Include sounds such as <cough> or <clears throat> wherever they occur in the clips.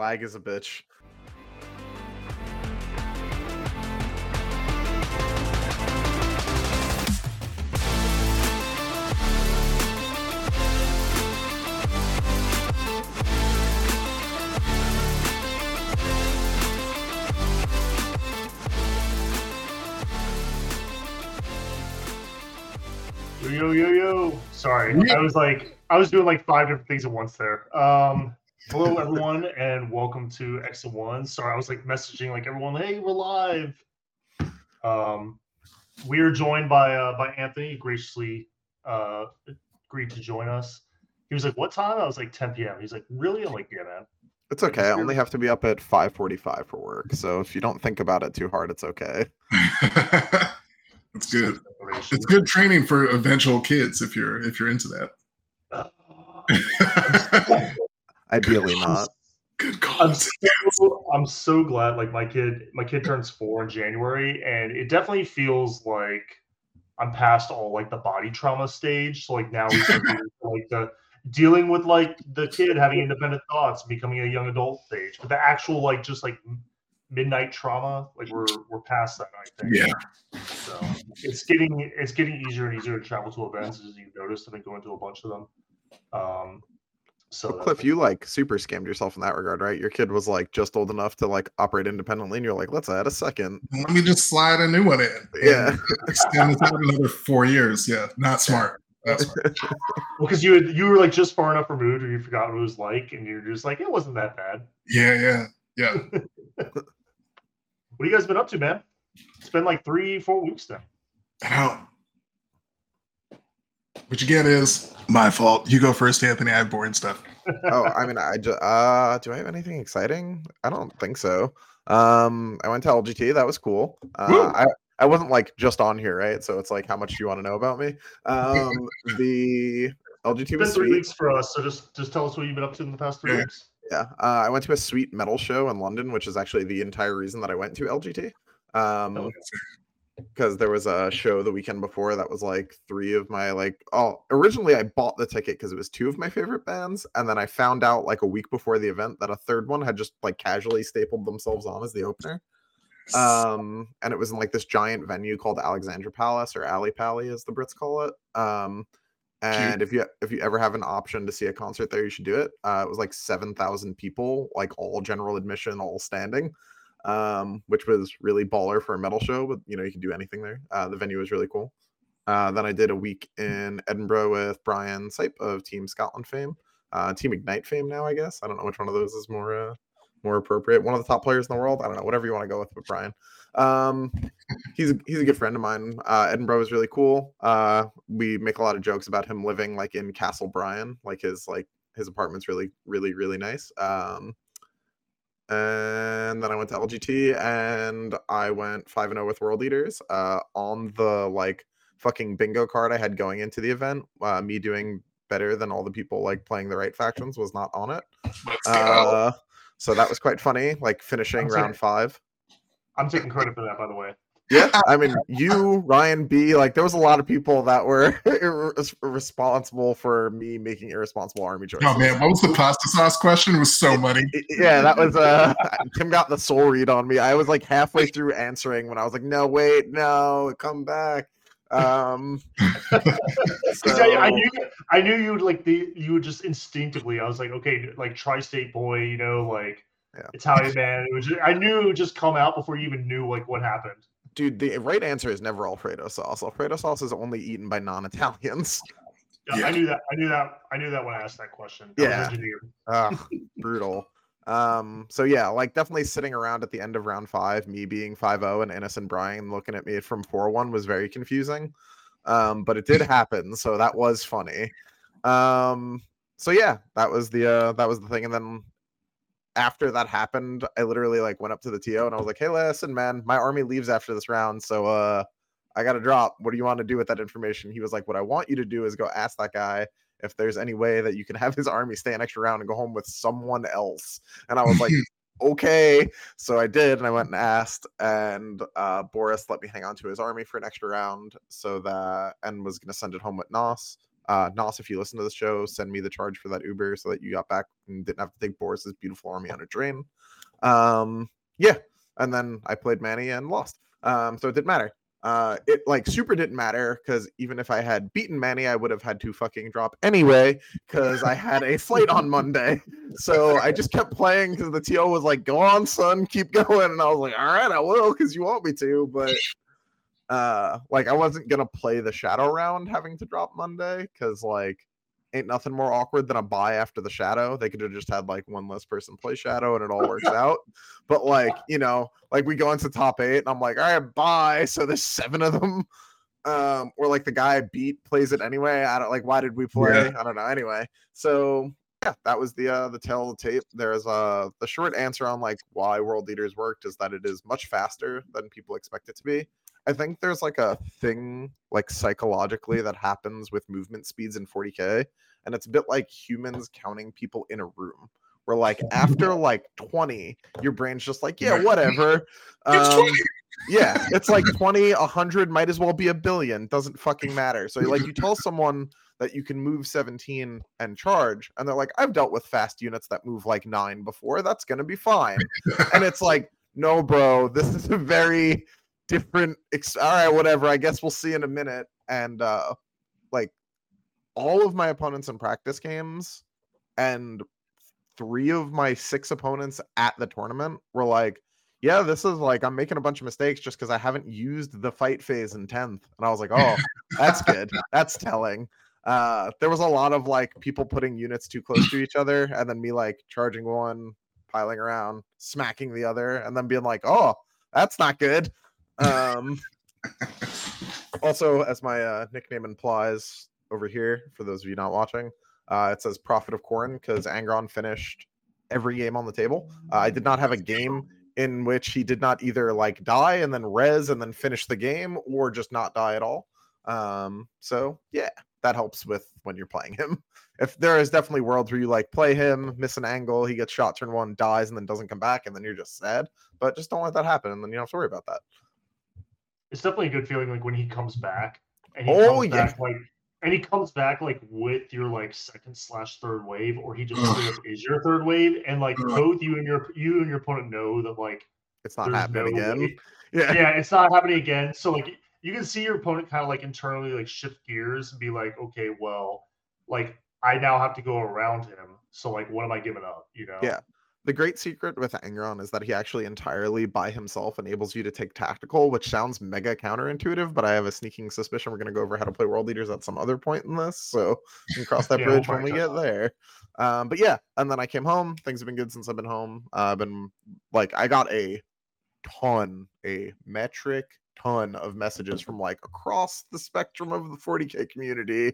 Lag is a bitch. Yo yo yo yo. Sorry, I was like I was doing like five different things at once there. Um, hello everyone, and welcome to X and One. Sorry, I was like messaging like everyone, hey, we're live. Um, we are joined by uh, by Anthony. Graciously uh, agreed to join us. He was like, "What time?" I was like, "10 p.m." He's like, "Really?" I'm like, "Yeah, man." It's okay. I only have to be up at 5:45 for work. So if you don't think about it too hard, it's okay. <laughs> That's good. It's good training for eventual kids if you're if you're into that. <laughs> Ideally <laughs> not. good I'm so, I'm so glad. Like my kid, my kid turns four in January, and it definitely feels like I'm past all like the body trauma stage. So like now we start getting like the dealing with like the kid having independent thoughts, becoming a young adult stage. But the actual like just like midnight trauma, like we're we're past that. I think. Yeah. So it's getting it's getting easier and easier to travel to events as you've noticed. I've been going to a bunch of them. Um, so But that's Cliff, you like super scammed yourself in that regard, right? Your kid was like just old enough to like operate independently, and you're like, let's add a second. Let me just slide a new one in. Yeah. <laughs> Extend this out another four years. Yeah. Not smart. Not smart. <laughs> Well, because you had, you were like just far enough removed, or you forgot what it was like, and you're just like, it wasn't that bad. Yeah, yeah, yeah. <laughs> What have you guys been up to, man? It's been like three, four weeks now. I know. What you get is my fault. You go first, Anthony. I have boring stuff. <laughs> oh, I mean, I just uh, do I have anything exciting? I don't think so. Um, I went to LGT. That was cool. Uh, I I wasn't like just on here, right? So it's like, how much do you want to know about me? Um, <laughs> the LGT It's been was three sweet. weeks for us, so just just tell us what you've been up to in the past three Yeah. weeks. Yeah, uh, I went to a sweet metal show in London, which is actually the entire reason that I went to LGT. Um, because there was a show the weekend before that was like three of my like oh originally I bought the ticket because it was two of my favorite bands, and then I found out like a week before the event that a third one had just like casually stapled themselves on as the opener. Um, and it was in like this giant venue called Alexandra Palace or Ali Pally as the Brits call it. Um, and if you if you ever have an option to see a concert there, you should do it. Uh, it was like seven thousand people, like all general admission, all standing, um, which was really baller for a metal show. But you know you can do anything there. Uh, the venue was really cool. Uh, then I did a week in Edinburgh with Brian Sipe of Team Scotland fame, uh, Team Ignite fame now. I guess I don't know which one of those is more uh, more appropriate. One of the top players in the world. I don't know. Whatever you want to go with, with Brian. Um, he's a, he's a good friend of mine. Uh, Edinburgh was really cool. Uh, we make a lot of jokes about him living like in Castle Brian, like his like his apartment's really really really nice. Um, and then I went to LGT and I went five and zero with World Eaters. Uh, on the like fucking bingo card I had going into the event, uh, me doing better than all the people like playing the right factions was not on it. Uh, so that was quite funny, like finishing I'm round five. I'm taking credit for that, by the way. Yeah, <laughs> I mean, <laughs> you, Ryan B, like there was a lot of people that were <laughs> responsible for me making irresponsible army choices. oh man, what was the pasta sauce question? It was so muddy. I- Yeah, that was uh Tim got the soul read on me. I was like halfway through answering when I was like, no, wait, no, come back. Um 'Cause I, I knew I knew you would like the you would just instinctively. I was like, okay, like tri-state boy, you know, like Yeah. Italian man. It was just, I knew it would just come out before you even knew like what happened. Dude, the right answer is never Alfredo sauce. Alfredo sauce is only eaten by non-Italians. Yeah, Yeah. I knew that. I knew that. I knew that when I asked that question. That Yeah. engineered. Ah, <laughs> brutal. Um, so yeah, like definitely sitting around at the end of round five, me being 5-0 and Innocent Brian looking at me from 4-1 was very confusing. Um, but it did happen, so that was funny. Um, so yeah, that was the uh that was the thing. And then after that happened, I literally like went up to the TO and I was like, Hey listen, man, my army leaves after this round, so uh I gotta drop. What do you want to do with that information? He was like, What I want you to do is go ask that guy if there's any way that you can have his army stay an extra round and go home with someone else. And I was like, <laughs> okay. So I did, and I went and asked, and uh, Boris let me hang on to his army for an extra round, so that and was gonna send it home with Nos. Uh, Nos, if you listen to the show, send me the charge for that Uber so that you got back and didn't have to take Boris's beautiful army on a drain. Um, yeah, and then I played Manny and lost. Um, so it didn't matter. Uh, it like super didn't matter because even if I had beaten Manny, I would have had to fucking drop anyway because I had a flight on Monday. So I just kept playing because the TO was like, "Go on, son, keep going," and I was like, "All right, I will because you want me to." But uh, like I wasn't gonna play the shadow round having to drop Monday because like ain't nothing more awkward than a buy after the shadow. They could have just had like one less person play shadow and it all works out. But like, you know, like we go into top eight and I'm like, all right, bye. So there's seven of them. Um, or like the guy I beat plays it anyway. I don't like why did we play? Yeah. I don't know. Anyway, so yeah, that was the uh the the tape. There's uh the short answer on like why World Eaters worked is that it is much faster than people expect it to be. I think there's like a thing like psychologically that happens with movement speeds in 40k, and it's a bit like humans counting people in a room. Where like <laughs> after like 20, your brain's just like, yeah, whatever. Um, yeah, it's like <laughs> 20, 100 might as well be a billion. Doesn't fucking matter. So like you tell someone that you can move 17 and charge, and they're like, I've dealt with fast units that move like nine before. That's gonna be fine. and it's like, no, bro, this is a very different ex- all right, whatever. I guess we'll see in a minute. And uh like all of my opponents in practice games and three of my six opponents at the tournament were like, yeah, this is like I'm making a bunch of mistakes just because I haven't used the fight phase in 10th. And I was like, oh, that's good. <laughs> That's telling. Uh there was a lot of like people putting units too close to each other and then me like charging one, piling around, smacking the other, and then being like, oh, that's not good. Um also, as my uh, nickname implies over here, for those of you not watching, uh, it says Prophet of Khorne because Angron finished every game on the table. Uh, I did not have a game in which he did not either like die and then res and then finish the game or just not die at all. Um, so yeah, that helps with when you're playing him. <laughs> If there is definitely worlds where you like play him, miss an angle, he gets shot turn one, dies, and then doesn't come back, and then you're just sad. But just don't let that happen, and then you don't have to worry about that. It's definitely a good feeling like when he comes back and he Oh, comes yeah. back like and he comes back like with your like second slash third wave, or he just is your third wave, and like both you and your you and your opponent know that like It's not happening no again. way- <laughs> Yeah. yeah, it's not happening again. So like you can see your opponent kind of like internally like shift gears and be like, okay, well, like I now have to go around him. So like, what am I giving up? You know? Yeah. The great secret with Angron is that he actually entirely by himself enables you to take tactical, which sounds mega counterintuitive, but I have a sneaking suspicion we're going to go over how to play World Eaters at some other point in this. So we can cross <laughs> that Yeah, we'll bridge when we get there. Um, but yeah, and then I came home. Things have been good since I've been home. Uh, I've been like, I got a ton, a metric ton of messages from like across the spectrum of the 40k community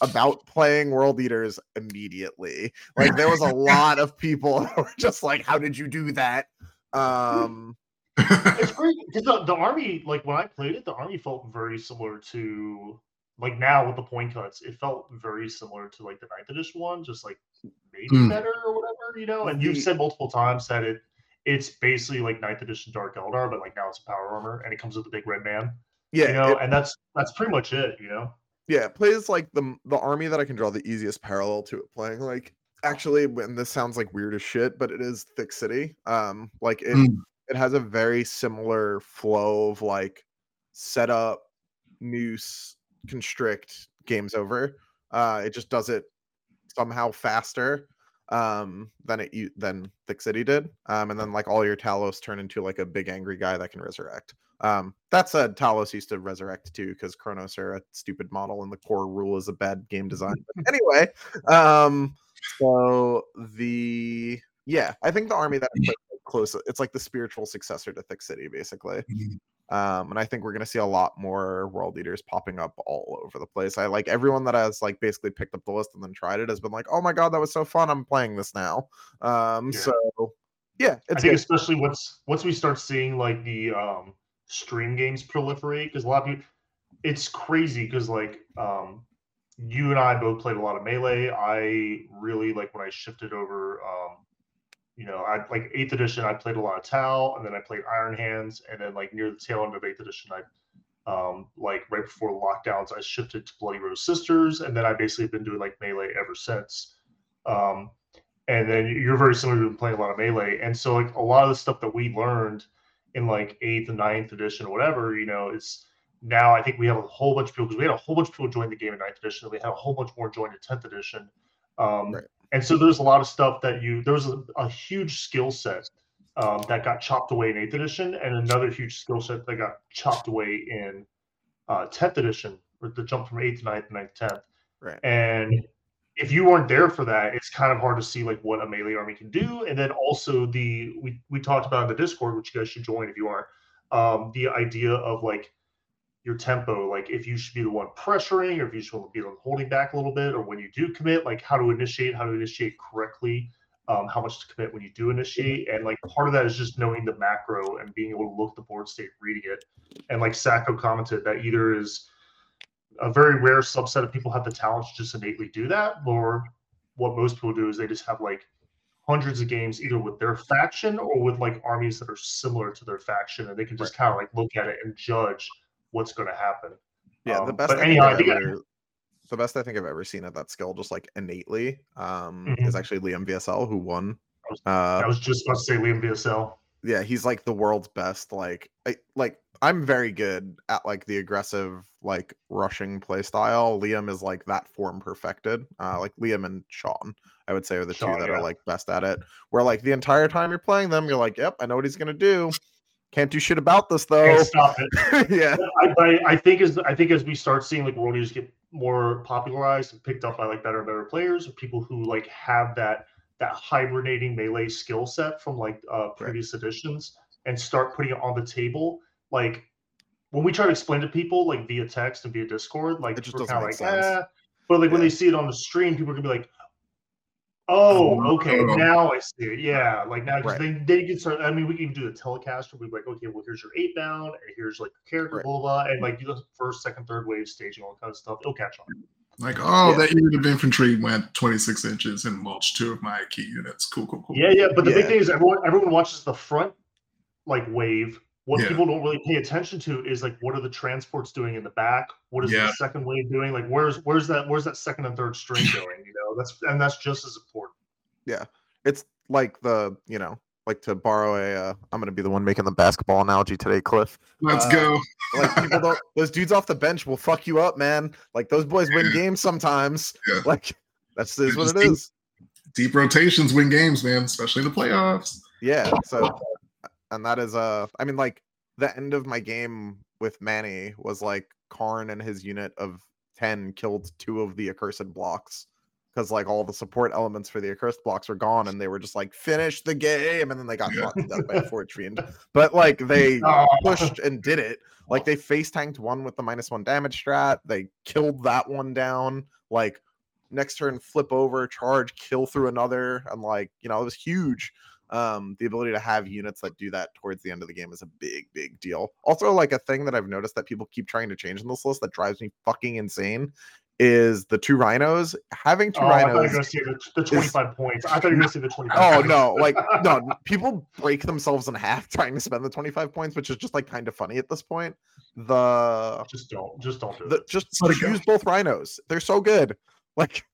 about playing World Eaters immediately. Like there was a lot of people <laughs> that were just like, "How did you do that?" Um, It's <laughs> great because the, the army, like when I played it, the army felt very similar to like now with the point cuts. It felt very similar to like the ninth edition one, just like maybe Hmm. better or whatever, you know. And you've said multiple times that it it's basically like ninth edition Dark Eldar, but like now it's a power armor and it comes with the big red man. yeah, you know, it- and that's that's pretty much it, you know. yeah, it plays like the the army that I can draw the easiest parallel to it playing. Like actually, when this sounds like weird as shit, but it is Thick City. Um, like it Mm. it has a very similar flow of like setup, noose, constrict, games over. Uh, it just does it somehow faster um than it u- than Thick City did. Um, and then like all your Talos turn into like a big angry guy that can resurrect. Um, that said, Talos used to resurrect too because Cronos are a stupid model, and the core rule is a bad game design. <laughs> But anyway, um, so the yeah, I think the army that <laughs> close, it's like the spiritual successor to Thick City, basically. Um, and I think we're gonna see a lot more World Eaters popping up all over the place. I like everyone that has like basically picked up the list and then tried it has been like, oh my god, that was so fun. I'm playing this now. Um, Yeah. so yeah, I think good. especially once once we start seeing like the um stream games proliferate, because a lot of people, it's crazy because like um you and I both played a lot of melee. I really like when I shifted over. um you know, I like eighth edition. I played a lot of Tau, and then I played Iron Hands, and then like near the tail end of eighth edition, I Um, like right before lockdowns, I shifted to Bloody Rose Sisters, and then I basically been doing like melee ever since. Um, and then you're very similar to been playing a lot of melee, and so like a lot of the stuff that we learned in like eighth and ninth edition or whatever, you know, it's now I think we have a whole bunch of people because we had a whole bunch of people join the game in ninth edition, and we had a whole bunch more join in tenth edition. Um, Right. And so there's a lot of stuff that you there's a, a huge skill set um, that got chopped away in eighth edition, and another huge skill set that got chopped away in uh, tenth edition, with the jump from eighth to ninth, ninth to tenth. Right. And if you weren't there for that, it's kind of hard to see like what a melee army can do. And then also the we we talked about in the Discord, which you guys should join if you aren't. Um, the idea of like your tempo, like if you should be the one pressuring, or if you should be the one holding back a little bit, or when you do commit, like how to initiate, how to initiate correctly, um, how much to commit when you do initiate, and like part of that is just knowing the macro and being able to look at the board state, reading it, and like Sacco commented that either is a very rare subset of people have the talent to just innately do that, or what most people do is they just have like hundreds of games either with their faction or with like armies that are similar to their faction, and they can just kind of like look at it and judge what's going to happen. Yeah, the Um, best. but I anyhow, I think I- ever, the best I think I've ever seen at that skill, just like innately, um, Mhm. is actually Liam VSL who won. was- Uh, I was just about to say Liam VSL. yeah, he's like the world's best. Like, I, like I'm very good at like the aggressive, like rushing play style. Liam is like that form perfected. Uh, like Liam and Sean, I would say, are the Sean, two that yeah. are like best at it. Where like the entire time you're playing them, you're like, yep, I know what he's gonna do. Can't do shit about this though. Can't stop it. <laughs> yeah, I, I, think as I think as we start seeing like world news get more popularized and picked up by like better and better players, or people who like have that that hibernating melee skill set from like uh, previous editions, and start putting it on the table. Like when we try to explain to people like via text and via Discord, like It just doesn't make like, sense. eh. But like when they see it on the stream, people are gonna be like, "Oh, Oh, okay, now I see it." Yeah, like now because Right. they they can start. I mean, we can even do the telecast where we're like, "Okay, well, here's your eight bound, and here's like your character, Right. blah blah,", blah and like do the first, second, third wave staging, all that kind of stuff. It'll catch on. Like, oh, Yeah. that unit of infantry went 26 inches and mulched two of my key units. Cool, cool, cool. Yeah, yeah. But the big thing is everyone everyone watches the front like wave. What Yeah. people don't really pay attention to is like what are the transports doing in the back? What is Yeah. the second wave doing? Like where's where's that where's that second and third string <laughs> going? You know, that's and that's just as important. Yeah. It's like the you know like to borrow a uh, i'm gonna be the one making the basketball analogy today cliff Let's Uh, go. like people don't <laughs> those dudes off the bench will fuck you up man like those boys win Yeah. games sometimes Yeah. like that's is what just it keep- is Deep rotations win games, man, especially the playoffs. yeah so and that is uh i mean like the end of my game with manny was like Kharn and his unit of 10 killed two of the accursed blocks because like all the support elements for the accursed blocks were gone and they were just like finish the game and then they got caught to death by a <laughs> fort fiend but like they Oh, pushed and did it. Like they face tanked one with the minus one damage strat. They killed that one down. Like next turn, flip over, charge, kill through another, and like you know it was huge. Um, the ability to have units that do that towards the end of the game is a big, big deal. Also, like a thing that I've noticed that people keep trying to change in this list that drives me fucking insane is the two rhinos. Having two Oh, I thought you were rhinos going to say the, the 25 points. I thought you were going to say the 25 Oh points. no, like <laughs> no, people break themselves in half <laughs> trying to spend the 25 points, which is just like kind of funny at this point. The Just don't. Just don't do the it. just Let use both rhinos. They're so good. Like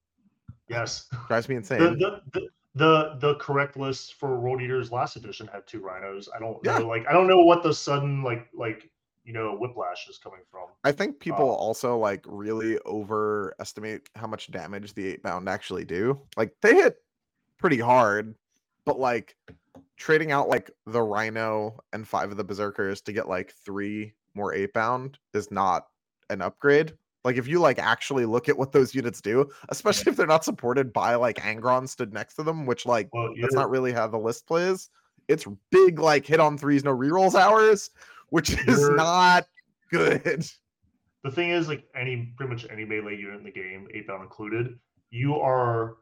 Yes. drives me insane. the, the, the, the the correct list for World Eaters last edition had two rhinos. I don't Yeah. know. Like, I don't know what the sudden, like, like, you know, whiplash is coming from. I think people uh, also like really overestimate how much damage the eight bound actually do. Like they hit pretty hard, but like trading out like the rhino and five of the berserkers to get like three more eight bound is not an upgrade. Like if you like actually look at what those units do, especially if they're not supported by like Angron stood next to them, which like Well, that's not really how the list plays. It's big like hit on threes, no rerolls hours, which is not good. the thing is, like any pretty much any melee unit in the game, eight bound included, you are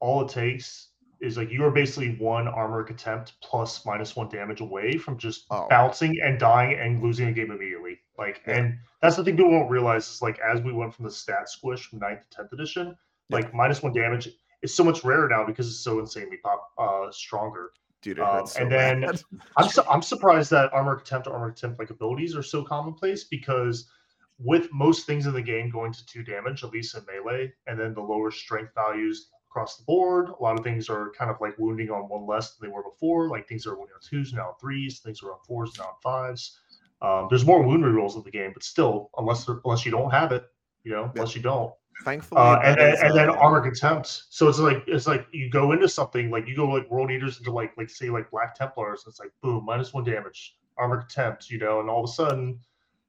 all it takes is like you are basically one armor attempt plus minus one damage away from just Oh. bouncing and dying and losing a game immediately. Like, Yeah. and that's the thing people won't realize is like as we went from the stat squish from 9th to 10th edition, Yeah. like minus one damage is so much rarer now because it's so insanely pop uh stronger. Dude, Um, so and then- <laughs> bad. I'm su- I'm surprised that armor temp to armor temp like abilities are so commonplace because with most things in the game going to two damage, at least in melee, and then the lower strength values across the board, a lot of things are kind of like wounding on one less than they were before. Like things are wounding on twos now on threes, things are on fours now on fives. Um, there's more wound rerolls in the game, but still, unless unless you don't have it, you know, unless you don't, Thankfully, uh, and then and then uh, armor contempt. So it's like it's like you go into something like you go like world eaters into like like say like black templars. And it's like boom minus one damage armor contempt. You know, and all of a sudden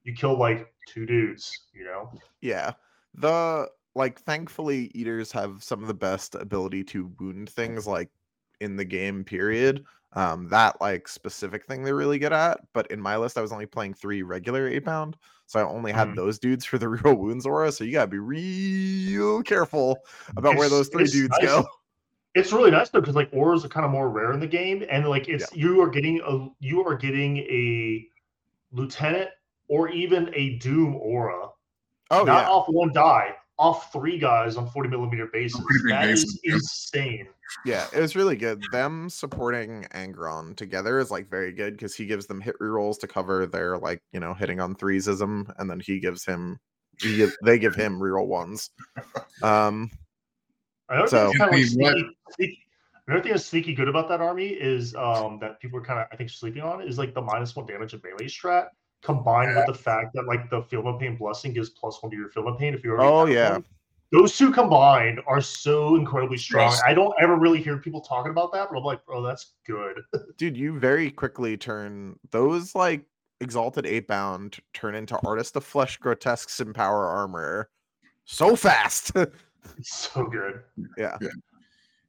you kill like two dudes. You know, Yeah. The like thankfully eaters have some of the best ability to wound things like in the game period. Um that like specific thing they're really good at, but in my list I was only playing 3 regular 8 pound, so I only had Mhm. those dudes for the <laughs> real wounds aura, so you got to be real careful about where those 3 dudes nice. go. it's really nice though because like auras are kind of more rare in the game, and like it's you are getting a you are getting a lieutenant or even a doom aura Oh not yeah. off one die, off three guys on 40 millimeter bases. That is bases, yeah. insane. Yeah, it was really good. Them supporting Angron together is like very good because he gives them hit rerolls to cover their like you know hitting on threesism, and then he gives him he give, they give him reroll ones. Um, Another So- thing that's kind of like Anthony, what- sneaky, sneaky- another thing that's sneaky good about that army is um, that people are kind of I think sleeping on is like the minus one damage and melee strat combined with the fact that like the Feel No Pain blessing gives plus one to your Feel No Pain if you already Oh, yeah. one. Those two combined are so incredibly strong. Yes. I don't ever really hear people talking about that, but I'm like, bro, that's good. <laughs> dude, you very quickly turn those like exalted eight bound turn into artist of flesh grotesques and power armor so fast. <laughs> So good. yeah.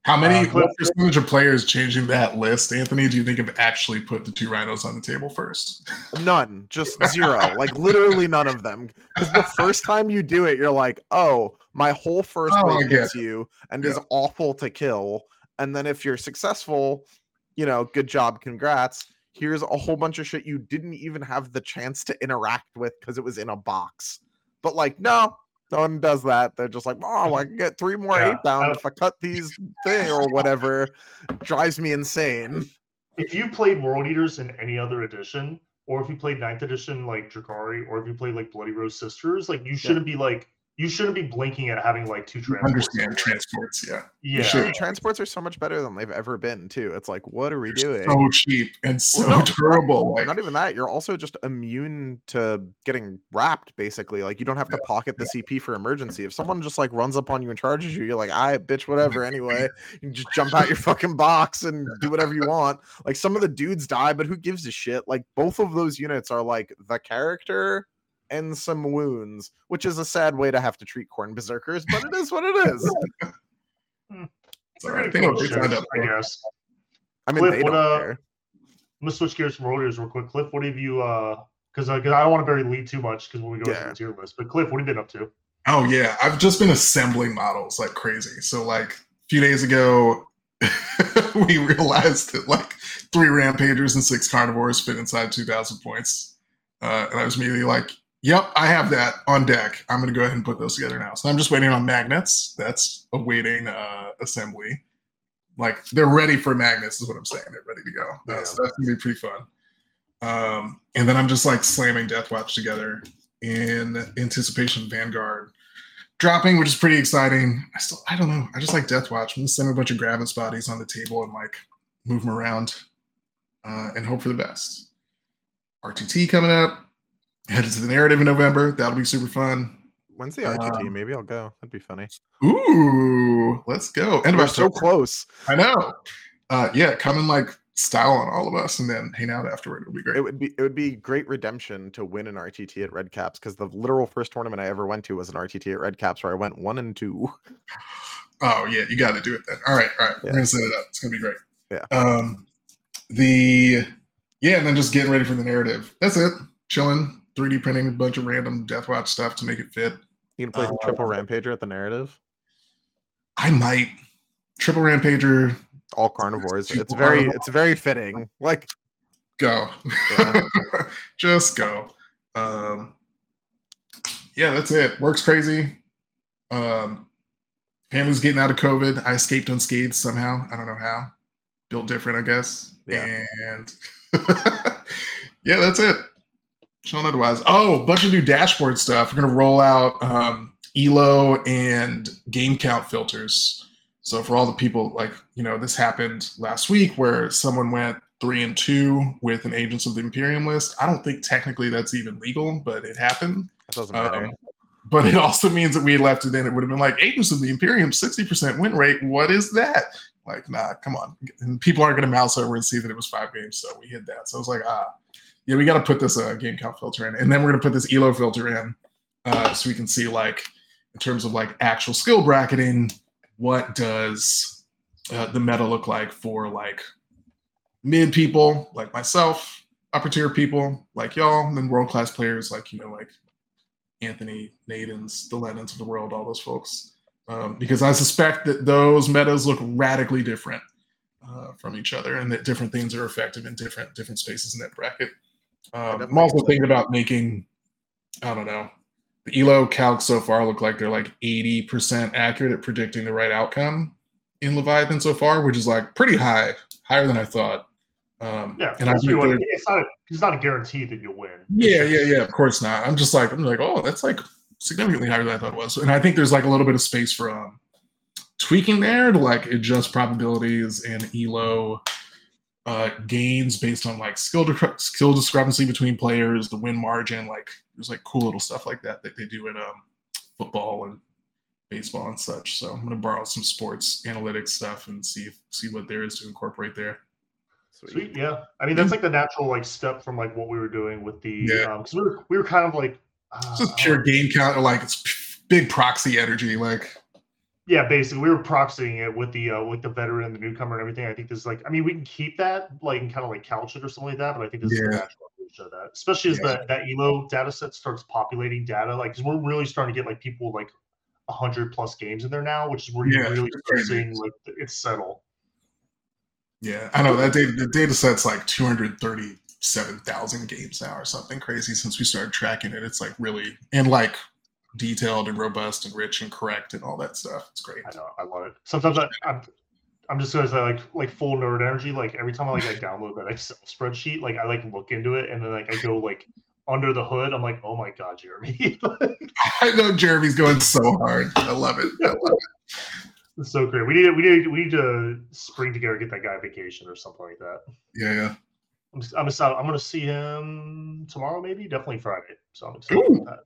How many Uh, what percentage of players changing that list, Anthony, do you think have actually put the two rhinos on the table first? <laughs> None, just zero. like literally none of them. Because the first time you do it, you're like, oh, my whole first Oh, wave hits you and Yeah. is awful to kill. And then if you're successful, you know, good job, congrats. Here's a whole bunch of shit you didn't even have the chance to interact with because it was in a box. But like, no, no one does that. They're just like, oh, I can get three more Yeah, eight bound if I cut these thing or <laughs> whatever. Drives me insane. if you played World Eaters in any other edition, or if you played Ninth Edition like Drukhari, or if you played like Bloody Rose Sisters, like you shouldn't be like you shouldn't be blinking at having like two transports. understand transports, yeah. Yeah. should. Dude, transports are so much better than they've ever been too. It's like, what are we doing? So cheap and so no, durable. Like, Not even that. You're also just immune to getting wrapped, basically. Like you don't have to pocket the CP for emergency. If someone just like runs up on you and charges you, you're like, I bitch, whatever. <laughs> Anyway, you just jump out your fucking box and do whatever you want. Like some of the dudes die, but who gives a shit? Like both of those units are like the character and some wounds, which is a sad way to have to treat Khorne berserkers, but it is what it <laughs> is. it's all right. They know what they Shit, up I for. guess. I mean, Cliff, they what, don't uh, care. I'm gonna switch gears from World real quick. Cliff, what have you uh because because I don't want to bury the lead too much because when we go Yeah. into the tier list. But Cliff, what have you been up to? Oh yeah, I've just been assembling models like crazy. So like a few days ago, <laughs> we realized that like three rampagers and six Karnivores fit inside 2,000 points, uh, and I was immediately like, "Yep, I have that on deck. I'm gonna go ahead and put those together now." So I'm just waiting on magnets. That's awaiting uh, assembly. Like they're ready for magnets, is what I'm saying. They're ready to go. That's, that's gonna be pretty fun. Um, and then I'm just like slamming Deathwatch together in anticipation of Vanguard dropping, which is pretty exciting. I still, I don't know. I just like Deathwatch. I'm gonna send a bunch of Gravis bodies on the table and like move them around uh, and hope for the best. RTT coming up. Headed to the narrative in November. That'll be super fun. When's the RTT? um, Maybe I'll go. That'd be funny. Ooh, let's go. And We're so close. I know. Uh, yeah, come and like style on all of us and then hang out afterward. It'll be great. It would be it would be great redemption to win an RTT at Red Caps because the literal first tournament I ever went to was an RTT at Red Caps where I went one and two. <sighs> Oh yeah, you got to do it then. All right, all right. Yeah. We're gonna set it up. It's gonna be great. Yeah. Um, the yeah, and then just getting ready for the narrative. That's it. Chilling, 3D printing a bunch of random Deathwatch stuff to make it fit. You can play Uh, triple rampager at the narrative. I might triple rampager All Karnivores. Triple It's very Karnivore. it's very fitting. Like go. Yeah. <laughs> just go. Um, yeah, that's it. Works crazy. Um, family's getting out of COVID. I escaped unscathed somehow. I don't know how. built different, I guess. Yeah. And <laughs> yeah, that's it. Sean otherwise. Oh, bunch of new dashboard stuff. We're gonna roll out um, Elo and game count filters. So for all the people like you know, this happened last week where someone went three and two with an Agents of the Imperium list. I don't think technically that's even legal, but it happened. That doesn't matter. Um, but it also means that we had left it in. It would have been like Agents of the Imperium, 60% win rate. What is that? Like, nah, come on. And people aren't going to mouse over and see that it was five games. So we hit that. So I was like, ah, yeah, we got to put this uh, game count filter in. And then we're to put this ELO filter in uh, so we can see, like, in terms of like actual skill bracketing, what does uh, the meta look like for like mid people like myself, upper tier people like y'all, and then world class players like, you know, like Anthony, Nadens, the Lennons of the world, all those folks. Um, because I suspect that those metas look radically different uh, from each other, and that different things are effective in different different spaces in that bracket. Um, I'm also thinking about making, I don't know, the Elo calc so far look like they're like 80% accurate at predicting the right outcome in Leviathan so far, which is like pretty high, higher than I thought. Um, Yeah, and I think it's not. A, it's not a guarantee that you'll win. yeah, yeah, yeah. Of course not. I'm just like, I'm like, oh, that's like significantly higher than I thought it was. And I think there's like a little bit of space for um, tweaking there to like adjust probabilities and elo uh, gains based on like skill discre- skill discrepancy between players, the win margin. Like there's like cool little stuff like that that they do in um, football and baseball and such. So I'm gonna borrow some sports analytics stuff and see if, see what there is to incorporate there. Sweet, yeah. I mean, that's like the natural like step from like what we were doing with the Yeah. um because we were we were kind of like uh, It's just pure game count, like it's p- big proxy energy. Like yeah, basically we were proxying it with the uh with the veteran and the newcomer and everything. I think this is like I mean we can keep that like and kind of like couch it or something like that, but I think this is the Yeah. natural evolution of that, especially as Yeah. that that Elo data set starts populating data. Like, because we're really starting to get like people like hundred plus games in there now, which is where you Yeah, really start seeing like it's settle. Yeah, I know that data, the data set's like 237,000 games now or something crazy since we started tracking it. It's like really, and like detailed and robust and rich and correct and all that stuff. It's great. I know, I love it. Sometimes I, I'm, I'm just gonna say like like full nerd energy. Like every time I like I download that Excel spreadsheet, like I like look into it and then like I go like under the hood. I'm like, oh my god, Jeremy, <laughs> I know Jeremy's going so hard. I love it. I love it. it's so great. We need we need we need to spring together, get that guy a vacation or something like that. Yeah, yeah. I'm I'm excited. I'm gonna see him tomorrow, maybe definitely Friday. So I'm excited Ooh. about that.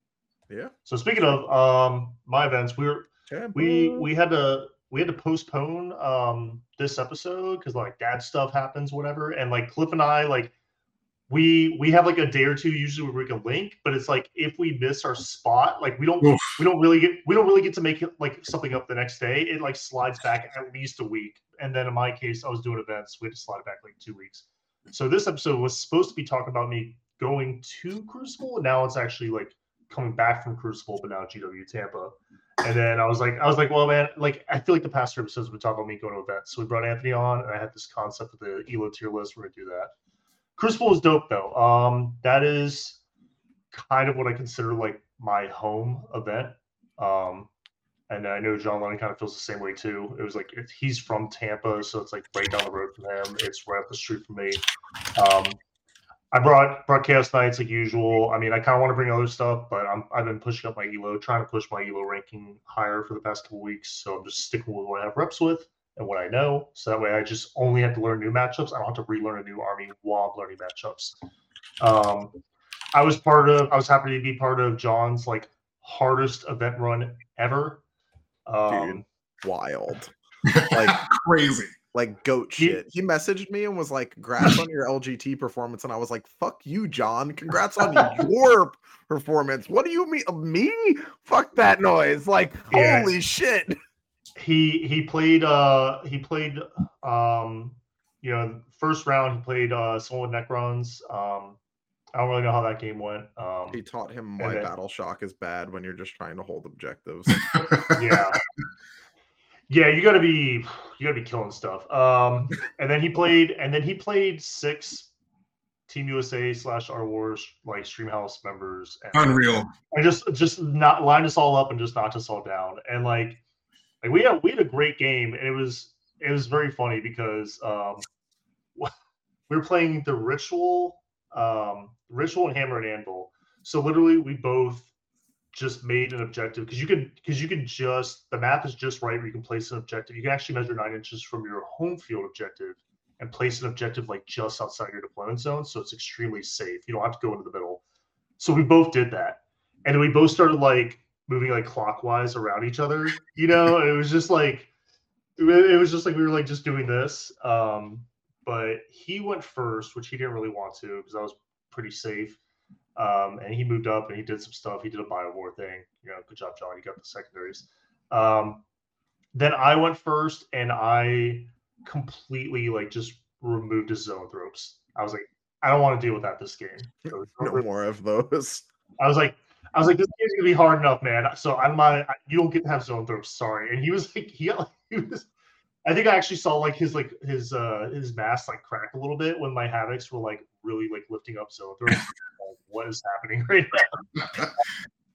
Yeah. So speaking of um my events, we were we we had to we had to postpone um this episode because like dad stuff happens whatever. And like cliff and i like we we have like a day or two usually where we can link but it's like if we miss our spot like we don't Oof. we don't really get we don't really get to make it like something up the next day. It like slides back at least a week. And then in my case i was doing events. We had to slide it back like two weeks. So this episode was supposed to be talking about me going to crucible and now it's actually like coming back from crucible but now gw tampa and then I was like, I was like, well, man, like I feel like the past two episodes we talked about me going to events. So we brought Anthony on, and I had this concept of the Elo tier list. We're gonna do that. Crucible is dope though. Um, that is kind of what I consider like my home event. Um, and I know John Lennon kind of feels the same way too. It was like he's from Tampa, so it's like right down the road from him. It's right up the street from me. Um, I brought brought Chaos Knights like usual. I mean, I kind of want to bring other stuff, but I'm I've been pushing up my elo, trying to push my elo ranking higher for the past couple weeks. So I'm just sticking with what I have reps with and what I know. So that way, I just only have to learn new matchups. I don't have to relearn a new army while I'm learning matchups. Um, I was part of. I was happy to be part of John's like hardest event run ever. Um, Wild. Like <laughs> Crazy. Like goat shit. He messaged me and was like, "Congrats on your LGT performance," and I was like, "Fuck you, John. Congrats on <laughs> your performance." What do you mean, me? Fuck that noise! Like, holy shit! he he played uh he played um you know first round he played uh someone with necrons um i don't really know how that game went um He taught him why then- battle shock is bad when you're just trying to hold objectives. <laughs> yeah yeah you gotta be you gotta be killing stuff um <laughs> and then he played and then he played six team usa slash our wars like stream house members and Unreal. and just just not lined us all up and just knocked us all down. And like, like we had we had a great game, and it was it was very funny because um, <laughs> we were playing the ritual, um, ritual and hammer and anvil. So literally, we both just made an objective because you can because you can just the math is just right where you can place an objective. You can actually measure nine inches from your home field objective and place an objective like just outside your deployment zone. So it's extremely safe. You don't have to go into the middle. So we both did that. And then we both started like moving like clockwise around each other, you know, <laughs> it was just like it was just like we were like just doing this. Um, but he went first, which he didn't really want to because I was pretty safe. Um, and he moved up and he did some stuff. He did a biowar thing. You know, good job, John. You got the secondaries. Um, then I went first and I completely like just removed his Zoanthropes. I was like, I don't want to deal with that this game. <laughs> So No more of those. I was like, I was like, this game's gonna be hard enough, man. So I'm not. You don't get to have Zoanthropes. Sorry. And he was <laughs> like, he, got, like, he was. I think I actually saw like his like his uh his mask like crack a little bit when my havocs were like really like lifting up Zoanthropes. <laughs> What is happening <laughs> right now?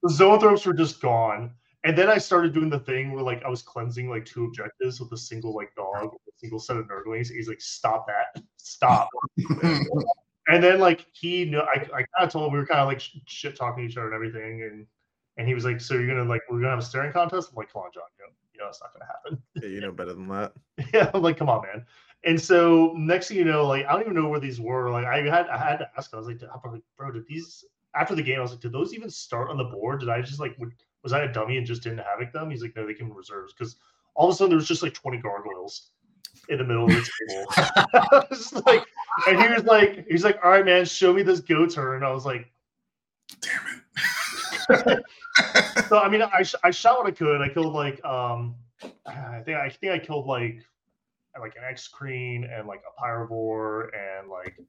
the Zoanthropes were just gone. And then I started doing the thing where like I was cleansing like two objectives with a single like dog, a single set of Nurglings. He's like, stop that, stop. <laughs> and then like he knew, I, I kind of told him we were kind of like shit talking each other and everything, and and he was like, so you're gonna like we're gonna have a staring contest? I'm like, come on, John, you know, you know it's not gonna happen. <laughs> Yeah, you know better than that. yeah, I'm like, come on, man. And so next thing you know, like I don't even know where these were. Like I had I had to ask. I was like, bro, did these after the game? I was like, did those even start on the board? Did I just like would was I a dummy and just didn't havoc them? He's like, no, they came in reserves because all of a sudden there was just like 20 gargoyles in the middle of the <laughs> table. <laughs> like, and he was like, he's like, all right, man, show me this go turn. And I was like, damn it. So I mean, I, I shot what I could. I killed like um, I think I think I killed like like an Exocrine and like a Pyrovore and like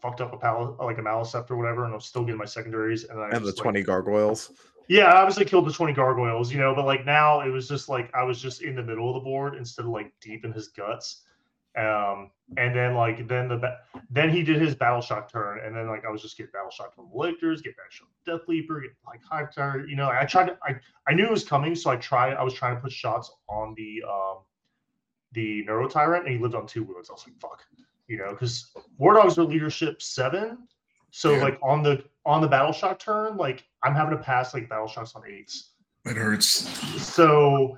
fucked up a pal like a Maleceptor or whatever, and I'm still getting my secondaries. And, I and the 20 like, gargoyles. yeah, I obviously killed the 20 gargoyles, you know, but like now it was just like I was just in the middle of the board instead of like deep in his guts. Um, and then like then the then he did his battle shock turn, and then like I was just getting battle shock from the Lictors, get battle shock Death Leaper, get like Hive Tower, you know. I tried to I I knew it was coming, so I tried I was trying to put shots on the um the Neuro Tyrant, and he lived on two wounds. I was like, fuck, you know, because War Dogs are leadership seven. So Yeah. like on the on the battle shock turn, like I'm having to pass like battle shocks on eights. It hurts. So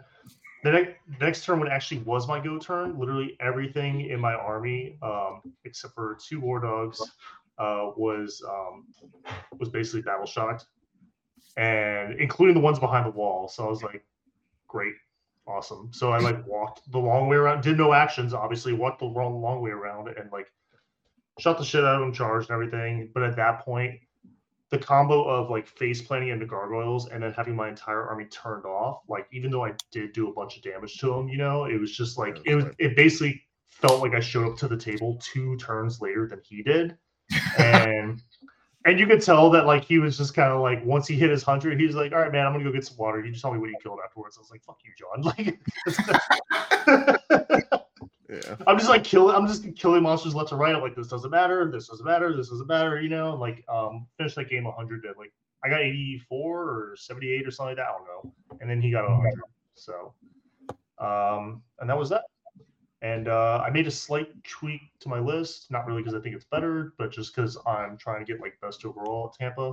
the next next turn when actually was my go turn, literally everything in my army, um, except for two war dogs, uh, was um, was basically battle shocked, and including the ones behind the wall. So I was like, great, awesome. So I like walked the long way around, did no actions, obviously, walked the wrong long way around, and like shot the shit out of them, charged and everything. But at that point, the combo of like face planting into gargoyles and then having my entire army turned off, like even though I did do a bunch of damage to him, you know, it was just like it was it basically felt like I showed up to the table two turns later than he did. And <laughs> and you could tell that like he was just kind of like once he hit his hundred, he was like, All right, man, I'm gonna go get some water. You just tell me what you killed afterwards. I was like, Fuck you, John. <laughs> Like <laughs> Yeah. I'm just like killing. I'm just killing monsters left and right. I'm like, this doesn't matter. This doesn't matter. This doesn't matter. You know, like um, finished that game 100 at like I got 84 or 78 or something like that. I don't know. And then he got 100. So, um, and that was that. And uh, I made a slight tweak to my list, not really because I think it's better, but just because I'm trying to get like best overall at Tampa.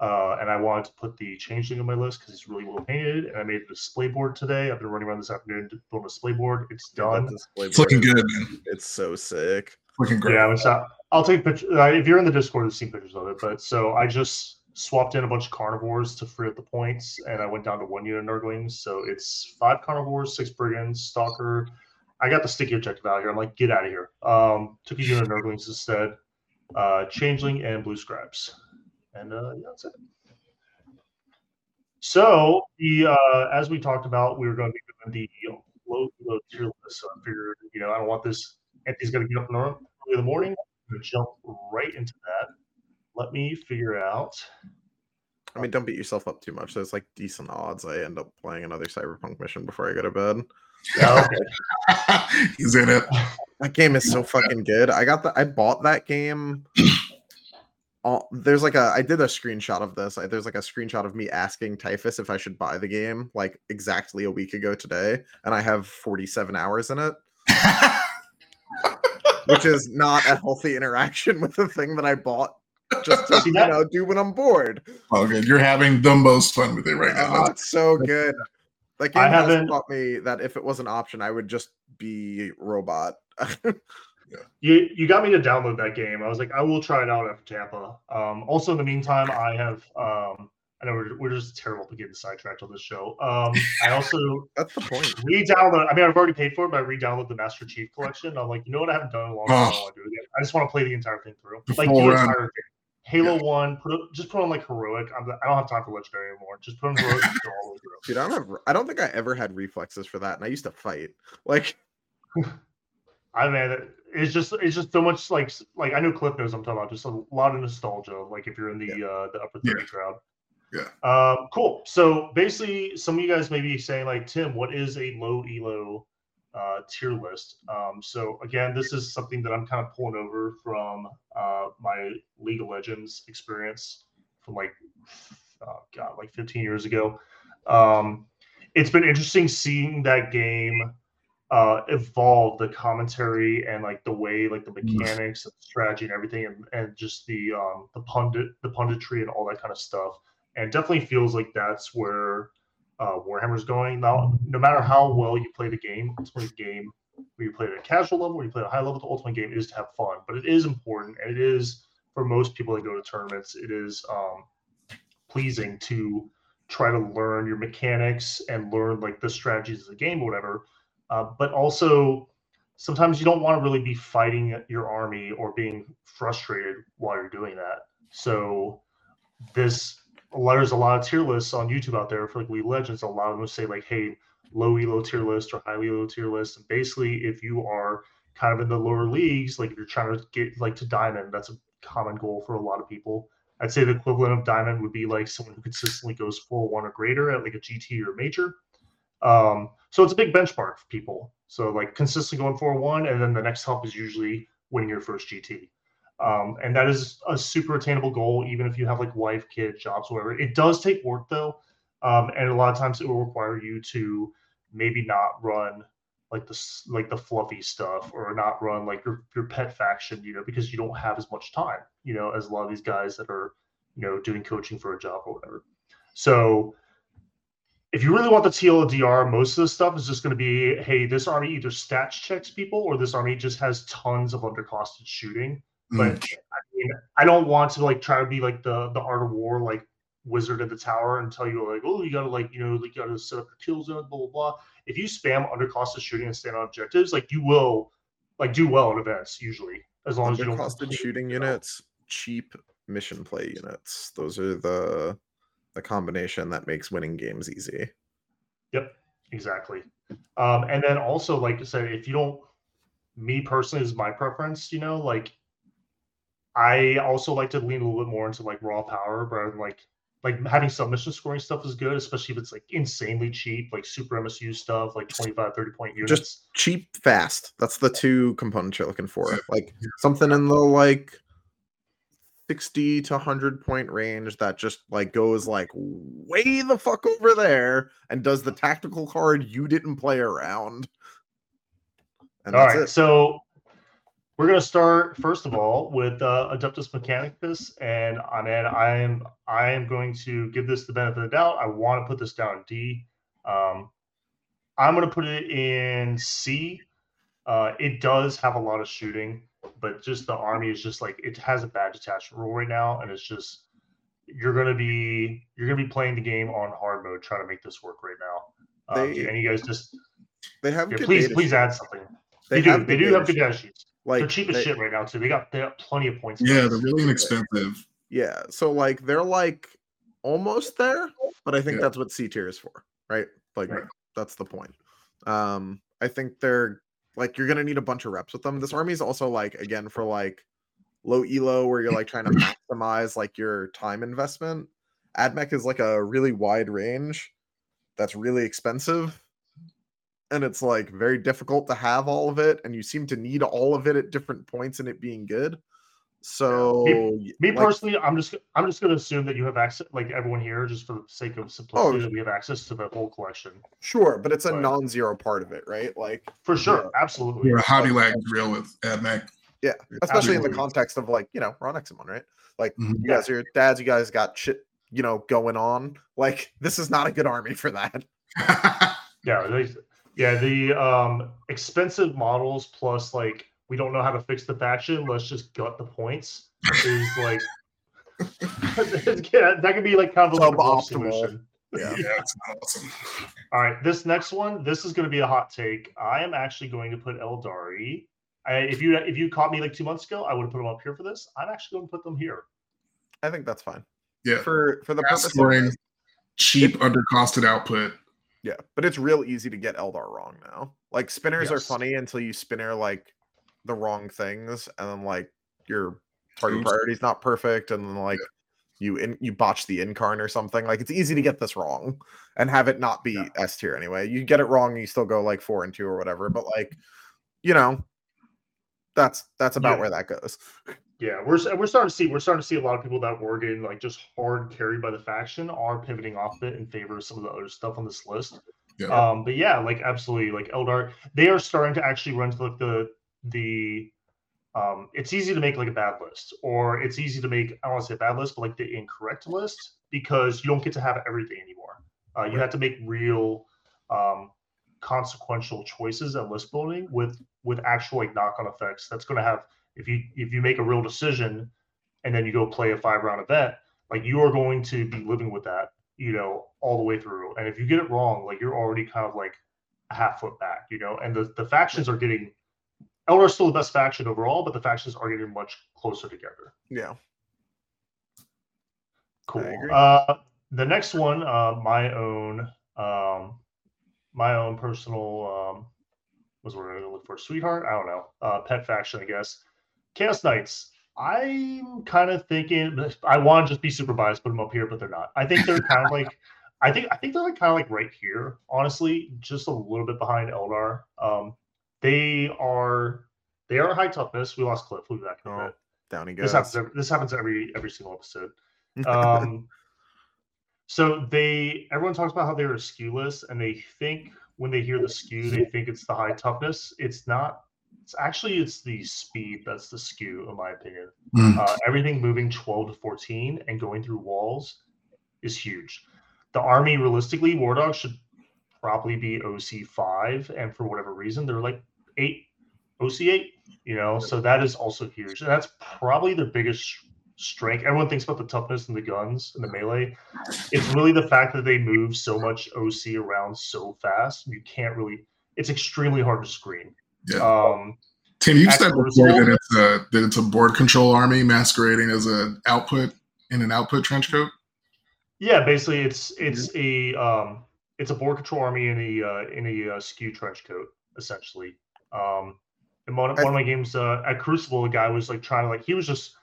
Uh, and I wanted to put the changeling on my list because he's really well painted. And I made a display board today. I've been running around this afternoon to build a display board. It's done. That It's looking board, good, man. It's so sick. Looking great. Yeah, it's not, I'll take pictures. Uh, if you're in the Discord, you've seen pictures of it. But so I just swapped in a bunch of Karnivores to free up the points, and I went down to one unit of Nurglings. So it's five carnivores, six brigands, stalker. I got the sticky objective out here. I'm like, get out of here. Um, took a unit of Nurglings instead, uh, changeling and blue scribes, and uh, yeah, that's it. So the uh, as we talked about, we were going to be doing the low low tier list. So I figured, you know, I don't want this. Anthony's going to get up in the early in the morning. I'm going to jump right into that. Let me figure out. I mean, don't beat yourself up too much. There's like decent odds I end up playing another Cyberpunk mission before I go to bed. Yeah, okay. <laughs> He's in it. That game is so fucking good. I got the I bought that game. <clears throat> Uh, there's like a I did a screenshot of this. I, there's like a screenshot of me asking Typhus if I should buy the game like exactly a week ago today, and I have 47 hours in it. <laughs> which is not a healthy interaction with the thing that I bought just to you know do when I'm bored. Oh, good. You're having the most fun with it right now. Oh, it's so good. Like I game has haven't- taught me that if it was an option, I would just be robot. <laughs> You you got me to download that game. I was like, I will try it out after Tampa. Um, also, in the meantime, I have. Um, I know we're, we're just terrible at getting sidetracked on this show. Um, I <laughs> also That's the point. re-download. I mean, I've already paid for it, but I re-downloaded the Master Chief Collection. I'm like, you know what? I haven't done in a long time. I Oh. want to do it again. I just want to play the entire thing through, The like the entire thing. Halo One, put it, just put on like heroic. I'm, I don't have time for legendary anymore. Just put on heroic and go all the way through. Dude, I don't have. I don't think I ever had reflexes for that, and I used to fight. Like, <laughs> I mean, it's just it's just so much like like I know Cliff knows I'm talking about. Just a lot of nostalgia. Like if you're in the uh the upper Yeah. crowd. Yeah. Um, cool. So basically, some of you guys may be saying like, Tim, what is a low elo uh, tier list? Um, so again, this is something that I'm kind of pulling over from uh, my League of Legends experience from like, oh god, like 15 years ago. Um, it's been interesting seeing that game uh, evolve the commentary and like the way like the mechanics and strategy and everything and, and just the um the pundit the punditry and all that kind of stuff and it definitely feels like that's where uh, Warhammer's going now. No matter how well you play the game, ultimately the game where you play it at a casual level, where you play at a high level, the ultimate game is to have fun. But it is important, and it is for most people that go to tournaments, it is um, pleasing to try to learn your mechanics and learn like the strategies of the game or whatever. Uh, but also, sometimes you don't want to really be fighting your army or being frustrated while you're doing that. So this there's a lot of tier lists on YouTube out there for like League Legends. A lot of them say like, hey, low elo tier list or high elo tier list. And basically, if you are kind of in the lower leagues, like you're trying to get like to diamond, that's a common goal for a lot of people. I'd say the equivalent of diamond would be like someone who consistently goes 4 1 or greater at like a GT or major. Um, so it's a big benchmark for people. So like consistently going 4 1, and then the next help is usually winning your first GT. Um, and that is a super attainable goal, even if you have like wife, kid, jobs, whatever. It does take work though, um, and a lot of times it will require you to maybe not run like the like the fluffy stuff or not run like your your pet faction, you know, because you don't have as much time, you know, as a lot of these guys that are you know doing coaching for a job or whatever. So if you really want the TLDR, most of the stuff is just going to be, hey, this army either stats checks people or this army just has tons of undercosted shooting but Mm. I mean, I don't want to like try to be like the the art of war like wizard at the tower and tell you like, oh, you gotta like you know like you gotta set up your kill zone, blah blah blah. If you spam undercosted shooting and stand on objectives, like you will like do well in events usually as long as you don't Undercosted shooting units, cheap mission play units. Those are the the combination that makes winning games easy. Yep, exactly. Um, and then also, like I said, if you don't, me personally is my preference. You know, like I also like to lean a little bit more into like raw power, rather than like like having submission scoring stuff is good, especially if it's like insanely cheap, like super MSU stuff, like 25, 30 point units. Just cheap, fast. That's the two components you're looking for. Like something in the like 60 to 100 point range that just like goes like way the fuck over there and does the tactical card you didn't play around. And All that's it. so we're gonna start first of all with uh, Adeptus Mechanicus, and I mean, I am I am going to give this the benefit of the doubt. I want to put this down D. Um, I'm gonna put it in C. Uh, it does have a lot of shooting, but just the army is just like it has a bad detachment rule right now, and it's just you're gonna be you're gonna be playing the game on hard mode trying to make this work right now. Um, They- and you guys just They have yeah, please please sheets. add something. They, do. They do have data good data sheets. Like they're cheap as they- shit right now too. They got they got plenty of points. Yeah, they're really inexpensive. Yeah, so like they're like almost there, but I think Yeah. that's what C tier is for, right? Like Right. that's the point. Um, I think they're like you're gonna need a bunch of reps with them. This army is also like again for like low elo where you're like trying to <laughs> maximize like your time investment. AdMech is like a really wide range that's really expensive. And it's like very difficult to have all of it, and you seem to need all of it at different points in it being good. So y- Me like, personally, I'm just I'm just gonna assume that you have access, like everyone here, just for the sake of simplicity, Oh, that we have access to the whole collection Sure, but it's a Right. non-zero part of it, right? Like for sure. Absolutely. You're a hobby lag drill with AdMech. Yeah, especially in the context of like you know we're on X and 1, right? Like Mhm. you guys are your dads, you guys got shit you know going on. Like this is not a good army for that. <laughs> Yeah, they, yeah, the um expensive models plus like we don't know how to fix the faction. Let's just gut the points. Is like <laughs> yeah, that could be like kind of like a rough solution. Yeah. yeah, it's awesome. All right, this next one, this is going to be a hot take. I am actually going to put Eldari. I, if you if you caught me like two months ago, I would have put them up here for this. I'm actually going to put them here. I think that's fine Yeah, for for the fast purpose of scoring, this. cheap, undercosted output. Yeah, but it's real easy to get Eldar wrong now. Like spinners are funny until you spinner like the wrong things, and then like your target priority is not perfect, and then like you in you botch the incarn or something. Like it's easy to get this wrong and have it not be Yeah. S tier anyway. You get it wrong, you still go like four and two or whatever. But like, you know, that's that's about Yeah. where that goes. Yeah, we're we're starting to see we're starting to see a lot of people that were getting like just hard carried by the faction are pivoting off it in favor of some of the other stuff on this list. Yeah. Um, but yeah, like absolutely, like Eldar, they are starting to actually run to like the the. Um, it's easy to make like a bad list, or it's easy to make I don't want to say a bad list, but like the incorrect list because you don't get to have everything anymore. Uh, you have to make real, um, consequential choices at list building with with actual like knock on effects. That's going to have if you if you make a real decision and then you go play a five round event, like you are going to be living with that, you know, all the way through. And if you get it wrong, like you're already kind of like a half foot back, you know. And the the factions are getting Eldar's still the best faction overall, but the factions are getting much closer together. Yeah. Cool. Uh, the next one, uh, my own, um, my own personal, um, was what I wanted to look for, sweetheart. I don't know, uh, pet faction, I guess. Chaos Knights. I'm kind of thinking. I want to just be super biased, put them up here, but they're not. I think they're kind of <laughs> like. I think I think they're like kind of like right here, honestly, just a little bit behind Eldar. Um, they are they are high toughness. We lost Cliff. We'll be back in a Oh, bit. Down he This goes. happens. Every, this happens every every single episode. <laughs> Um, so they everyone talks about how they're a skew list, and they think when they hear the skew, they think it's the high toughness. It's not. It's actually it's the speed that's the skew, in my opinion. Mm. Uh, everything moving 12 to 14 and going through walls is huge. The army, realistically, War Dogs should probably be OC five, and for whatever reason, they're like eight, OC eight. You know, so that is also huge, and that's probably their biggest strength. Everyone thinks about the toughness and the guns and the melee. It's really the fact that they move so much OC around so fast. You can't really. It's extremely hard to screen. Yeah. Um, Tim, you've said before that it's a that it's a board control army masquerading as an output in an output trench coat. Yeah, basically, it's it's a um, it's a board control army in a uh, in a uh, skew trench coat, essentially. Um, in one, one of my games uh, at Crucible, the guy was like trying to like he was just.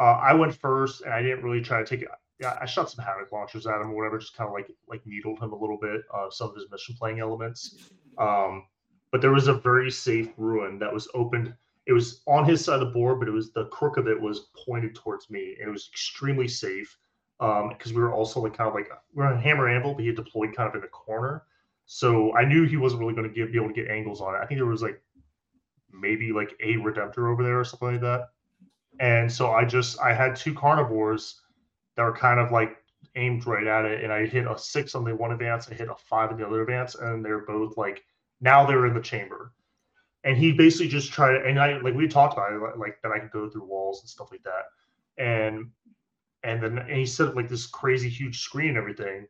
Uh, I went first, and I didn't really try to take it. Yeah, I shot some havoc launchers at him or whatever, just kind of like like needled him a little bit of some of his mission playing elements. Um, but there was a very safe ruin that was opened. It was on his side of the board, but it was the crook of it was pointed towards me, and it was extremely safe because we were also like kind of like we're on hammer anvil, but he had deployed kind of in the corner. So I knew he wasn't really going to be able to get angles on it. I think there was like maybe like a redemptor over there or something like that. And so I just I had two Karnivores that were kind of like aimed right at it, and I hit a six on the one advance, I hit a five on the other advance, and they're both like now they're in the chamber. And he basically just tried to, and I like we talked about it, like- that I could go through walls and stuff like that. And and then and he said like this crazy huge screen and everything,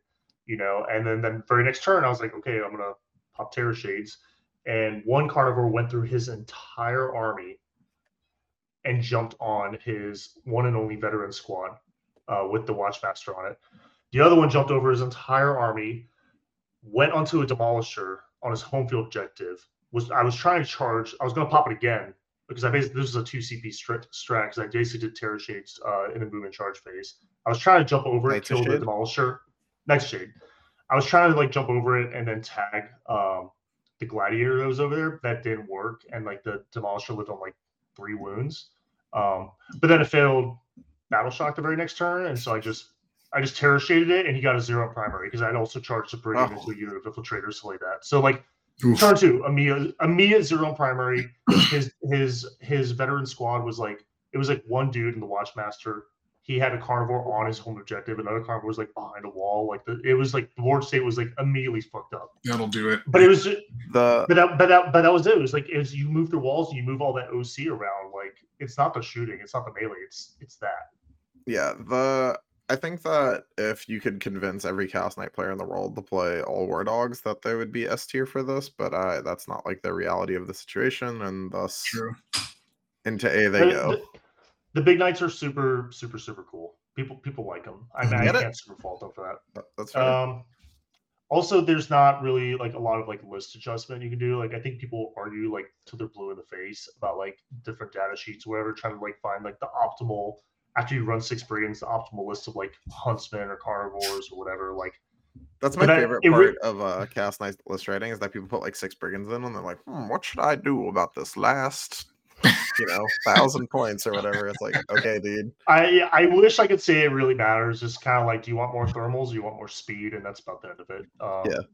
you know. And then the very next turn, I was like, okay, I'm gonna pop terror shades, and one Karnivore went through his entire army and jumped on his one and only veteran squad uh, with the watchmaster on it. The other one jumped over his entire army, went onto a demolisher on his home field objective. Was I was trying to charge? I was going to pop it again because I basically this is a two CP strat because I basically did terror shades uh, in the movement charge phase. I was trying to jump over it, Night's kill the demolisher. Next shade. I was trying to like jump over it and then tag um, the gladiator that was over there. That didn't work, and like the demolisher lived on like three wounds. Um, but then it failed battle shock the very next turn, and so I just I just terror shaded it, and he got a zero primary because I'd also charged the brigand Oh. into a unit of infiltrators, like that. So like Oof. Turn two, Amiya, Amiya zero primary. <clears throat> His his his veteran squad was like it was like one dude in the Watchmaster. He had a Karnivore on his home objective. Another Karnivore was like behind a wall. Like the, it was like the board state was like immediately fucked up. That'll do it. But it was just, The but that but that but that was it. It was like as you move through walls and you move all that OC around. Like it's not the shooting, it's not the melee. It's it's that. yeah, the I think that if you could convince every Chaos Knight player in the world to play all War Dogs, that they would be S tier for this, but uh, that's not like the reality of the situation, and thus True. into A they The- go. The, the big knights are super super super cool. People people like them. I, mean, I can't super fault them for that. That- That's fair. Um, also, there's not really like a lot of like list adjustment you can do. Like I think people argue like till they're blue in the face about like different data sheets, or whatever, trying to like find like the optimal after you run six brigands, the optimal list of like huntsmen or Karnivores or whatever. Like That's my that- favorite it re- part of uh, Chaos Knight list writing is that people put like six brigands in, and they're like, hmm, "What should I do about this last, you know, thousand points or whatever?" It's like, okay, dude. I I wish I could say it really matters. It's kind of like, do you want more thermals? Or you want more speed? And that's about the end of it. Um, Yeah.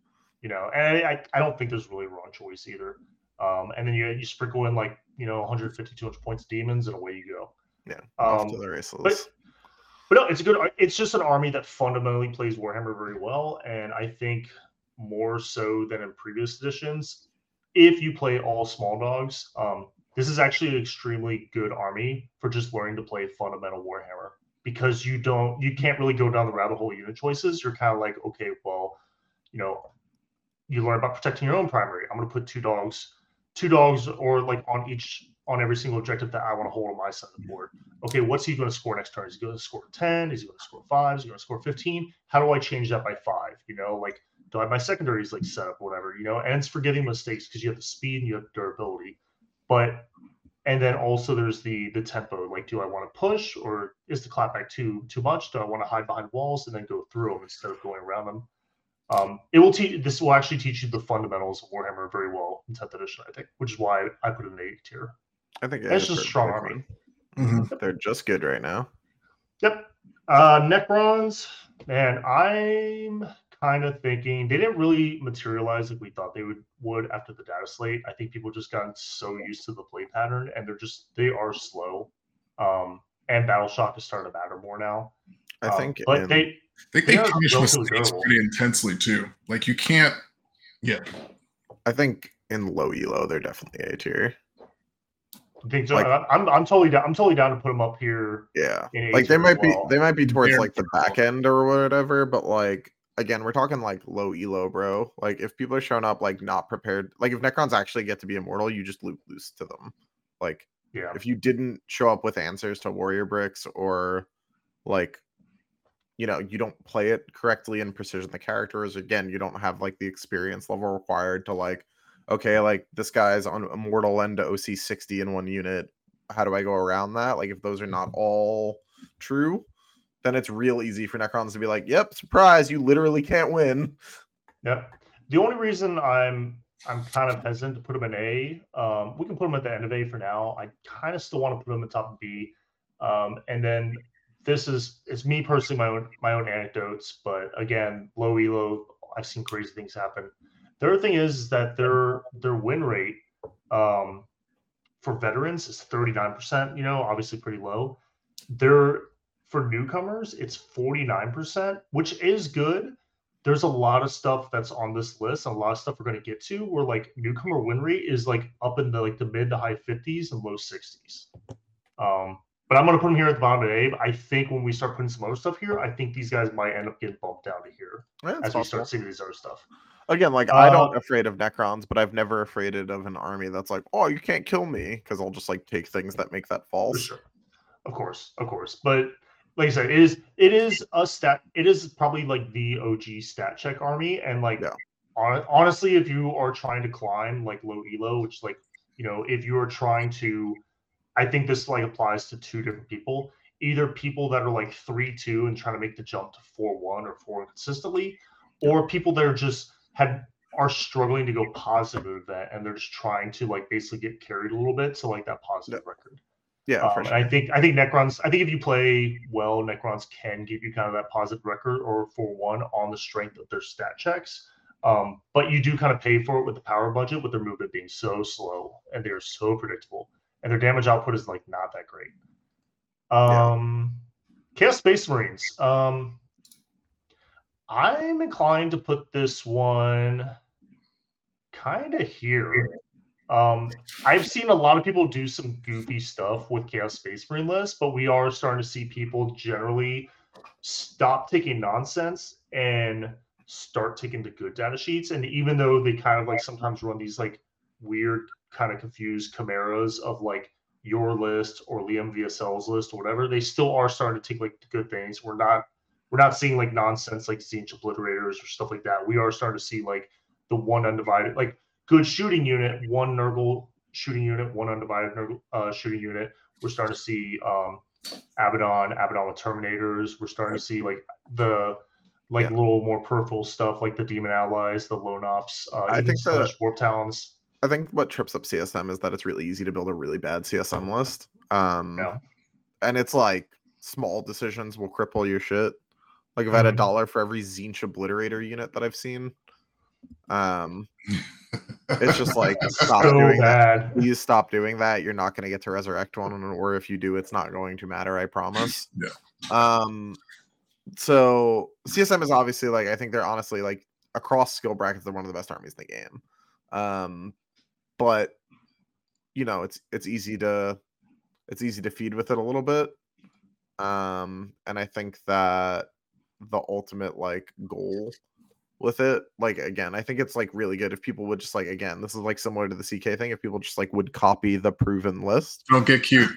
You know, and I, I don't think there's really a wrong choice either. Um, and then you you sprinkle in like you know 150 200 points of demons and away you go. Yeah, off Um, to the races. But no, it's a good. It's just an army that fundamentally plays Warhammer very well, and I think more so than in previous editions. If you play all small dogs, um, this is actually an extremely good army for just learning to play fundamental Warhammer because you don't, you can't really go down the rabbit hole unit choices. You're kind of like, okay, well, you know, you learn about protecting your own primary. I'm going to put two dogs, two dogs, or like on each on every single objective that I want to hold on my side of the board okay, what's he going to score next turn? Is he going to score 10? Is he going to score five? Is he going to score 15? How do I change that by five? You know, like, do I have my secondaries like set up, whatever, you know, and it's forgetting mistakes because you have the speed and you have durability. But, and then also there's the the tempo. Like, do I want to push or is the clapback too too much? Do I want to hide behind walls and then go through them instead of going around them? Um, it will teach. This will actually teach you the fundamentals of Warhammer very well in 10th edition, I think, which is why I put it in A tier. I think it's just strong fun. army. Mhm. They're just good right now. Yep. Uh, Necrons, man, I'm kind of thinking they didn't really materialize like we thought they would would after the data slate. I think people just gotten so used to the play pattern and they're just they are slow. Um, and battle shock is starting to matter more now. I Um, think, but they I think they They punish mistakes pretty intensely too. Like you can't. Yeah, I think in low elo they're definitely A tier. think so. Like- I'm I'm totally down. I'm totally down to put them up here. Yeah, like they tier as might be they might be towards Very like the back end or whatever, but like again, we're talking like low elo, bro. Like if people are showing up like not prepared, like if Necrons actually get to be immortal, you just loot loose to them. Like Yeah. if you didn't show up with answers to warrior bricks or like you know you don't play it correctly in precision the characters again you don't have like the experience level required to like okay like this guy's on immortal and to oc 60 in one unit how do i go around that like if those are not mm-hmm. all true then it's real easy for necrons to be like yep surprise you literally can't win Yep. The only reason I'm I'm kind of hesitant to put them in A. Um, we can put them at the end of A for now. I kind of still want to put them at the top of B. Um, and then this is it's me personally my own my own anecdotes, but again, low elo. I've seen crazy things happen. The other thing is that their their win rate um, for veterans is 39%. You know, obviously pretty low. Their for newcomers, it's 49%, which is good there's a lot of stuff that's on this list, and a lot of stuff we're going to get to where like newcomer win rate is like up in the like the mid to high 50s and low 60s. Um, but I'm going to put them here at the bottom of A. I think when we start putting some other stuff here, I think these guys might end up getting bumped down to here Yeah, as we start seeing these other stuff. again like i Uh, don't afraid of necrons but i've never afraid of an army that's like oh you can't kill me because i'll just like take things that make that false sure. Of course, of course. But like I said, it is it is a stat. It is probably like the OG stat check army, and like Yeah. hon- honestly, if you are trying to climb like low elo, which like you know, if you are trying to, I think this like applies to two different people. Either people that are like three two and trying to make the jump to four one or four consistently, or people that are just had are struggling to go positive that and they're just trying to like basically get carried a little bit to like that positive record. Yeah Um, sure I think I think Necrons. I think if you play well, Necrons can give you kind of that positive record or for one on the strength of their stat checks. Um, but you do kind of pay for it with the power budget, with their movement being so slow and they're so predictable, and their damage output is like not that great. Um, yeah. Chaos Space Marines. Um, I'm inclined to put this one kind of here. Um, I've seen a lot of people do some goofy stuff with Chaos Space Marine lists, but we are starting to see people generally stop taking nonsense and start taking the good data sheets. And even though they kind of like sometimes run these like weird, kind of confused chimeras of like your list or Liam VSL's list or whatever, they still are starting to take like the good things. We're not we're not seeing like nonsense like Tzeentch obliterators or stuff like that. We are starting to see like the one undivided like good shooting unit, one Nurgle shooting unit, one undivided Nurgle uh, shooting unit. We're starting to see um, Abaddon, Abaddon with Terminators. We're starting to see like the like yeah. little more peripheral stuff like the Demon Allies, the Lone Ops, uh, I think the Warp Talons. I think what trips up CSM is that it's really easy to build a really bad CSM list. Um, yeah. And it's like small decisions will cripple your shit. Like if I've had a mm-hmm. dollar for every Tzeentch Obliterator unit that I've seen. Um, <laughs> it's just like <laughs> stop so doing bad. that. Please stop doing that. You're not going to get to resurrect one, or if you do, it's not going to matter. I promise. <laughs> Yeah. Um. So CSM is obviously like I think they're honestly like across skill brackets they're one of the best armies in the game. Um, but you know it's it's easy to it's easy to feed with it a little bit. Um, and I think that the ultimate like goal with it. Like again, I think it's like really good if people would just like again, this is like similar to the CK thing. If people just like would copy the proven list. Don't get cute.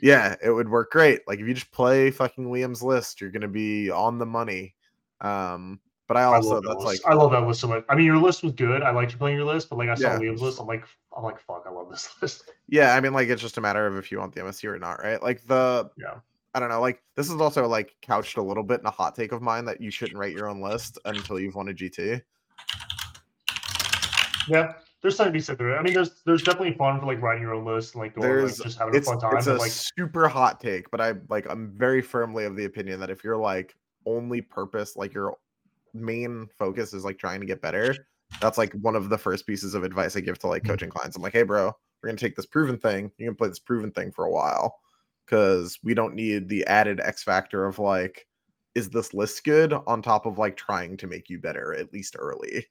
Yeah, it would work great. Like if you just play fucking Liam's list, you're gonna be on the money. Um, but I also I that's like I love that list so much. I mean, your list was good. I liked you playing your list, but like I saw yeah. Liam's list, I'm like, I'm like, fuck, I love this <laughs> list. Yeah, I mean, like it's just a matter of if you want the MSC or not, right? Like the yeah I don't know. Like this is also like couched a little bit in a hot take of mine that you shouldn't write your own list until you've won a GT. Yeah, there's something to be said there. I mean, there's there's definitely fun for like writing your own list and like there's, like, just having a fun time. It's a like super hot take, but I like I'm very firmly of the opinion that if you're like only purpose, like your main focus is like trying to get better, that's like one of the first pieces of advice I give to like mm-hmm. coaching clients. I'm like, hey, bro, we're gonna take this proven thing. You can play this proven thing for a while because we don't need the added X factor of like, is this list good on top of like trying to make you better at least early.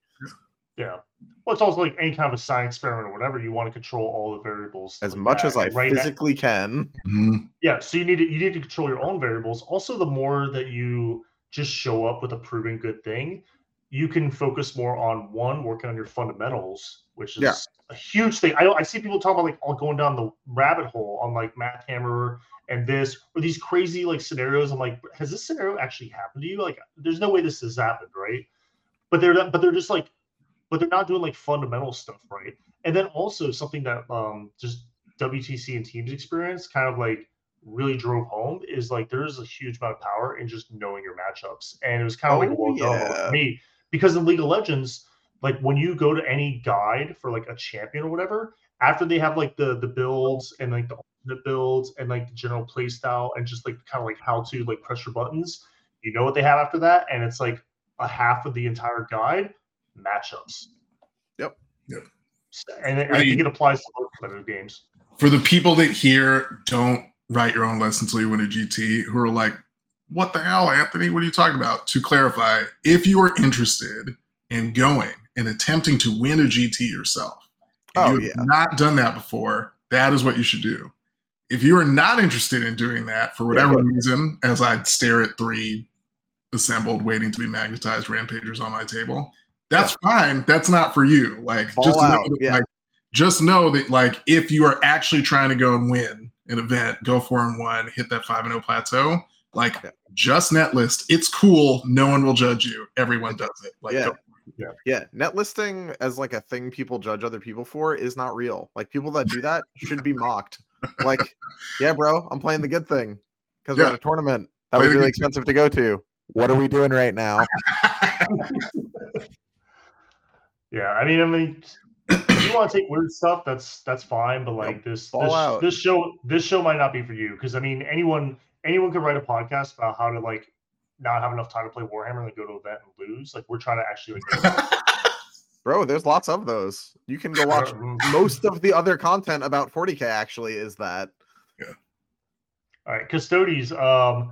Yeah. Well, it's also like any kind of a science experiment or whatever. You want to control all the variables as like much that. as I right physically now, can. Mm-hmm. Yeah. So you need to you need to control your own variables. Also, the more that you just show up with a proven good thing, you can focus more on one working on your fundamentals, which is yeah. a huge thing. I I see people talk about like all going down the rabbit hole on like Mathhammer and this or these crazy like scenarios. I'm like, has this scenario actually happened to you? Like, there's no way this has happened, right? But they're but they're just like, but they're not doing like fundamental stuff, right? And then also something that um just WTC and teams experience kind of like really drove home is like there's a huge amount of power in just knowing your matchups. And it was kind of oh, like a well yeah. for me because in League of Legends, like when you go to any guide for like a champion or whatever, after they have like the the builds and like the alternate builds and like the general play style and just like kind of like how to like press your buttons, you know what they have after that, and it's like a half of the entire guide matchups. Yep. Yep. And I think it applies to both competitive games. For the people that here don't write your own list until you win a GT, who are like, what the hell, Anthony? What are you talking about? To clarify, if you are interested in going and attempting to win a GT yourself, oh, you have yeah. not done that before, that is what you should do. If you are not interested in doing that for whatever yeah. reason, as I stare at three assembled, waiting to be magnetized rampagers on my table, that's yeah. fine. That's not for you. Like just know that, like just know that like if you are actually trying to go and win an event, go four and one, hit that five and zero oh plateau like yeah. just netlist. It's cool. No one will judge you. Everyone does it. Like yeah. Yeah. Yeah. Net listing as like a thing people judge other people for is not real. Like people that do that should be mocked. Like, yeah, bro, I'm playing the good thing because yeah. we're at a tournament that Play was really expensive to go to. What are we doing right now? <laughs> yeah, I mean, I mean, if you want to take weird stuff, that's that's fine. But like this, this, this show, this show might not be for you because I mean, anyone anyone could write a podcast about how to like not have enough time to play Warhammer and then go to an event and lose. Like we're trying to actually <laughs> like Bro, there's lots of those. You can go watch most of the other content about 40k actually is that. Yeah. All right, Custodes. Um,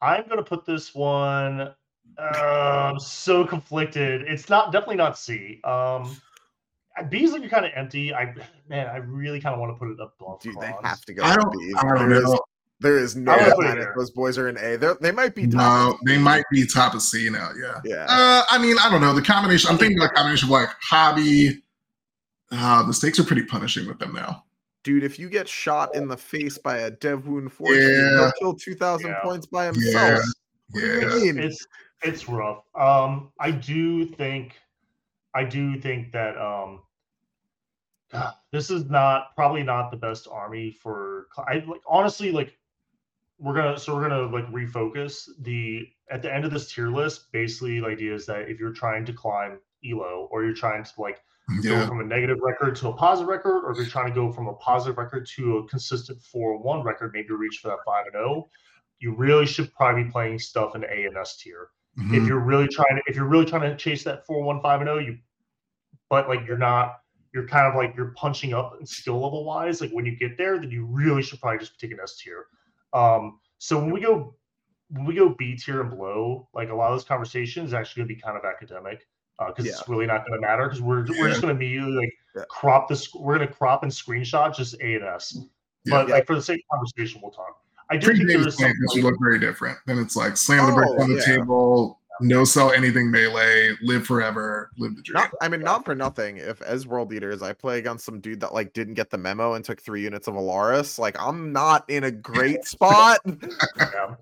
I'm gonna put this one. Uh, I'm so conflicted. It's not definitely not C. Um, B's looking kind of empty. I man, I really kind of want to put it up above. Dude, they have to go. I don't, I don't know. There is no I would put planet those boys are in A. They're, they might be top. No, they might be top of C now. Yeah. Yeah. Uh, I mean, I don't know. The combination. I'm thinking about a combination of like hobby. Uh, the stakes are pretty punishing with them now. Dude, if you get shot in the face by a Dev Wound Force, Yeah. he'll kill 2,000 Yeah. points by himself. What do you Yeah. it's it's rough. Um, I do think, I do think that um, <sighs> this is not probably not the best army for. I like honestly like we're gonna so we're gonna like refocus the at the end of this tier list. Basically, the idea is that if you're trying to climb elo or you're trying to like <laughs> go from a negative record to a positive record, or if you're trying to go from a positive record to a consistent four one record, maybe reach for that five and zero. You really should probably be playing stuff in A and S tier if Mhm. you're really trying to if you're really trying to chase that four one five and zero, you but like you're not you're kind of like you're punching up in skill level wise. Like when you get there, then you really should probably just take an S tier. Um, so when we go when we go B tier and below, like a lot of those conversations is actually gonna be kind of academic because it's really not gonna matter because we're we're just gonna immediately like Yeah. crop this we're gonna crop and screenshot just A and S. Yeah. But like for the sake of conversation, we'll talk. I do think there is this look very different. Then it's like slam the brick Oh, on the yeah. table, no sell anything melee, live forever, live the dream. Not, I mean, not for nothing. If as World Eaters, I play against some dude that like didn't get the memo and took three units of Allarus, like I'm not in a great <laughs> spot. Yeah.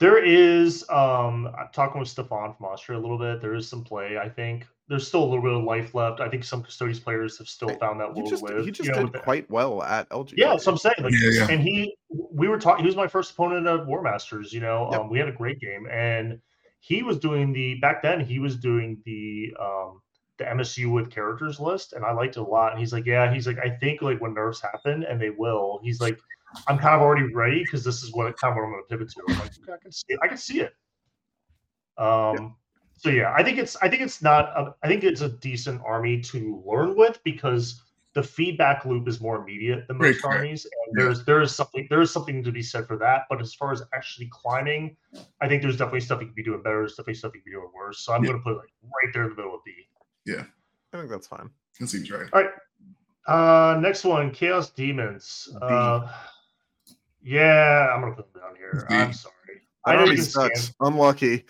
There is um I'm talking with Stefan from Austria a little bit. There is some play, I think. There's still a little bit of life left. I think some Custodes players have still found that he will just live. he just you know, did the- quite well at LG. yeah, so I'm saying. Like, Yeah, yeah. and he, we were talking. He was my first opponent of War Masters. You know, Yep. um, we had a great game, and he was doing the back then. He was doing the um the MSU with characters list, and I liked it a lot. And he's like, yeah, he's like, I think like when nerfs happen, and they will. He's like, I'm kind of already ready because this is what kind of what I'm going to pivot to. I'm like, <laughs> okay, I can see, it. I can see it. Um. So yeah, I think it's I think it's not a, I think it's a decent army to learn with because the feedback loop is more immediate than most correct. armies, and there's there is something there is something to be said for that. But as far as actually climbing, I think there's definitely stuff you can be doing better. There's definitely stuff you can be doing worse. So I'm Yeah. going to put it like right there in the middle of B. Yeah, I think that's fine. That seems right. All right. Uh, next one, Chaos Demons. Uh, yeah, I'm gonna put them down here. B. I'm sorry. That I know army you can stand sucks. Unlucky.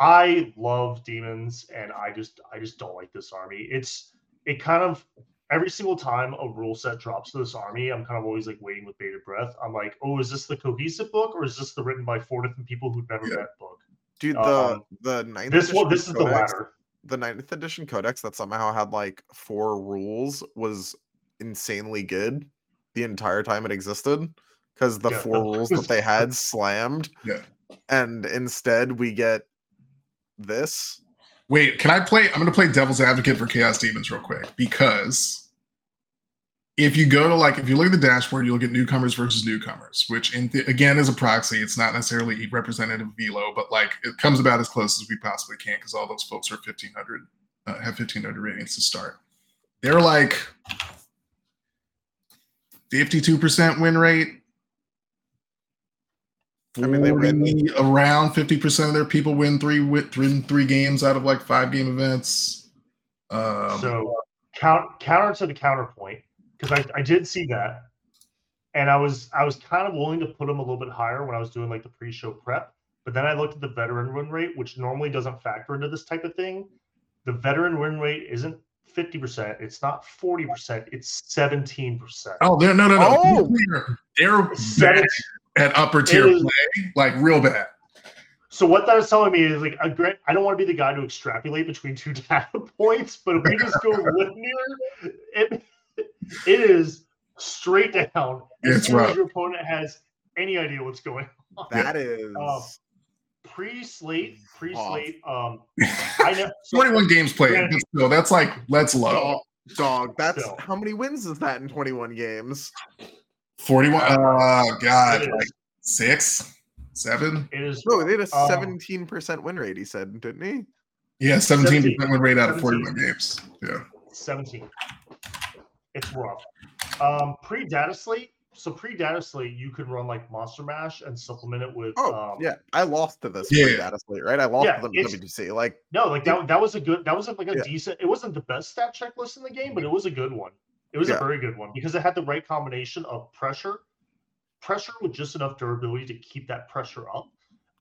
I love demons, and I just I just don't like this army. It's it kind of every single time a rule set drops to this army, I'm kind of always like waiting with bated breath. I'm like, oh, is this the cohesive book or is this the written by four different people who've never Yeah. read book? Dude, the Um, the ninth This one, edition this is the latter. the ninth edition codex that somehow had like four rules was insanely good the entire time it existed because the Yeah, four rules that they had slammed <laughs> Yeah. and instead we get this Wait, can I play? I'm going to play devil's advocate for Chaos Demons real quick because if you go to like, if you look at the dashboard, you look at newcomers versus newcomers, which in th- again is a proxy. It's not necessarily representative of Velo, but like it comes about as close as we possibly can because all those folks are 1500, uh, have 1500 ratings to start. They're like 52% win rate. I mean, they win. around 50% of their people win three win, win three games out of like five game events. Um, so count, counter to the counterpoint because I, I did see that and i was i was kind of willing to put them a little bit higher when i was doing like the pre-show prep but then i looked at the veteran win rate which normally doesn't factor into this type of thing the veteran win rate isn't 50% it's not 40% it's 17% oh, they're no, no, no. Oh! They're, they're Seven- at upper tier is- play, like real bad. so what that is telling me is like a great, I don't want to be the guy to extrapolate between two <laughs> data points, but if we just go <laughs> linear, it it is straight down as It's soon rough. as your opponent has any idea what's going on. that is Um, Pre-slate, pre-slate. Um, <laughs> I know. so- 21 games played. Yeah. but still, that's like that's low. dog, dog that's Still. how many wins is that in 21 games 41. Oh god, like six, seven. It is. no they had a Um, 17% win rate he said didn't he Yeah, seventeen percent win rate out of 17. forty-one games. Yeah. 17. It's rough. Um, pre data slate. So pre data slate, you could run like Monster Mash and supplement it with. Oh um, yeah, I lost to this Yeah. yeah. data slate, right? I lost Yeah, to them it's- Like No, like that. That was a good. That was like a Yeah. decent. It wasn't the best stat checklist in the game, but it was a good one. It was Yeah. a very good one because it had the right combination of pressure, pressure with just enough durability to keep that pressure up.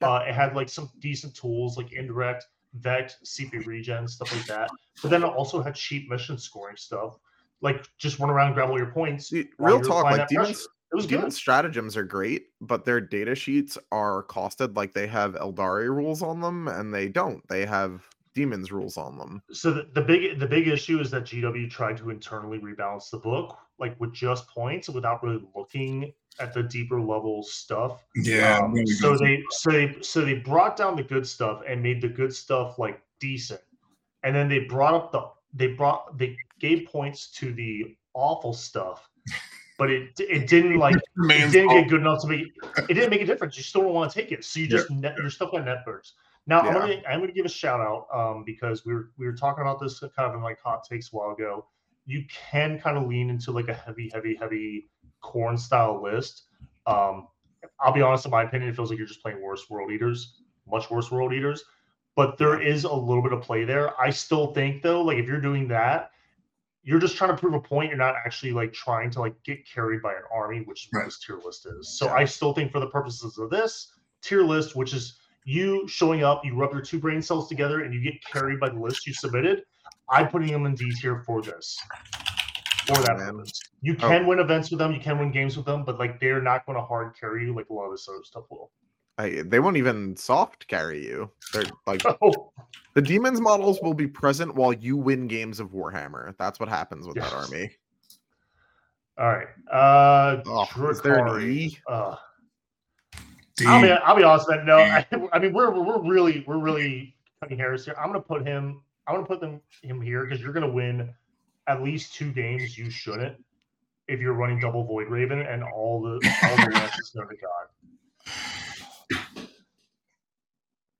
Yeah. Uh, it had like some decent tools like indirect, vect, CP regen, stuff like that. But then it also had cheap mission scoring stuff, like just run around, grab all your points. see, real talk, like demons, It was good. demon stratagems are great, but their data sheets are costed like they have Eldari rules on them, and they don't. They have demons rules on them. so the, the big the big issue is that GW tried to internally rebalance the book like with just points without really looking at the deeper level stuff. Yeah. Um, really so they so they so they brought down the good stuff and made the good stuff like decent. And then they brought up the they brought they gave points to the awful stuff, but it it didn't like it didn't fault. get good enough to make it didn't make a difference. You still don't want to take it, so you just net, you're stuff got net birds. Now I'm Yeah. gonna I'm gonna give a shout out um, because we were we were talking about this kind of in like hot takes a while ago. You can kind of lean into like a heavy, heavy, heavy Khorne style list. Um, I'll be honest, in my opinion, it feels like you're just playing worse world eaters, much worse world eaters. But there is a little bit of play there. I still think though, like if you're doing that, you're just trying to prove a point. You're not actually like trying to like get carried by an army, which is what Right. this tier list is. So Yeah. I still think for the purposes of this tier list, which is you showing up, you rub your two brain cells together, and you get carried by the list you submitted. I'm putting them in D tier for this. For that purpose. You Oh. can win events with them, you can win games with them, but like they're not going to hard carry you like a lot of this other stuff will. I, they won't even soft carry you. They're like <laughs> Oh, the demons models will be present while you win games of Warhammer. That's what happens with that army. all right. Uh, Oh, is there an. E? Uh, D. I'll be, I'll be honest, man. No, Yeah. <laughs> I, I mean we're we're really we're really cutting hairs here. I'm gonna put him. I'm gonna put them him here because you're gonna win at least two games. You shouldn't if you're running double void raven and all the all the lances go to God.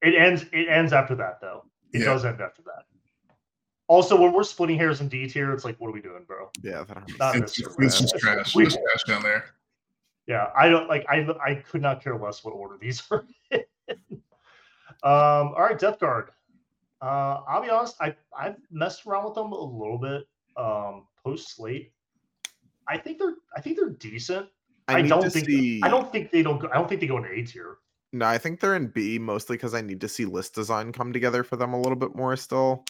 It ends. It ends after that though. It Yeah. does end after that. Also, when we're splitting hairs in D tier, it's like, what are we doing, bro? Yeah, that army's Not It's, necessarily. it's just trash. We- Just trash down there. Yeah, I don't like. I I could not care less what order these are. in. um. All right, Death Guard. Uh, I'll be honest. I I've messed around with them a little bit. Um, post slate. I think they're. I think they're decent. I, need don't think. see. I don't think they don't. Go, I don't think they go into A tier. No, I think they're in B mostly because I need to see list design come together for them a little bit more. Still,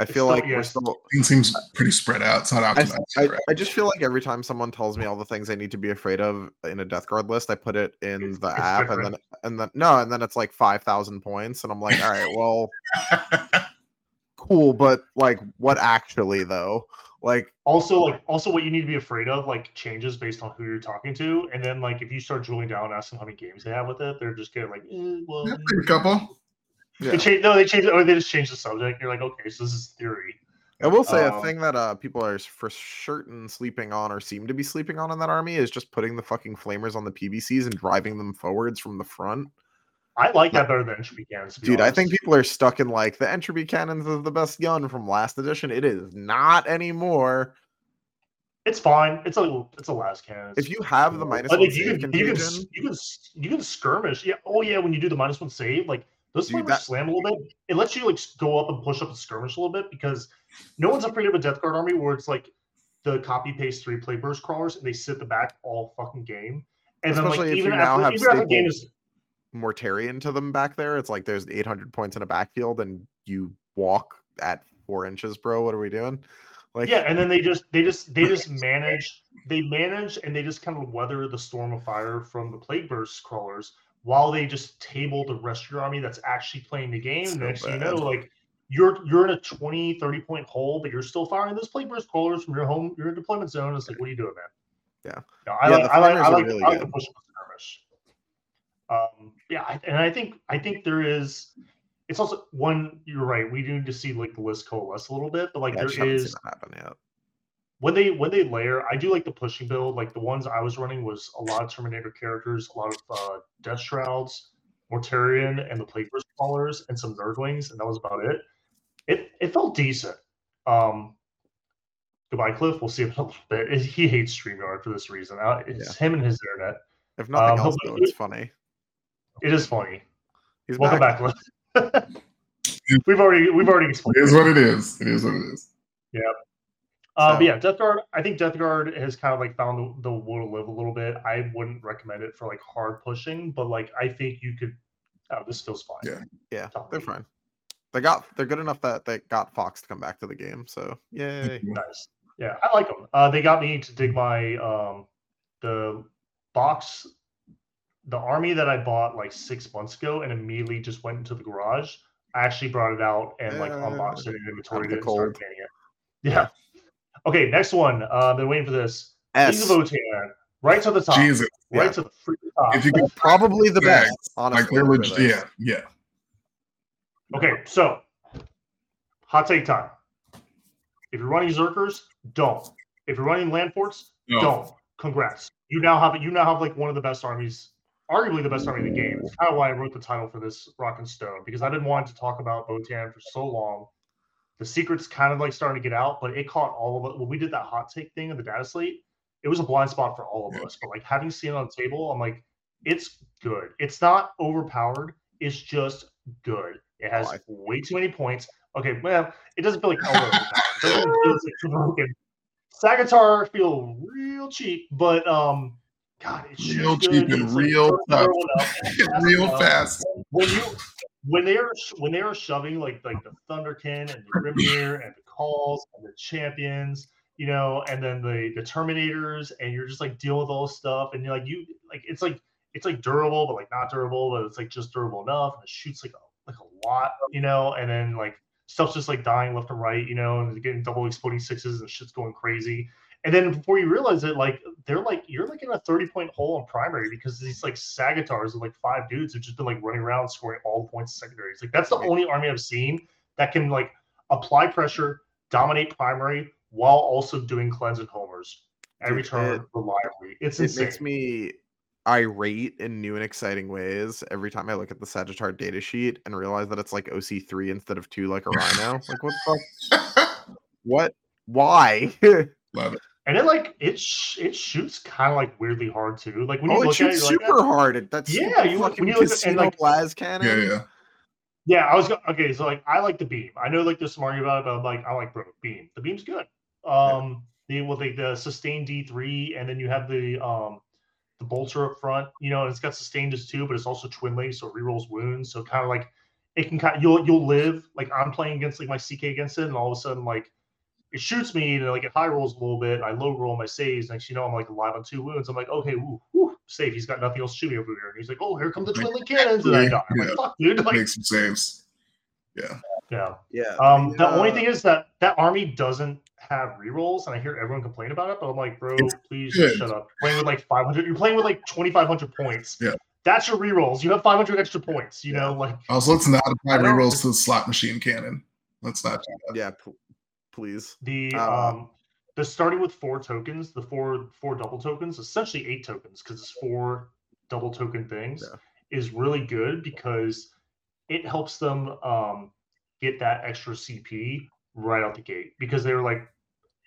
I feel still- like yeah. we're still. It seems pretty spread out. It's not I, optimized. I, right? I just feel like every time someone tells me all the things I need to be afraid of in a death guard list, I put it in It's- the it's app, and then and then no, and then it's like five thousand points, and I'm like, all right, well, <laughs> cool, but like, what actually though? Like, Also, like, also what you need to be afraid of, like, changes based on who you're talking to, and then like if you start drilling down, asking how many games they have with it, they're just getting like, eh, well, Yeah, a couple. Yeah. They change, no, they change, or they just change the subject. You're like, okay, so this is theory. I will say a Um, thing that uh people are for certain sleeping on or seem to be sleeping on in that army is just putting the fucking flamers on the PBCs and driving them forwards from the front. I like that better than entropy cannons. to be Dude, I think people are stuck in like the entropy cannons is the best gun from last edition. It is not anymore. it's fine. It's a it's a lascannon. If you have the minus But, one like, you can, you can you can you can skirmish. Yeah. Oh yeah, when you do the minus one save, like those Dude, that- slam a little bit. It lets you like go up and push up and skirmish a little bit because no one's afraid of a death guard army where it's like the copy paste three plague burst crawlers and they sit the back all fucking game. And then Especially like if even you now after have even after game is Mortarion to them back there. It's like there's 800 points in a backfield and you walk at four inches, bro. What are we doing? Like, yeah, and then they just they just they just <laughs> manage they manage and they just kind of weather the storm of fire from the plague burst crawlers while they just table the rest of your army that's actually playing the game. So Next you know, like you're you're in a 20, 30 point hole, but you're still firing those plague burst crawlers from your home, your deployment zone. It's like, what are you doing, man? Yeah. No, I Yeah, like I like I like, really I like the push skirmish. Um yeah, I, and I think I think there is it's also one you're right, we do need to see like the list coalesce a little bit, but like yeah, there is happen yet. When they when they layer, I do like the pushing build. Like the ones I was running was a lot of Terminator characters, a lot of uh, Death Shrouds, Mortarion, and the Plague Burst Crawlers, and some Nurglings, and that was about it. it it felt decent. Um, goodbye, Cliff. We'll see him in a little bit. He hates Streamyard for this reason. Uh, It's him and his internet. If nothing Um, else, though, it's funny. It is funny. He's Welcome back. back, Cliff. <laughs> we've already we've already explained. It is what it is. It is what it is. Um, So- but yeah, Death Guard. I think Death Guard has kind of like found the, the will to live a little bit. I wouldn't recommend it for like hard pushing, but like I think you could. Oh, this feels fine. Yeah. Yeah, Top they're league. fine. They got they're good enough that they got Fox to come back to the game. So yay! <laughs> Nice. Yeah, I like them. Uh, they got me to dig my um, the box, the army that I bought like six months ago, and immediately just went into the garage. I actually brought it out and like unboxed it and inventoried it and started painting it. Yeah. Okay, next one. Uh, been waiting for this. League S Votan, right to the top. Jesus. Right yeah. to the freaking top. If you could probably the Yeah, best. Honestly, like they're for legit, yeah, yeah. Okay, so hot take time. If you're running Zerkers, don't. If you're running land forts, No. don't. Congrats. You now have you now have like one of the best armies, arguably the best army in the game. It's kind of why I wrote the title for this Rock and Stone because I've been wanting to talk about Votan for so long. The secret's kind of like starting to get out, but it caught all of it. When we did that hot take thing in the data slate, it was a blind spot for all of us. But like having seen it on the table, I'm like, it's good. It's not overpowered. It's just good. It has Oh, way too many points. Okay, well, it doesn't feel like overpowered. <laughs> Sagitaur feel real cheap, but um, God, it shoots Real good. cheap and It's, real throwing tough. up. <laughs> Real Uh, fast. When you when they are when they are shoving like like the Thunderkyn and the Grimnyr and the Kâhls and the champions, you know, and then the the Terminators, and you're just like dealing with all this stuff, and you're like you like it's like it's like durable, but like not durable, but it's like just durable enough, and it shoots like a like a lot, you know, and then like stuff's just like dying left and right, you know, and getting double exploding sixes and shit's going crazy. And then before you realize it, like they're like you're like in a 30 point hole in primary because these like Sagitaurs of like five dudes who've just been like running around scoring all the points in secondaries. Like that's the only army I've seen that can like apply pressure, dominate primary while also doing cleanse and homers every Dude, turn it- reliably. It's It insane. makes me irate in new and exciting ways every time I look at the Sagitaur data sheet and realize that it's like OC3 instead of two like a Rhino. like what the <laughs> fuck? What? Why? <laughs> Love it. and it like it sh- it shoots kind of like weirdly hard too. Like when you oh, it look at it, shoots you're like, super hard. It- That's Yeah, super you look- when you look at- and, casino like- lascannon. Yeah, yeah. Yeah, I was go- okay. So like, I like the beam. I know like there's some argument about it, but I'm like, I like bro, beam. The beam's good. Um, the well, like the sustained D three, and then you have the um the bolter up front. You know, and it's got sustained as two, but it's also twin link, so it rerolls wounds. So kind of like it can kind you'll you'll live like I'm playing against like my CK against it, and all of a sudden like it shoots me and like it high rolls a little bit. I low roll my saves. Next, you know, I'm like alive on two wounds. I'm like, okay, woo, woo, save. He's got nothing else to shoot me over here. And he's like, oh, here come the twin link cannons, and I die. I'm like, Yeah. fuck, dude. Like, Make some saves. Yeah. yeah. Yeah. Um, the only thing is that that army doesn't have rerolls, and I hear everyone complain about it. But I'm like, bro, It's please good. shut up. You're Playing with like 500, you're playing with like 2,500 points. Yeah. that's your rerolls. You have 500 extra points. You know, like Also, let's not apply I don't- rerolls to the slot machine cannon. Let's not do that. Yeah, pl- please. the Uh, um, the starting with four tokens, the four four double tokens, essentially eight tokens because it's four double token things, Yeah. is really good because it helps them um get that extra CP right out the gate because they're like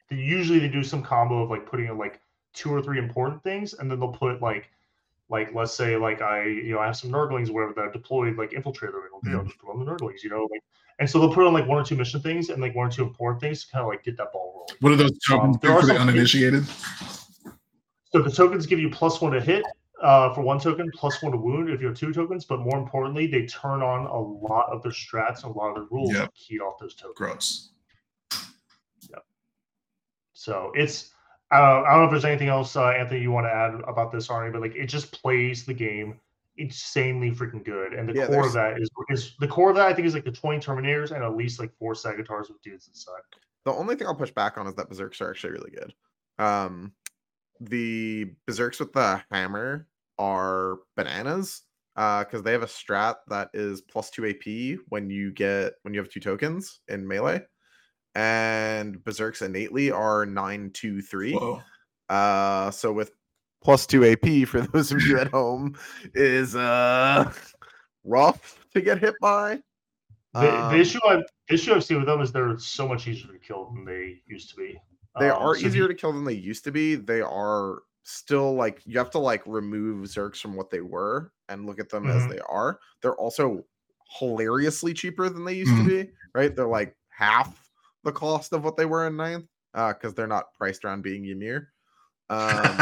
they usually they do some combo of like putting in like two or three important things and then they'll put like like let's say like I you know I have some nurglings or whatever that are deployed like infiltrator and okay, I'll just put on the nurglings you know like and so they'll put on like one or two mission things and like one or two important things to kind of like get that ball rolling. What are those tokens um, there are for the uninitiated? So the tokens give you plus one to hit uh, for one token, plus one to wound if you have two tokens. But more importantly, they turn on a lot of their strats and a lot of their rules Yep. keyed off those tokens. Gross. So it's I don't, I don't know if there's anything else, uh, Anthony, you want to add about this army, but like it just plays the game insanely freaking good. And the Yeah, core of that is is the core of that I think is like the 20 Terminators and at least like four Sagitaurs with dudes inside. The only thing I'll push back on is that Berserks are actually really good. Um, the Berserks with the hammer are bananas because they have a strat that is plus two AP when you get when you have two tokens in melee, and Berserks innately are nine two three. Whoa. Uh, so with plus two AP for <laughs> those of you at home is uh <laughs> rough to get hit by. The, Um, the issue I the issue I've seen with them is they're so much easier to kill than they used to be. They Um, are so easier you- to kill than they used to be. They are still like you have to like remove Zerks from what they were and look at them as Mhm. they are. They're also hilariously cheaper than they used Mhm. to be, right? They're like half the cost of what they were in ninth, uh, because they're not priced around being Ymir. Um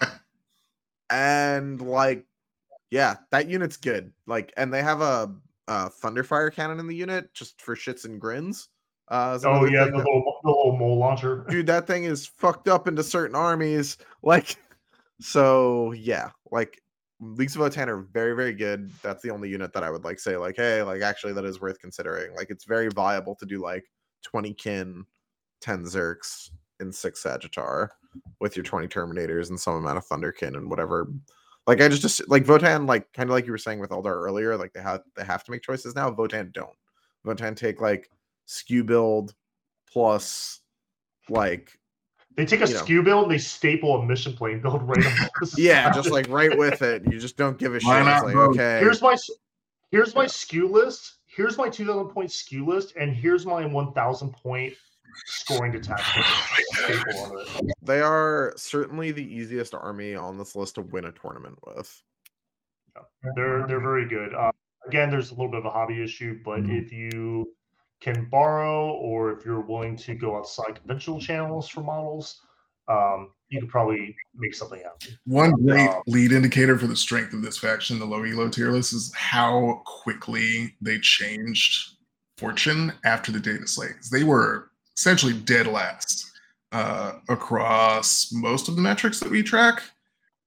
<laughs> and like yeah, that unit's good. Like and they have a, a Thunderfire cannon in the unit just for shits and grins. Uh, Oh yeah, the that- little, the little mole launcher. <laughs> dude that thing is fucked up into certain armies <laughs> like so yeah like leagues of Votan are very very good that's the only unit that i would like say like hey like actually that is worth considering like it's very viable to do like 20 kin 10 zerks and six Sagitaur with your 20 terminators and some amount of Thunderkyn and whatever. Like i just, just like votan like kind of like you were saying with eldar earlier like they have they have to make choices now. Votan don't. Votan take like skew build plus like They take a you know. skew build and they staple a mission plane build right on <laughs> the yeah just like right with it. You just don't give a shit. Why like okay. Here's my here's my Yeah. skew list. Here's my 2,000 point skew list, and here's my 1,000 point scoring detachment. <laughs> staple on it. they are certainly the easiest army on this list to win a tournament with They're they're very good. Uh, again, there's a little bit of a hobby issue, but Mhm. if you can borrow or if you're willing to go outside conventional channels for models, um, you could probably make something happen. One great Um, lead indicator for the strength of this faction, the low elo tier list, is how quickly they changed fortune after the data slate. They were essentially dead last uh, across most of the metrics that we track.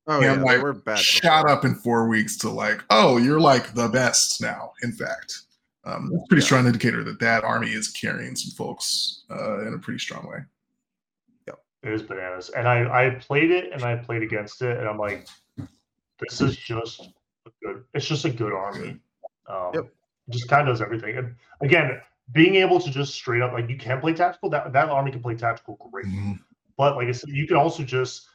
oh Yeah, yeah, they like, were bad Shot before. up in four weeks to like, oh, you're like the best now. In fact, um, that's a pretty Yeah. strong indicator that that army is carrying some folks uh, in a pretty strong way. It is bananas. And I, I played it and I played against it, and I'm like, this is just a good. It's just a good army. Um, Yep. it Just kind of does everything. And again, being able to just straight up like you can play tactical. That that army can play tactical great. But like I said, you can also just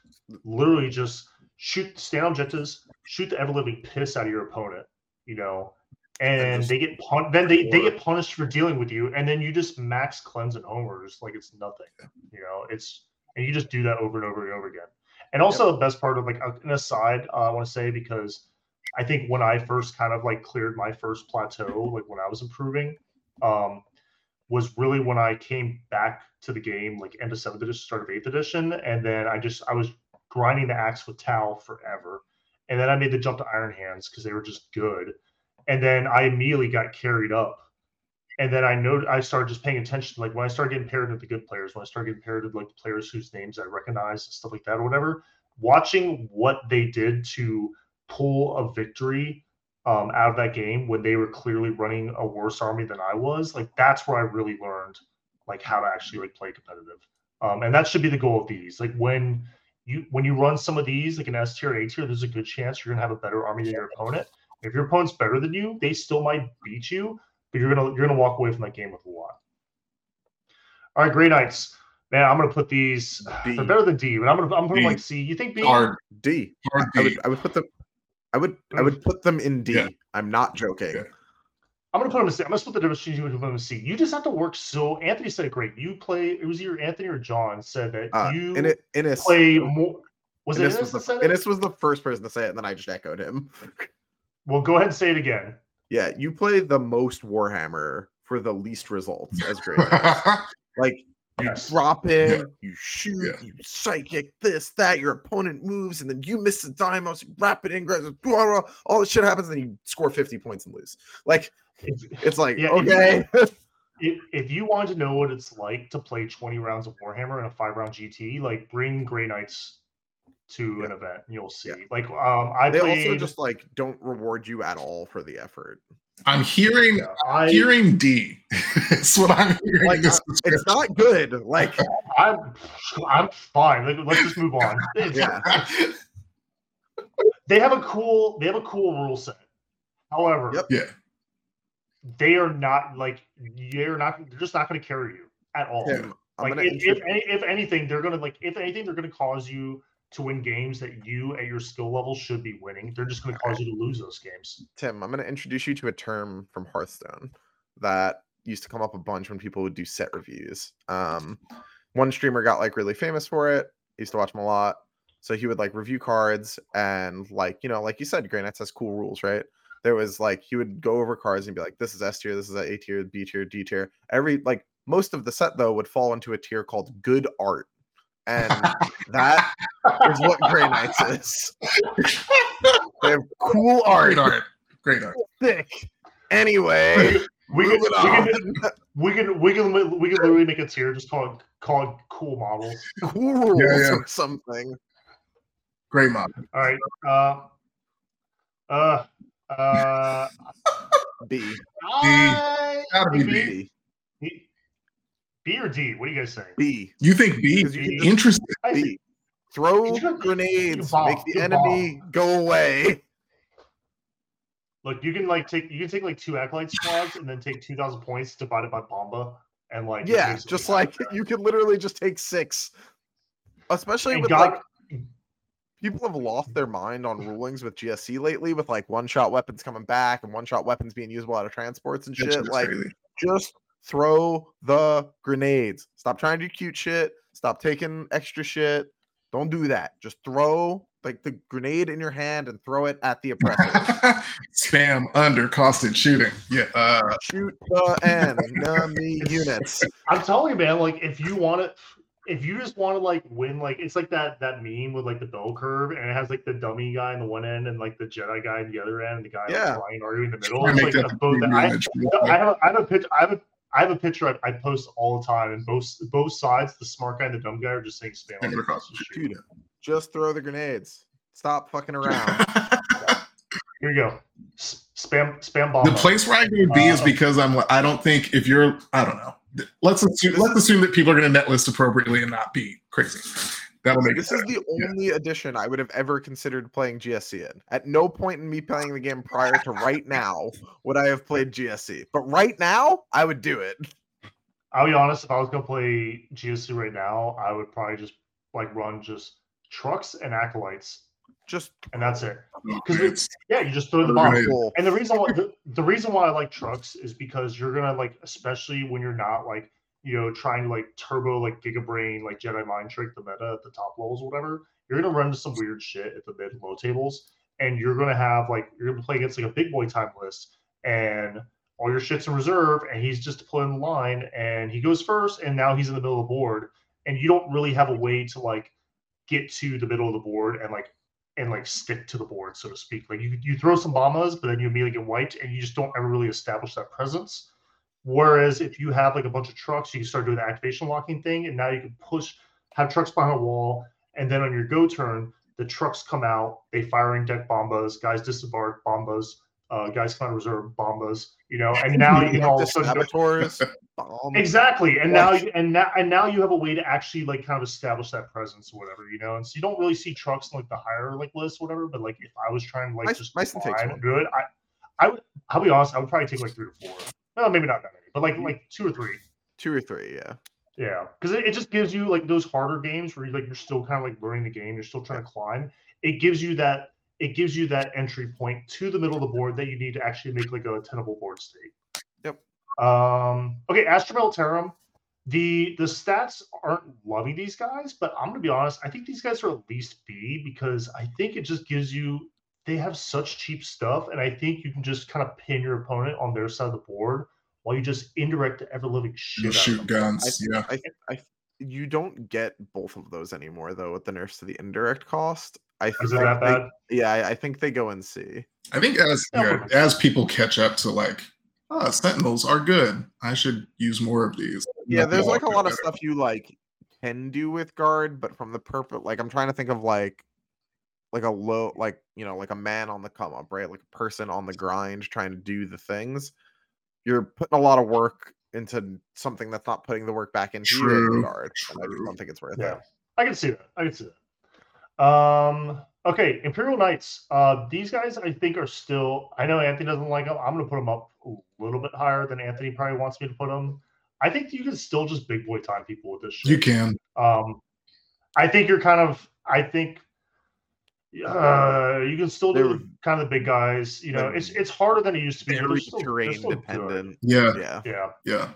literally just shoot stand objectives, shoot the ever living piss out of your opponent, you know, and they get pun- then they, they get punished for dealing with you, and then you just max cleanse and homers like it's nothing, you know. It's and you just do that over and over and over again. And also the best part of like uh, an aside, uh, I want to say because I think when I first kind of like cleared my first plateau, like when I was improving, um, was really when I came back to the game, like end of seventh edition, start of eighth edition, and then I just I was grinding the axe with Tau forever, and then I made the jump to Iron Hands because they were just good, and then I immediately got carried up, and then I know I started just paying attention, like when I started getting paired with the good players, when I started getting paired with like the players whose names I recognize and stuff like that or whatever, watching what they did to pull a victory um, out of that game when they were clearly running a worse army than I was, like that's where I really learned like how to actually like play competitive. Um, and that should be the goal of these. Like when you when you run some of these, like an S tier A tier, there's a good chance you're gonna have a better army than your opponent. If your opponent's better than you, they still might beat you, but you're gonna you're gonna walk away from that game with a lot. All right, Grey Knights. Man, I'm gonna put these. B. <sighs> They're better than D, but I'm gonna I'm gonna like C. You think B? Hard, d hard i D. would i would put them i would i would put them in d Yeah. am not joking Yeah. I'm gonna put them in C. I'm gonna split the difference between you and put them in C. You just have to work so. Anthony said it great. You play. It was either Anthony or John said that uh you in it in it play more. Was it Innes Innes was, that the, it? Innes was the first person to say it, and then I just echoed him. Well, go ahead and say it again. Yeah, you play the most Warhammer for the least results as <laughs> great. like you Yes. drop in, Yeah. you shoot, Yeah. you psychic, this, that, your opponent moves, and then you miss the dimos, you rapid ingress, blah, blah, all this shit happens, and you score 50 points and lose. Like, If, it's like, Yeah, if okay. <laughs> if, if you want to know what it's like to play 20 rounds of Warhammer in a five round GT, like bring Grey Knights to an event you'll see. Yeah. Like um I they played also just like don't reward you at all for the effort. I'm hearing yeah, I hearing D. <laughs> It's what I'm hearing. Like, in this uh, It's not good. Like, <laughs> I'm I'm fine. Like, let's just move on. <laughs> Yeah. They have a cool they have a cool rule set. However, Yep. yeah. they are not like they're not they're just not going to carry you at all. Tim, I'm like if, if, any, if anything, they're gonna like if anything, they're gonna cause you to win games that you at your skill level should be winning. They're just gonna cause you to lose those games. Tim, I'm going to introduce you to a term from Hearthstone that used to come up a bunch when people would do set reviews. Um, one streamer got like really famous for it. I used to watch him a lot. So he would like review cards and like, you know, like you said, Grey has cool rules, right? There was like he would go over cards and be like, this is S tier, this is A tier, B tier, D tier. Every like most of the set though would fall into a tier called good art. And that is what Grey Knights is. they have cool art. Great art. Great art. Thick. Anyway, We can, moving we, can, we can <laughs> we can we can literally make a tier just called called cool models. cool rules yeah. or something. Great mod. All right. Uh, uh, uh, B. I- Gotta be B. B. B. B or D? What do you guys think? B. You think B? 'Cause you Interesting. B. Throw grenades, bomb, make the you enemy go away. Look, you can like take you can take like two acolyte squads and then take two thousand points divided by Bomba and like Yeah, just like that. you can literally just take six. Especially And with God, like people have lost their mind on rulings with GSC lately, with like one shot weapons coming back and one shot weapons being usable out of transports and shit. Like, crazy. just throw the grenades. Stop trying to do cute shit. Stop taking extra shit. Don't do that. Just throw like the grenade in your hand and throw it at the oppressor. <laughs> Spam under costed shooting. Yeah. Uh, Shoot the enemy units. I'm telling you, man. Like, if you want to, if you just want to like win, like it's like that that meme with like the bell curve, and it has like the dummy guy in the one end and like the Jedi guy in the other end, and the guy like, Yeah. flying Argue in the middle. try to It's make like that the both. the I, I have a, I have a picture. I have a I have a picture I, I post all the time, and both both sides, the smart guy and the dumb guy, are just saying spam. Spam across the shooting. Shoot it. Just throw the grenades. Stop fucking around. <laughs> Here you go. S- Spam spam the place where I go B is Uh, because I'm. I don't think if you're. I don't know. Let's assume. Let's assume that people are going to net list appropriately and not be crazy. That'll make This it is better. the only edition I would have ever considered playing GSC in. At no point in me playing the game prior to right now would I have played GSC. But right now, I would do it. I'll be honest. If I was gonna play GSC right now, I would probably just like run just trucks and acolytes, Just and that's it. Oh, 'cause it's- Yeah, you just throw the Throw bomb. grenades. cool. And the reason why the, the reason why I like trucks is because you're gonna like, especially when you're not like, you know, trying to like turbo like Giga Brain, like Jedi Mind Trick, the meta at the top levels, or whatever. You're gonna run into some weird shit at the mid and low tables, and you're gonna have like you're gonna play against like a big boy time list, and all your shit's in reserve, and he's just pulling the line, and he goes first, and now he's in the middle of the board, and you don't really have a way to like get to the middle of the board and like and like stick to the board, so to speak. Like you you throw some bombas, but then you immediately get wiped, and you just don't ever really establish that presence. Whereas if you have like a bunch of trucks, you can start doing the activation locking thing, and now you can push, have trucks behind a wall, and then on your go turn, the trucks come out, they fire in deck bombas, guys disembark bombas, uh, guys come out of reserve bombas, you know, and now <laughs> you can all of a sudden go. <laughs> Exactly, and now you, and now and now you have a way to actually like kind of establish that presence or whatever, you know. And so you don't really see trucks in like the higher like list, or whatever. But like if I was trying to like Mice- just climb one. good, I I would I'll be honest, I would probably take like three or four. No, maybe not that many, but like like two or three. Two or three, yeah. Yeah, because it, it just gives you like those harder games where you like you're still kind of like learning the game, you're still trying to climb. It gives you that it gives you that entry point to the middle of the board that you need to actually make like a tenable board state. Yep. Um. Okay, Astra Militarum. The the stats aren't loving these guys, but I'm gonna be honest. I think these guys are at least B because I think it just gives you they have such cheap stuff, and I think you can just kind of pin your opponent on their side of the board while you just indirect the ever living shit. You shoot them. guns. Yeah. I, I, you don't get both of those anymore though with the nerfs to the indirect cost. I Is think it that they- bad? yeah, I, I think they go in C. I think as Yeah, yeah, pretty as people catch up to like, oh, Sentinels are good. I should use more of these. Yeah, there's like a all lot of stuff you like can do with guard, but from the purpose, like I'm trying to think of like like a low, like you know, like a man on the come up, right? Like a person on the grind trying to do the things. You're putting a lot of work into something that's not putting the work back into you as the True, guard. and I don't think it's worth Yeah, it. I can see that. I can see that. Um, okay, Imperial Knights. Uh, these guys I think are still. I know Anthony doesn't like them. I'm gonna put them up a little bit higher than Anthony probably wants me to put them. I think you can still just big boy time people with this shit. You can. Um, I think you're kind of. I think. Uh, you can still do were- kind of the big guys. You know, it's it's harder than it used to be. Very they're still, terrain still good. dependent. Yeah, Yeah. Yeah, yeah.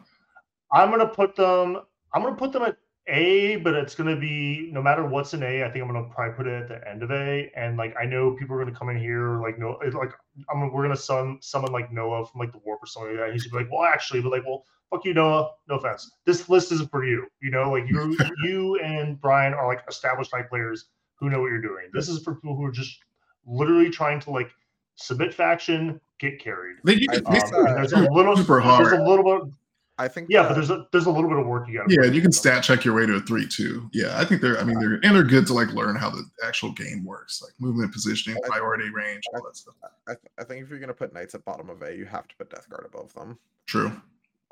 I'm gonna put them. I'm gonna put them at A, but it's gonna be no matter what's in A. I think I'm gonna probably put it at the end of A. And like I know people are gonna come in here like no, like I'm we're gonna summon someone like Noah from like the Warp or something like that. He's gonna be like, well, actually, but like, well, fuck you, Noah. No offense. This list isn't for you. You know, like you, <laughs> you and Brian are like established Knight players who know what you're doing. This is for people who are just literally trying to like submit faction, get carried. They, they, I Um, they there's a little, super there's a little bit. I think Yeah, that- but there's a there's a little bit of work you got. To Yeah, you can stat check your way to a three two. Yeah, I think they're. I mean, they're and they're good to like learn how the actual game works, like movement, positioning, I- priority, range, all that stuff. I, I think if you're gonna put knights at bottom of A, you have to put Death Guard above them. True.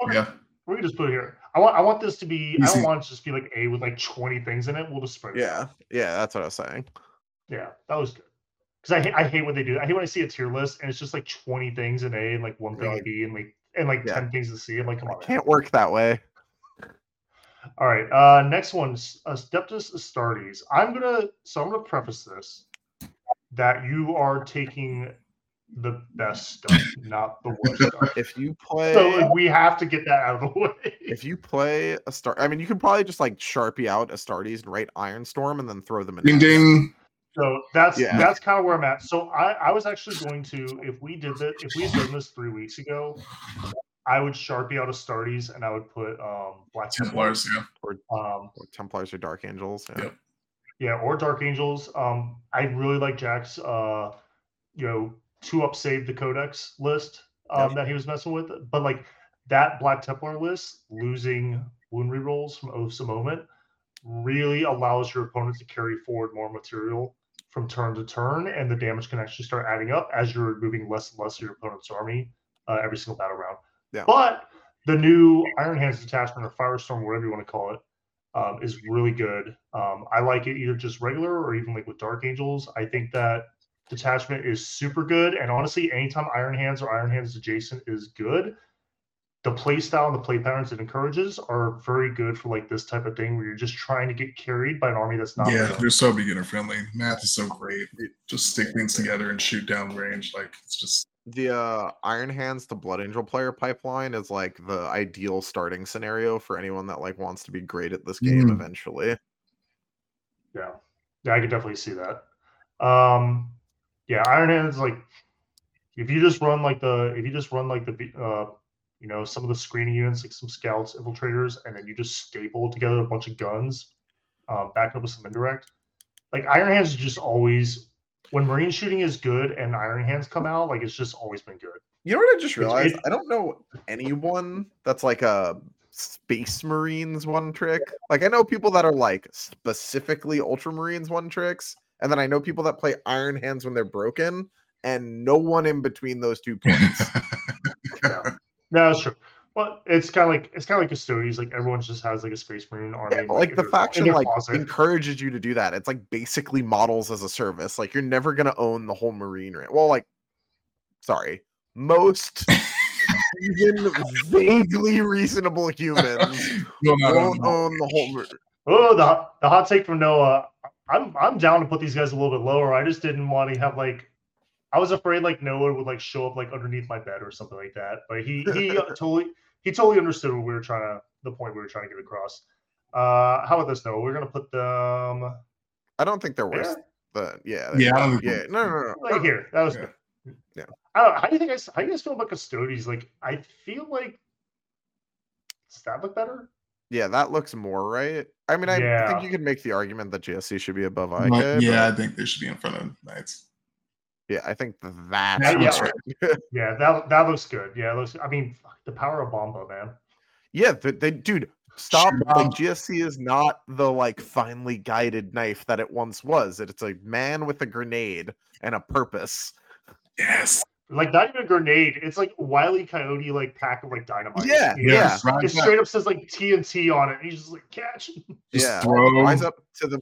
Okay. Yeah, We can just put it here. I want I want this to be. I don't want it to just be like A with like 20 things in it. We'll just spread it. Yeah, out. yeah, that's what I was saying. Yeah, that was good. Because I hate I hate when they do. I hate when I see a tier list and it's just like 20 things in A and like one thing in Really? B and like and like Yeah. 10 things in C. I'm like, come on. man. Can't work that way. All right. Uh, next one's Adeptus Astartes. I'm gonna so I'm gonna preface this that you are taking the best stuff, not the worst <laughs> stuff. If you play, So like, we have to get that out of the <laughs> way. if you play a star, I mean, you can probably just like sharpie out Astartes and write Ironstorm and then throw them in. ding there. ding. So that's Yeah. that's kind of where I'm at. So I, I was actually going to if we did that if we had done this three weeks ago, I would sharpie out Astartes and I would put um Black Templars. Yeah. um Or Templars or Dark Angels. Yeah. Yep. yeah or Dark Angels. Um I really like Jack's uh you know two up save the Codex list um Yep. that he was messing with, but like that Black Templar list losing wound rerolls from Oaths of Moment really allows your opponent to carry forward more material from turn to turn, and the damage can actually start adding up as you're removing less and less of your opponent's army uh, every single battle round. Yeah. But the new Iron Hands detachment or Firestorm, whatever you want to call it, um, is really good. Um, I like it either just regular or even like with Dark Angels. I think that detachment is super good, and honestly, anytime Iron Hands or Iron Hands adjacent is good, the play style and the play patterns it encourages are very good for like this type of thing where you're just trying to get carried by an army that's not Yeah, good. they're so beginner friendly. Math is so great. Just stick things together and shoot down range. Like it's just The uh, Iron Hands to Blood Angel player pipeline is like the ideal starting scenario for anyone that like wants to be great at this game Mm. eventually. Yeah, yeah, I could definitely see that. Um, yeah, Iron Hands like if you just run like the if you just run like the uh you know some of the screening units like some scouts, infiltrators, and then you just staple together a bunch of guns, uh, back up with some indirect. Like Iron Hands is just always when marine shooting is good and Iron Hands come out, like it's just always been good. You know what I just realized? it- I don't know anyone that's like a Space Marines one trick. Like I know people that are like specifically Ultramarines one tricks, and then I know people that play Iron Hands when they're broken, and no one in between those two <laughs> points. Yeah. no, that's true. Well, it's kind of like it's kind of like Custodes. Like everyone just has like a space marine army. Yeah, in, like the faction like closet. encourages you to do that. It's like basically models as a service. Like you're never gonna own the whole marine range. Well, like sorry, most <laughs> even vaguely reasonable humans no, not won't own the whole. Mar- Oh, the the hot take from Noah. I'm I'm down to put these guys a little bit lower. I just didn't want to have like. I was afraid like Noah would like show up like underneath my bed or something like that. But he he <laughs> totally he totally understood what we were trying to the point we were trying to get across. Uh, how about this Noah? We're gonna put them I don't think they're worse. there, But yeah, Yeah, I don't yeah, no, no, no, no. right here. That was Yeah. good. Yeah. I don't how do you think I s- how do you guys feel about Custodes? Like I feel like does that look better? Yeah, that looks more right. I mean, I Yeah. think you could make the argument that GSC should be above But, IK. yeah, I think they should be in front of Knights. yeah, I think that's Yeah, yeah. right. <laughs> Yeah, that that looks good. Yeah, it looks. I mean, the power of Bomba, man. Yeah, they, they dude, stop. Shoot Like. GSC is not the like finely guided knife that it once was. It- It's a man with a grenade and a purpose. Yes. Like not even a grenade. It's like Wily Coyote like pack of like dynamite. Yeah, you know? yeah. It back. straight up says like TNT on it. And he's just like catch. Just yeah, throw- rise up to the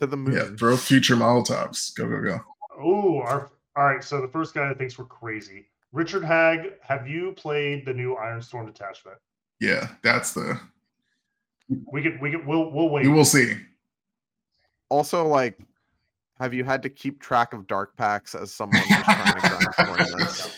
to the moon. Yeah, throw future Molotovs. Go, go, go. Oh, our all right. So the first guy that thinks we're crazy, Richard Hag. Have you played the new Iron Storm detachment? Yeah, that's the. We could we could we'll we'll wait. We will see. Also, like, Have you had to keep track of dark packs as someone who's trying to grind <laughs> tournaments?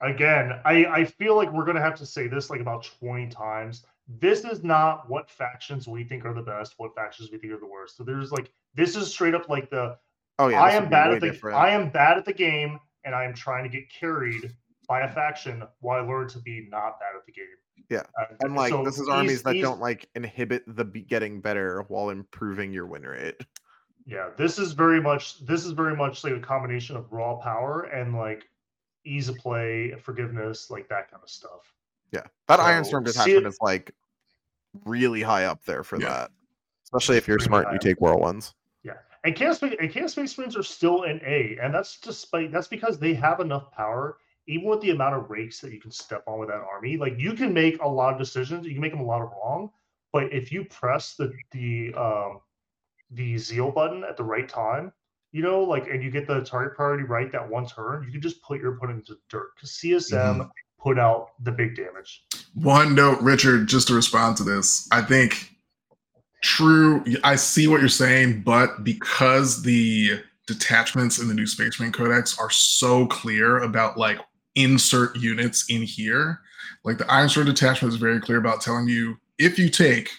Again, I, I feel like we're gonna have to say this like about 20 times. This is not what factions we think are the best, what factions we think are the worst. So there's like this is straight up like the Oh yeah, I am bad at the different. I am bad at the game and I am trying to get carried by a faction while I learn to be not bad at the game. Yeah, Uh, and like so this is armies eas- that eas- don't like inhibit the be- getting better while improving your win rate. Yeah, this is very much this is very much like a combination of raw power and like ease of play, forgiveness, like that kind of stuff. Yeah, that So, Ironstorm see detachment it- is like really high up there for Yeah. that, especially if you're Pretty smart and you up. take whirlwinds. Yeah, and chaos Space and chaos space marines are still an A, and that's despite that's because they have enough power, even with the amount of rakes that you can step on with that army. Like you can make a lot of decisions, you can make them a lot of wrong, but if you press the the um the zeal button at the right time, you know, like and you get the target priority right that one turn, you can just put your opponent into dirt. Because CSM mm-hmm. put out the big damage. One note, Richard, just to respond to this, I think true. I see what you're saying, but because the detachments in the new Space Marine Codex are so clear about like insert units in here, like the Ironstorm detachment is very clear about telling you if you take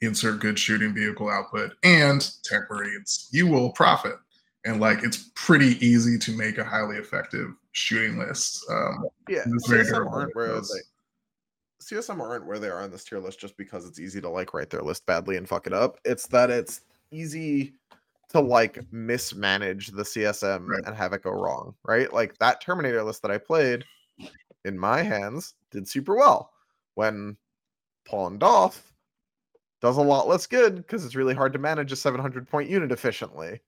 insert good shooting vehicle output and tech marines, you will profit. And like it's pretty easy to make a highly effective shooting list. Um, Yeah, CSM aren't where they CSM aren't where they are on this tier list just because it's easy to like write their list badly and fuck it up. It's that it's easy to like mismanage the CSM Right. and have it go wrong, right? Like that Terminator list that I played in my hands did super well. When pawned off does a lot less good because it's really hard to manage a 700 point unit efficiently.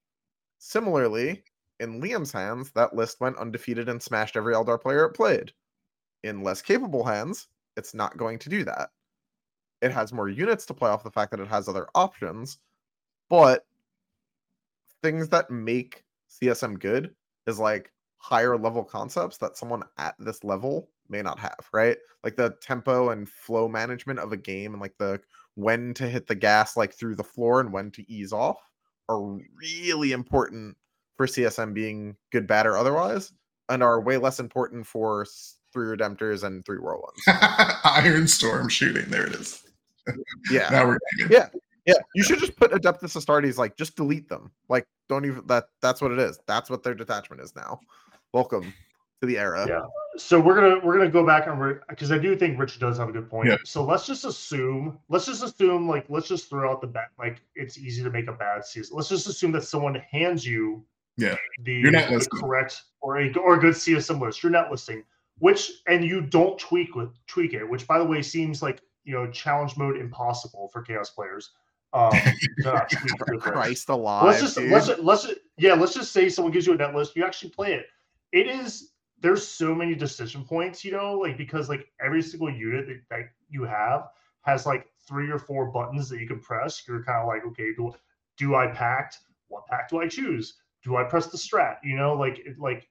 Similarly, in Liam's hands, that list went undefeated and smashed every Eldar player it played. In less capable hands, it's not going to do that. It has more units to play off the fact that it has other options, but things that make CSM good is like higher level concepts that someone at this level may not have, right? Like the tempo and flow management of a game and like the when to hit the gas like through the floor and when to ease off are really important for CSM being good, bad, or otherwise, and are way less important for three redemptors and three whirlwinds. <laughs> Iron Storm shooting. There it is. <laughs> Yeah, Now we're getting it. yeah. You should just put Adeptus Astartes like just delete them. Like don't even that. That's what it is. That's what their detachment is now. Welcome to the era. Yeah. So we're gonna we're gonna go back and because I do think Richard does have a good point. Yeah. So let's just assume let's just assume like let's just throw out the bet like it's easy to make a bad season. Let's just assume that someone hands you Yeah. the, You're not the correct or a or a good CSM list. You're not listing which and you don't tweak with tweak it, which by the way seems like you know challenge mode impossible for chaos players. Um, <laughs> to not tweak For. <laughs> Christ alive. let's just dude. let's let's yeah let's just say someone gives you a net list you actually play it it is there's so many decision points you know like because like every single unit that, that you have has like three or four buttons that you can press. You're kind of like okay do, do i pact? What pact do i choose? Do i press the strat? You know like it, like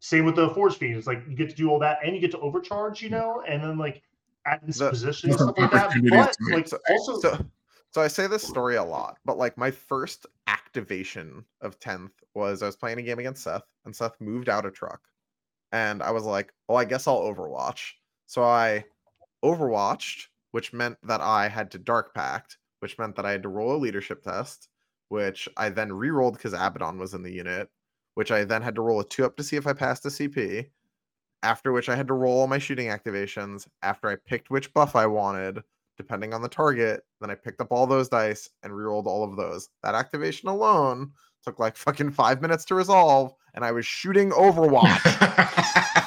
same with the Forgefiends like you get to do all that and you get to overcharge you know and then like add in The- position and stuff like that. but like So- also so so I say this story a lot, but like my first activation of 10th was I was playing a game against Seth, and Seth moved out a truck. And I was like, "Oh, I guess I'll overwatch. So I overwatched, which meant that I had to dark pact, which meant that I had to roll a leadership test, which I then re-rolled because Abaddon was in the unit, which I then had to roll a two up to see if I passed a CP. After which I had to roll all my shooting activations. After I picked which buff I wanted, depending on the target. Then I picked up all those dice and rerolled all of those. That activation alone took like fucking five minutes to resolve, and I was shooting Overwatch. <laughs>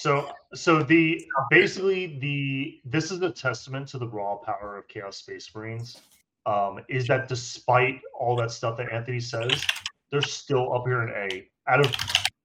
So so the basically the this is a testament to the raw power of Chaos Space Marines. Um, is that despite all that stuff that Anthony says, they're still up here in A. Out of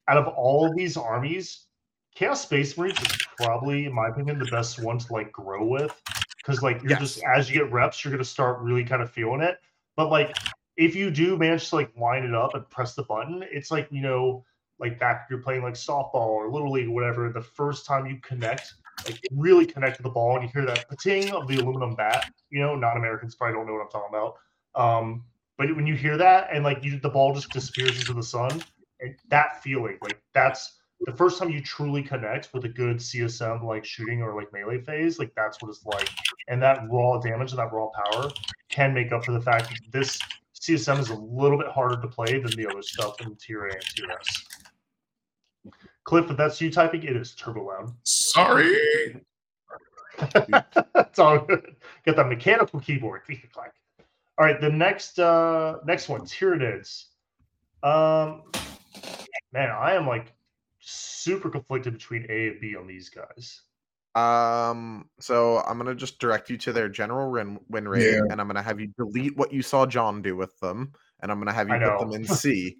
out of all of these armies, Chaos Space Marines is probably, in my opinion, the best one to like grow with. Because like you're just as you get reps, you're gonna start really kind of feeling it. But like if you do manage to like line it up and press the button, it's like you know like back you're playing like softball or little league or whatever, the first time you connect, like really connect to the ball and you hear that pating of the aluminum bat, you know, non-Americans probably don't know what I'm talking about. Um, But when you hear that and like you, the ball just disappears into the sun, and that feeling, like that's the first time you truly connect with a good CSM like shooting or like melee phase, like that's what it's like. And that raw damage and that raw power can make up for the fact that this CSM is a little bit harder to play than the other stuff in tier A and tier S. Cliff, if that's you typing, it is turbo loud. Sorry. <laughs> That's all good. Get that mechanical keyboard. <laughs> All right, the next uh next one, Tyranids. Um man, I am like super conflicted between A and B on these guys. Um, so I'm gonna just direct you to their general win win rate, Yeah. and I'm gonna have you delete what you saw John do with them, and I'm gonna have you put them in <laughs> C.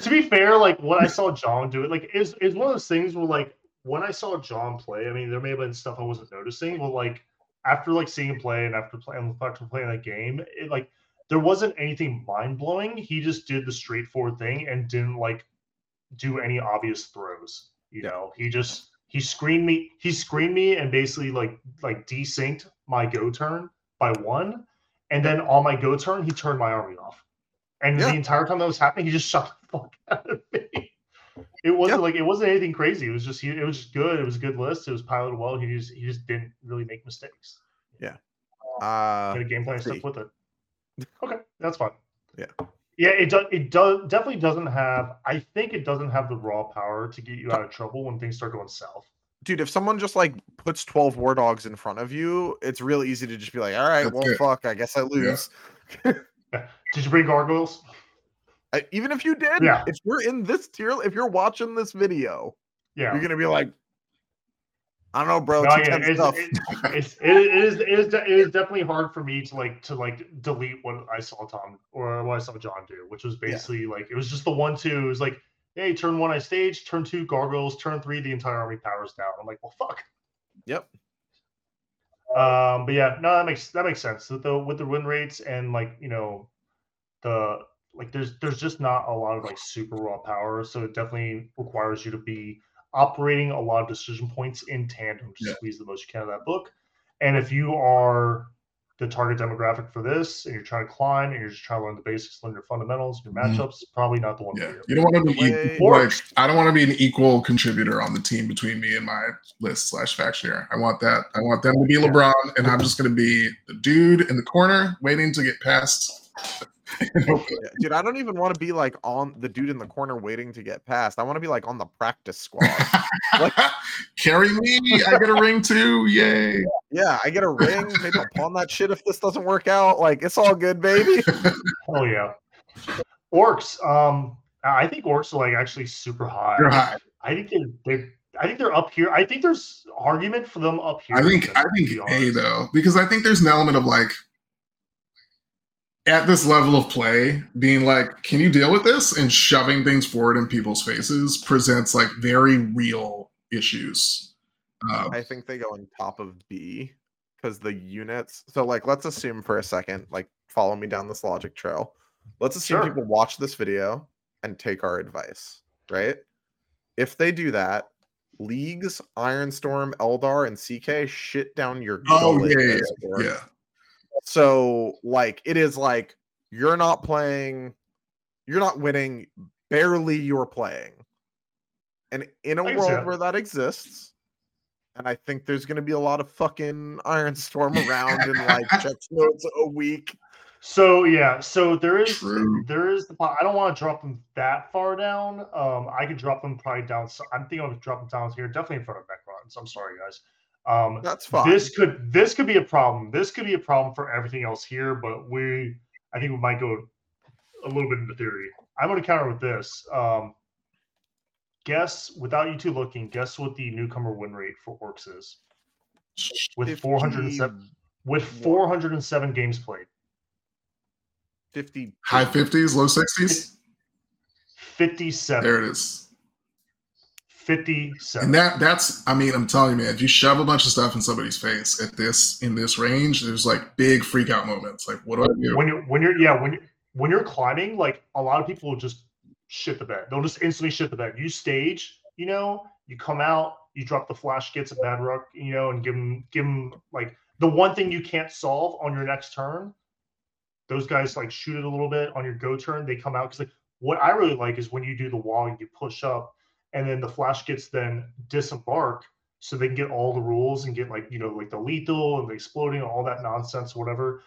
To be fair, like what I <laughs> saw John do it, like is is one of those things where like when I saw John play, I mean there may have been stuff I wasn't noticing, but like after like seeing him play and after playing after playing that game, it like there wasn't anything mind blowing. He just did the straightforward thing and didn't like do any obvious throws. You know, he just he screened me. He screened me and basically like like desynced my go turn by one, and then on my go turn he turned my army off. And Yeah. the entire time that was happening, he just shut the fuck <laughs> out of me. It wasn't like it wasn't anything crazy. It was just he, it was just good. It was a good list. It was piloted well. He just he just didn't really make mistakes. Yeah uh, Had a game plan stuff with it. Okay, that's fine. Yeah. Yeah, it does. It does definitely doesn't have. I think it doesn't have the raw power to get you out of trouble when things start going south. dude, if someone just like puts 12 war dogs in front of you, it's real easy to just be like, all right, That's well, it. fuck, I guess I lose. <laughs> Did you bring gargoyles? I- even if you did, Yeah. if you're in this tier, if you're watching this video, Yeah. you're gonna be like, I don't know, bro. No, it's yeah, stuff. it- it's, it, is it is it is definitely hard for me to like to like delete what I saw Tom or what I saw John do, which was Yeah. basically like it was just the one two. It was like, hey, turn one I stage, turn two gargoyles, turn three the entire army powers down. I'm like, well, fuck. Yep. Um, but yeah, no, that makes that makes sense. With the with the win rates and like you know, the like there's there's just not a lot of like super raw power, so it definitely requires you to be operating a lot of decision points in tandem to Yeah. squeeze the most you can out of that book. And if you are the target demographic for this, and you're trying to climb, and you're just trying to learn the basics, learn your fundamentals, your Mhm. matchups, probably not the one Yeah, for you. you don't want to be way- equal, like I don't want to be an equal contributor on the team between me and my list slash faction here. I want that. I want them to be LeBron, and I'm just going to be the dude in the corner waiting to get past. <laughs> <laughs> and Dude, I don't even want to be like on the dude in the corner waiting to get past. I want to be like on the practice squad. Like- <laughs> Carry me. I get a ring too. Yay. yeah, I get a ring. Maybe I'll pawn that shit if this doesn't work out. Like, it's all good, baby. Oh yeah. Orks. Um, I think orks are like actually super high. You're high. I think they're, they're I think they're up here. I think there's argument for them up here. I think I think be A though, because I think there's an element of like at this level of play, being like, can you deal with this? And shoving things forward in people's faces presents like very real issues. Um, I think they go on top of B because the units. So, like, let's assume for a second, like, follow me down this logic trail. Let's assume Sure. people watch this video and take our advice, right? If they do that, leagues, Ironstorm, Eldar, and CK shit down your oh yeah, yeah, yeah. So, like, it is like you're not playing, you're not winning, barely you're playing. And in a world that. where that exists, and I think there's going to be a lot of fucking Ironstorm around in like <laughs> checks notes a week. So yeah, so there is True. there is the I don't want to drop them that far down. Um, I could drop them probably down. So I'm thinking of dropping them down here, definitely in front of Necrons. I'm sorry, guys. Um, That's fine. this could this could be a problem. This could be a problem for everything else here, but we I think we might go a little bit into theory. I'm going to counter with this. Um, guess without you two looking, guess what the newcomer win rate for Orks is with 407 with 407 games played. 50 High fifties, low sixties. 57. There it is. 57. And that that's I mean, I'm telling you, man, if you shove a bunch of stuff in somebody's face at this in this range, there's like big freak out moments. Like, what do I do? when you're when you're yeah when you're when you're climbing like a lot of people will just shit the bed they'll just instantly shit the bed you stage you know you come out you drop the Flash Gitz a bad rock you know and give them give them like the one thing you can't solve on your next turn those guys like shoot it a little bit on your go turn. They come out because like what I really like is when you do the wall, and you push up, and then the Flash Gitz then disembark, so they can get all the rules and get like you know like the lethal and the exploding, all that nonsense, whatever.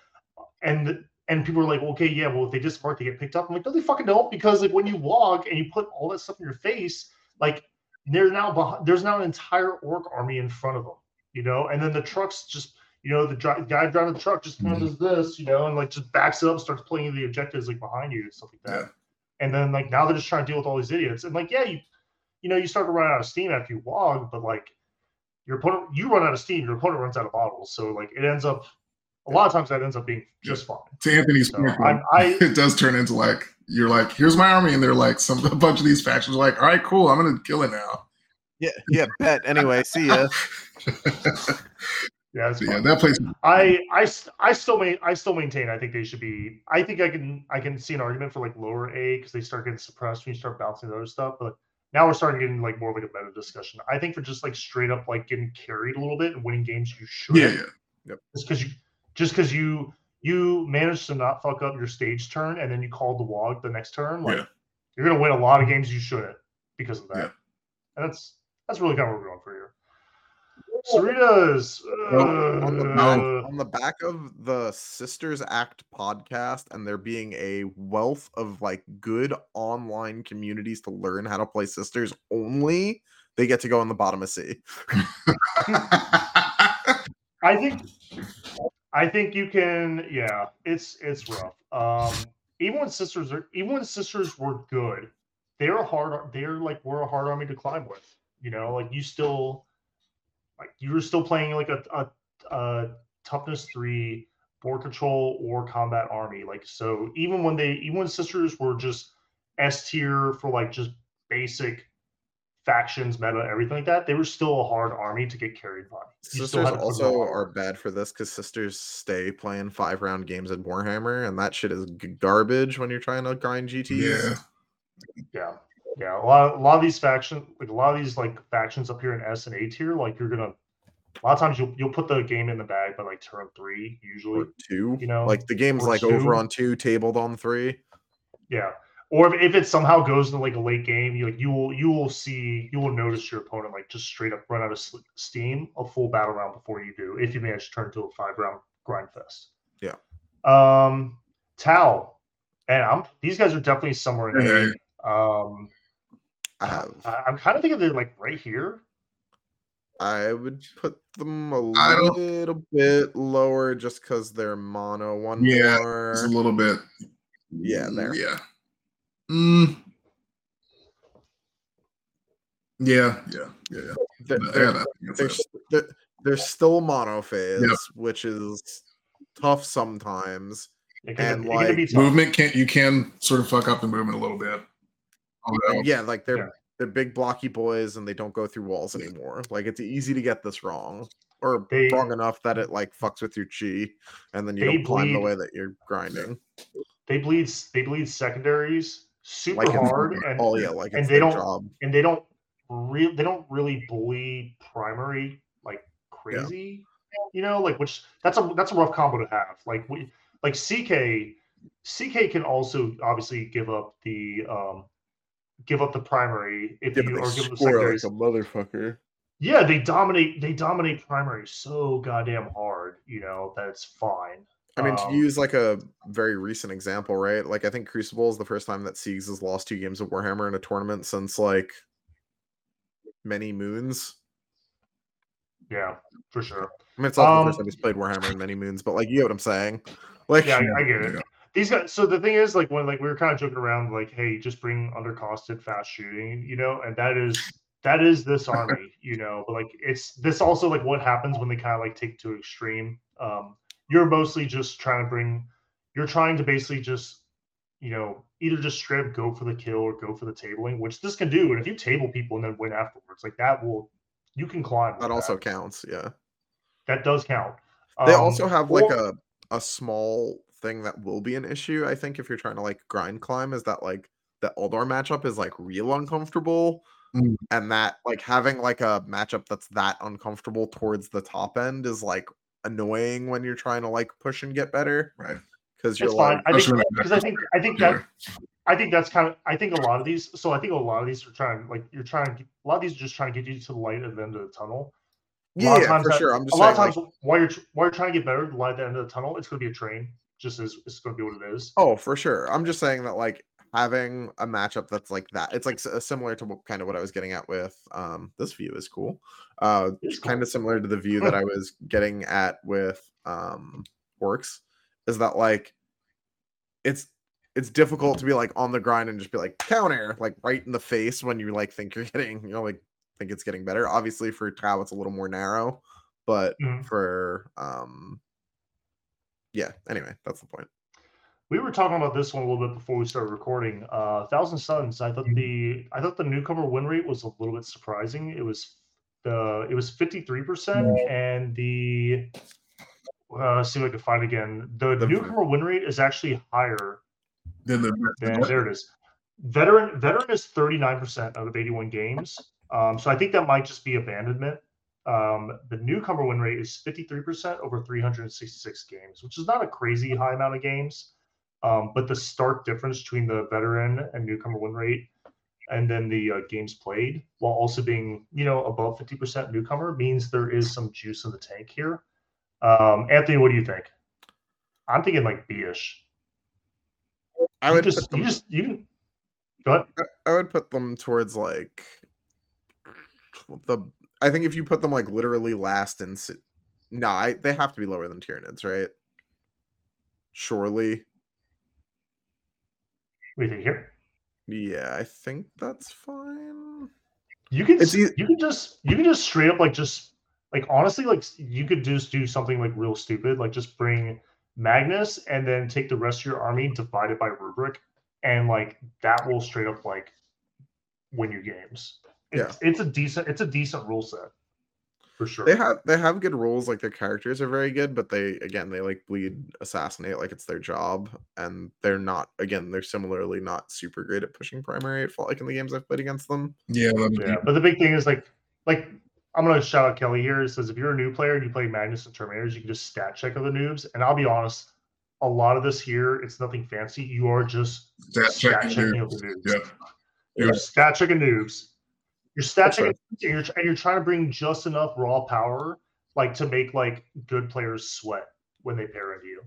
And and people are like, okay, yeah, well if they disembark, they get picked up. I'm like, no, they fucking don't because like when you walk and you put all that stuff in your face, like there's now behind, there's now an entire ork army in front of them, you know, and then the trucks just you know, the dri- guy driving the truck just kind of does this, you know, and like just backs it up, starts playing the objectives like behind you and stuff like that. Yeah. And then like now they're just trying to deal with all these idiots. And like, yeah, you you know, you start to run out of steam after you log, but like your opponent you run out of steam, your opponent runs out of bottles. So like it ends up a lot of times that ends up being just fine. To Anthony's So point, I'm, I <laughs> it does turn into like you're like, here's my army, and they're like some a bunch of these factions are like, all right, cool, I'm gonna kill it now. Yeah, yeah, bet. Anyway, see ya. <laughs> yeah, yeah, that place. I I I still main I still maintain I think they should be I think I can I can see an argument for like lower A because they start getting suppressed when you start bouncing the other stuff, but now we're starting getting like more of like a meta discussion. I think for just like straight up like getting carried a little bit and winning games you should Yeah, yeah. just because you just because you you managed to not fuck up your stage turn and then you called the Waaagh the next turn, like Yeah. you're gonna win a lot of games you shouldn't because of that. Yeah. And that's that's really kind of what we're going for here. Sarita's on the uh, back, on the back of the Sisters Act podcast, and there being a wealth of like good online communities to learn how to play Sisters only, they get to go on the bottom of C. <laughs> I think I think you can yeah, it's it's rough. Um even when sisters are even when sisters were good, they're a hard they're like we're a hard army to climb with. You know, like you still like you were still playing like a a, a toughness three board control or combat army. Like so even when they even when sisters were just S tier for like just basic factions, meta, everything like that, they were still a hard army to get carried by. You Sisters had to put in a also are bad for this because sisters stay playing five round games in Warhammer, and that shit is g- garbage when you're trying to grind GTs. yeah. Yeah, yeah. A lot, a lot of these factions, like a lot of these like factions up here in S and A tier, like you're gonna. A lot of times you'll you'll put the game in the bag by like turn three usually. Or two. You know, like the game's or like over on two, tabled on three. Yeah. Or if, if it somehow goes to like a late game, you like you will you will see you will notice your opponent like just straight up run out of steam a full battle round before you do if you manage to turn into a five round grind fest. Yeah. Um, Tau, and I'm these guys are definitely somewhere in Yeah. A. Um, I have. I, I'm kind of thinking they're like right here. I would put them a little bit lower just because they're mono. One Yeah, more. It's a little bit. Yeah, there. Yeah. Mm. Yeah, yeah, yeah. yeah. They're, they're, they're, they're, they're still mono phase, which is tough sometimes. It can, And, it can be like, tough. movement can't you can sort of fuck up the movement a little bit. Although, Yeah, like they're Yeah. they're big blocky boys and they don't go through walls anymore. Like it's easy to get this wrong. Or They- wrong enough that it like fucks with your chi and then you They don't climb the way that you're grinding. They bleed. They bleed secondaries super Like hard, <laughs> and oh yeah, like and they don't- job. and they don't real they don't really bleed primary like crazy you know like which that's a that's a rough combo to have like we like ck ck can also obviously give up the um give up the primary if Yeah, you or give up the secondary. like a motherfucker. yeah they dominate they dominate primary so goddamn hard you know that's fine I mean, to Um, use like a very recent example, right? Like I think Crucible is the first time that Siegs has lost two games of Warhammer in a tournament since like many moons. yeah for sure I mean, it's also the first Um, time he's played Warhammer in many moons, but like you get what I'm saying. Like yeah I, I get it. These guys so the thing is like when like we were kind of joking around like hey just bring undercosted fast shooting you know and that is that is this <laughs> army you know but like it's this also like what happens when they kind of like take to extreme. Um you're mostly just trying to bring you're trying to basically just you know either just straight up go for the kill or go for the tabling which this can do and if you table people and then win afterwards like that will you can climb that also counts, yeah. that does count. They Um, also have like or- a a small thing that will be an issue, I think, if you're trying to like grind climb, is that like the Eldar matchup is like real uncomfortable. Mm. And that like having like a matchup that's that uncomfortable towards the top end is like annoying when you're trying to like push and get better. Right. because you're It's fine. like I think because I think I think that I think that's kind of I think a lot of these. So I think a lot of these are trying like you're trying to get, a lot of these are just trying to get you to the light at the end of the tunnel. A lot yeah, of times for that- sure. I'm just a lot saying, of like, times while you're while you're trying to get better, the light at the end of the tunnel, it's going to be a train. Just as it's going to be what it is. Oh, for sure. I'm just saying that like having a matchup that's like that. It's like s- similar to what, kind of what I was getting at with um this view is cool. Uh It's kind cool. of similar to the view that I was getting at with um works is that like it's it's difficult to be like on the grind and just be like counter like right in the face when you like think you're <laughs> getting you know like think it's getting better. Obviously for Tau it's a little more narrow, but Mhm. for um yeah, anyway, that's the point. We were talking about this one a little bit before we started recording. Uh, Thousand Suns. I thought the I thought the newcomer win rate was a little bit surprising. It was the it was fifty three percent, and the uh, let's see if I can find again. The, The- newcomer win rate is actually higher Then the, than there it is. Veteran veteran is thirty nine percent out of eighty one games. Um, so I think that might just be abandonment. Um, the newcomer win rate is fifty three percent over three hundred sixty six games, which is not a crazy high amount of games. Um, but the stark difference between the veteran and newcomer win rate and then the uh, games played while also being you know above 50% newcomer means there is some juice in the tank here um, anthony what do you think i'm thinking like b-ish I you would just them, you just you can go ahead I would put them towards like the. I think if you put them like literally last and si- no, I they have to be lower than Tyranids, right? Surely, what do you think here yeah, I think that's fine. you can It's you can just you can just straight up like just like honestly like you could just do something like real stupid like just bring magnus and then take the rest of your army divide it by rubric and like that will straight up like win your games it's, it's a decent it's a decent rule set for sure They have they have good rules, like their characters are very good, but they again they like bleed assassinate like it's their job, and they're not again they're similarly not super great at pushing primary. It felt like in the games I've played against them. yeah, yeah but the big thing is like like i'm gonna shout out kelly here it says if you're a new player and you play magnus and terminators you can just stat check other noobs and i'll be honest a lot of this here it's nothing fancy you are just Stat stat checking, checking dude. noobs Yeah. You're Yeah. stat checking noobs. You're stat That's checking, right. and you're, and you're trying to bring just enough raw power, like to make like good players sweat when they pair into you.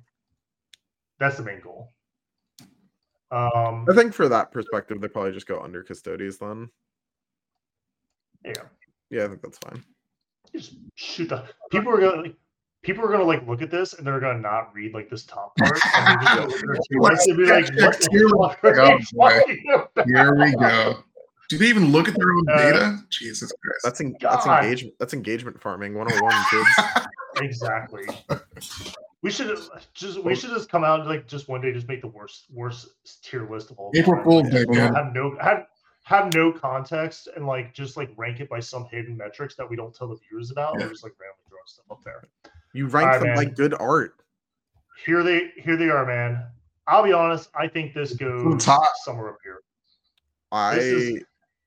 That's the main goal. Um, I think for that perspective, they probably just go under Custodes then. yeah, Yeah, I think that's fine. just shoot the people are gonna like, people are gonna like look at this and they're gonna not read like this top part. And they're just gonna look at their keywords and be like, <laughs> what the fuck are they talking about? <laughs> Here we go. Do they even look at their own Uh, data? Jesus Christ. That's en- that's engagement. That's engagement farming 101, kids. <laughs> Exactly. We should just we should just come out and, like just one day just make the worst worst tier list of all April time. Fool's Day, man. Have no have have no context and like just like rank it by some hidden metrics that we don't tell the viewers about. Yeah. Or just like randomly throw stuff up there. You rank Alright, them man. like good art. Here they here they are, man. I'll be honest. I think this goes top. somewhere up here. I This is-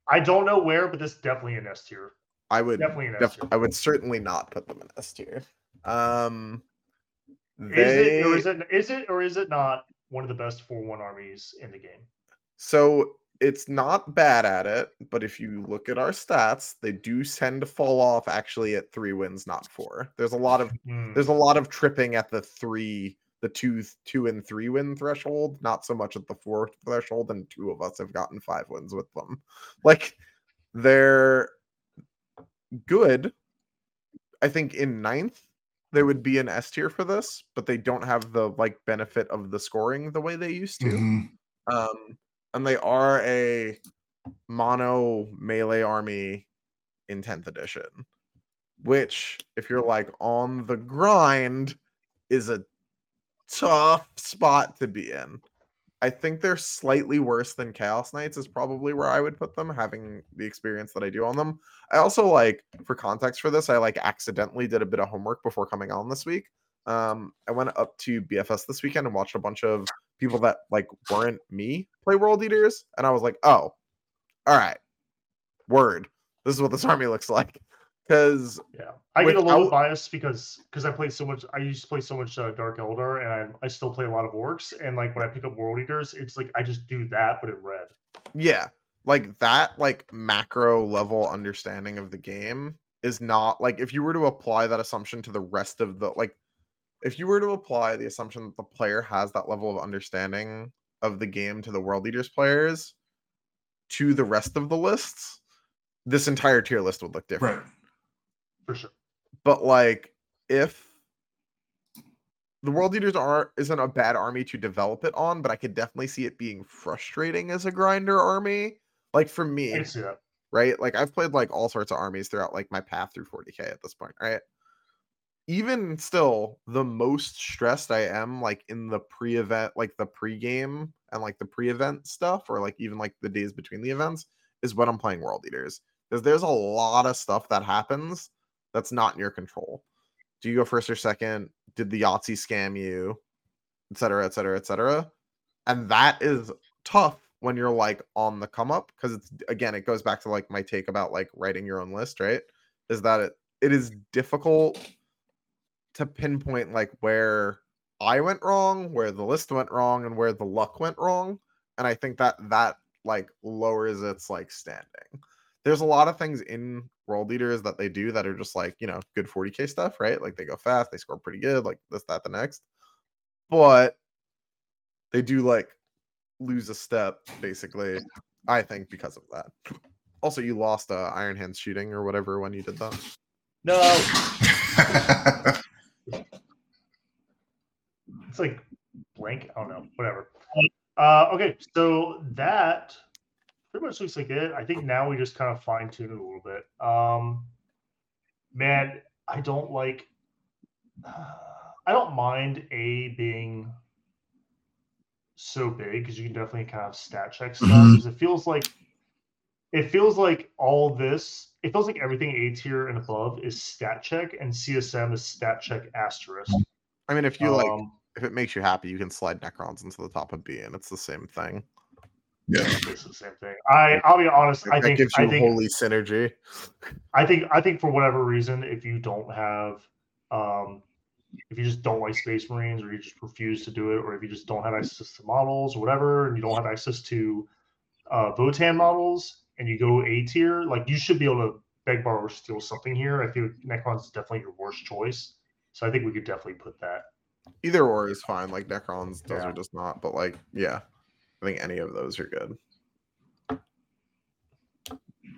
I don't know where, but this definitely an S tier. I would Definitely an S def- tier. I would certainly not put them in S tier. Um, Is they it or is it is it or is it not one of the best four one armies in the game? so it's not bad at it, but if you look at our stats, they do tend to fall off actually at three wins, not four. There's a lot of Hmm. there's a lot of tripping at the three the two two and three win threshold not so much at the four threshold and two of us have gotten five wins with them. <laughs> Like they're good. I think in ninth they would be an s tier for this but they don't have the like benefit of the scoring the way they used to. Mhm. um and they are a mono melee army in 10th edition which if you're like on the grind is a tough spot to be in. I think they're slightly worse than chaos knights is probably where i would put them having the experience that i do on them. I also like for context for this i like accidentally did a bit of homework before coming on this week. Um i went up to bfs this weekend and watched a bunch of people that like weren't me play world eaters and i was like oh all right. Word. This is what this army looks like Because Yeah, I get a little Without- biased because because I played so much. I used to play so much uh, Dark Eldar, and I, I still play a lot of orks. And like when I pick up World Eaters, it's like I just do that, but in red. yeah, like that like macro level understanding of the game is not like if you were to apply that assumption to the rest of the like if you were to apply the assumption that the player has that level of understanding of the game to the world eaters players to the rest of the lists, this entire tier list would look different. Right. For sure. but like if the world eaters are isn't a bad army to develop it on but i could definitely see it being frustrating as a grinder army like for me can see that. right like i've played like all sorts of armies throughout like my path through 40k at this point right even still the most stressed i am like in the pre-event like the pre-game and like the pre-event stuff or like even like the days between the events is when i'm playing world eaters because there's a lot of stuff that happens that's not in your control. Do you go first or second? Did the yahtzee scam you? Et cetera et cetera et cetera. And that is tough when you're like on the come up because it's again it goes back to like my take about like writing your own list right? Is that it it is difficult to pinpoint like where i went wrong where the list went wrong and where the luck went wrong. And i think that that like lowers its like standing. There's a lot of things in world eaters that they do that are just like you know good 40k stuff right like they go fast they score pretty good like this that the next but they do like lose a step basically i think because of that also you lost uh iron hands shooting or whatever when you did that No, <laughs> it's like blank. I don't know. Whatever. Uh, okay, so that pretty much looks like it. I think now we just kind of fine tune it a little bit. Um, man, I don't like. <sighs> I don't mind A being so big because you can definitely kind of stat check stuff. Mhm. 'cause it feels like it feels like all this. It feels like everything A tier and above is stat check, and CSM is stat check asterisk. i mean if you like Um, if it makes you happy you can slide necrons into the top of b and it's the same thing yeah. it's the same thing. I I'll be honest. I that think gives you I think holy synergy I think I think for whatever reason, if you don't have, um, if you just don't like Space Marines, or you just refuse to do it, or if you just don't have access to models or whatever, and you don't have access to uh, Votan models, and you go A tier, like you should be able to beg, borrow, or steal something here. I feel Necron's is definitely your worst choice, so I think we could definitely put that. either or is fine like necrons those Yeah. are just not but like yeah i think any of those are good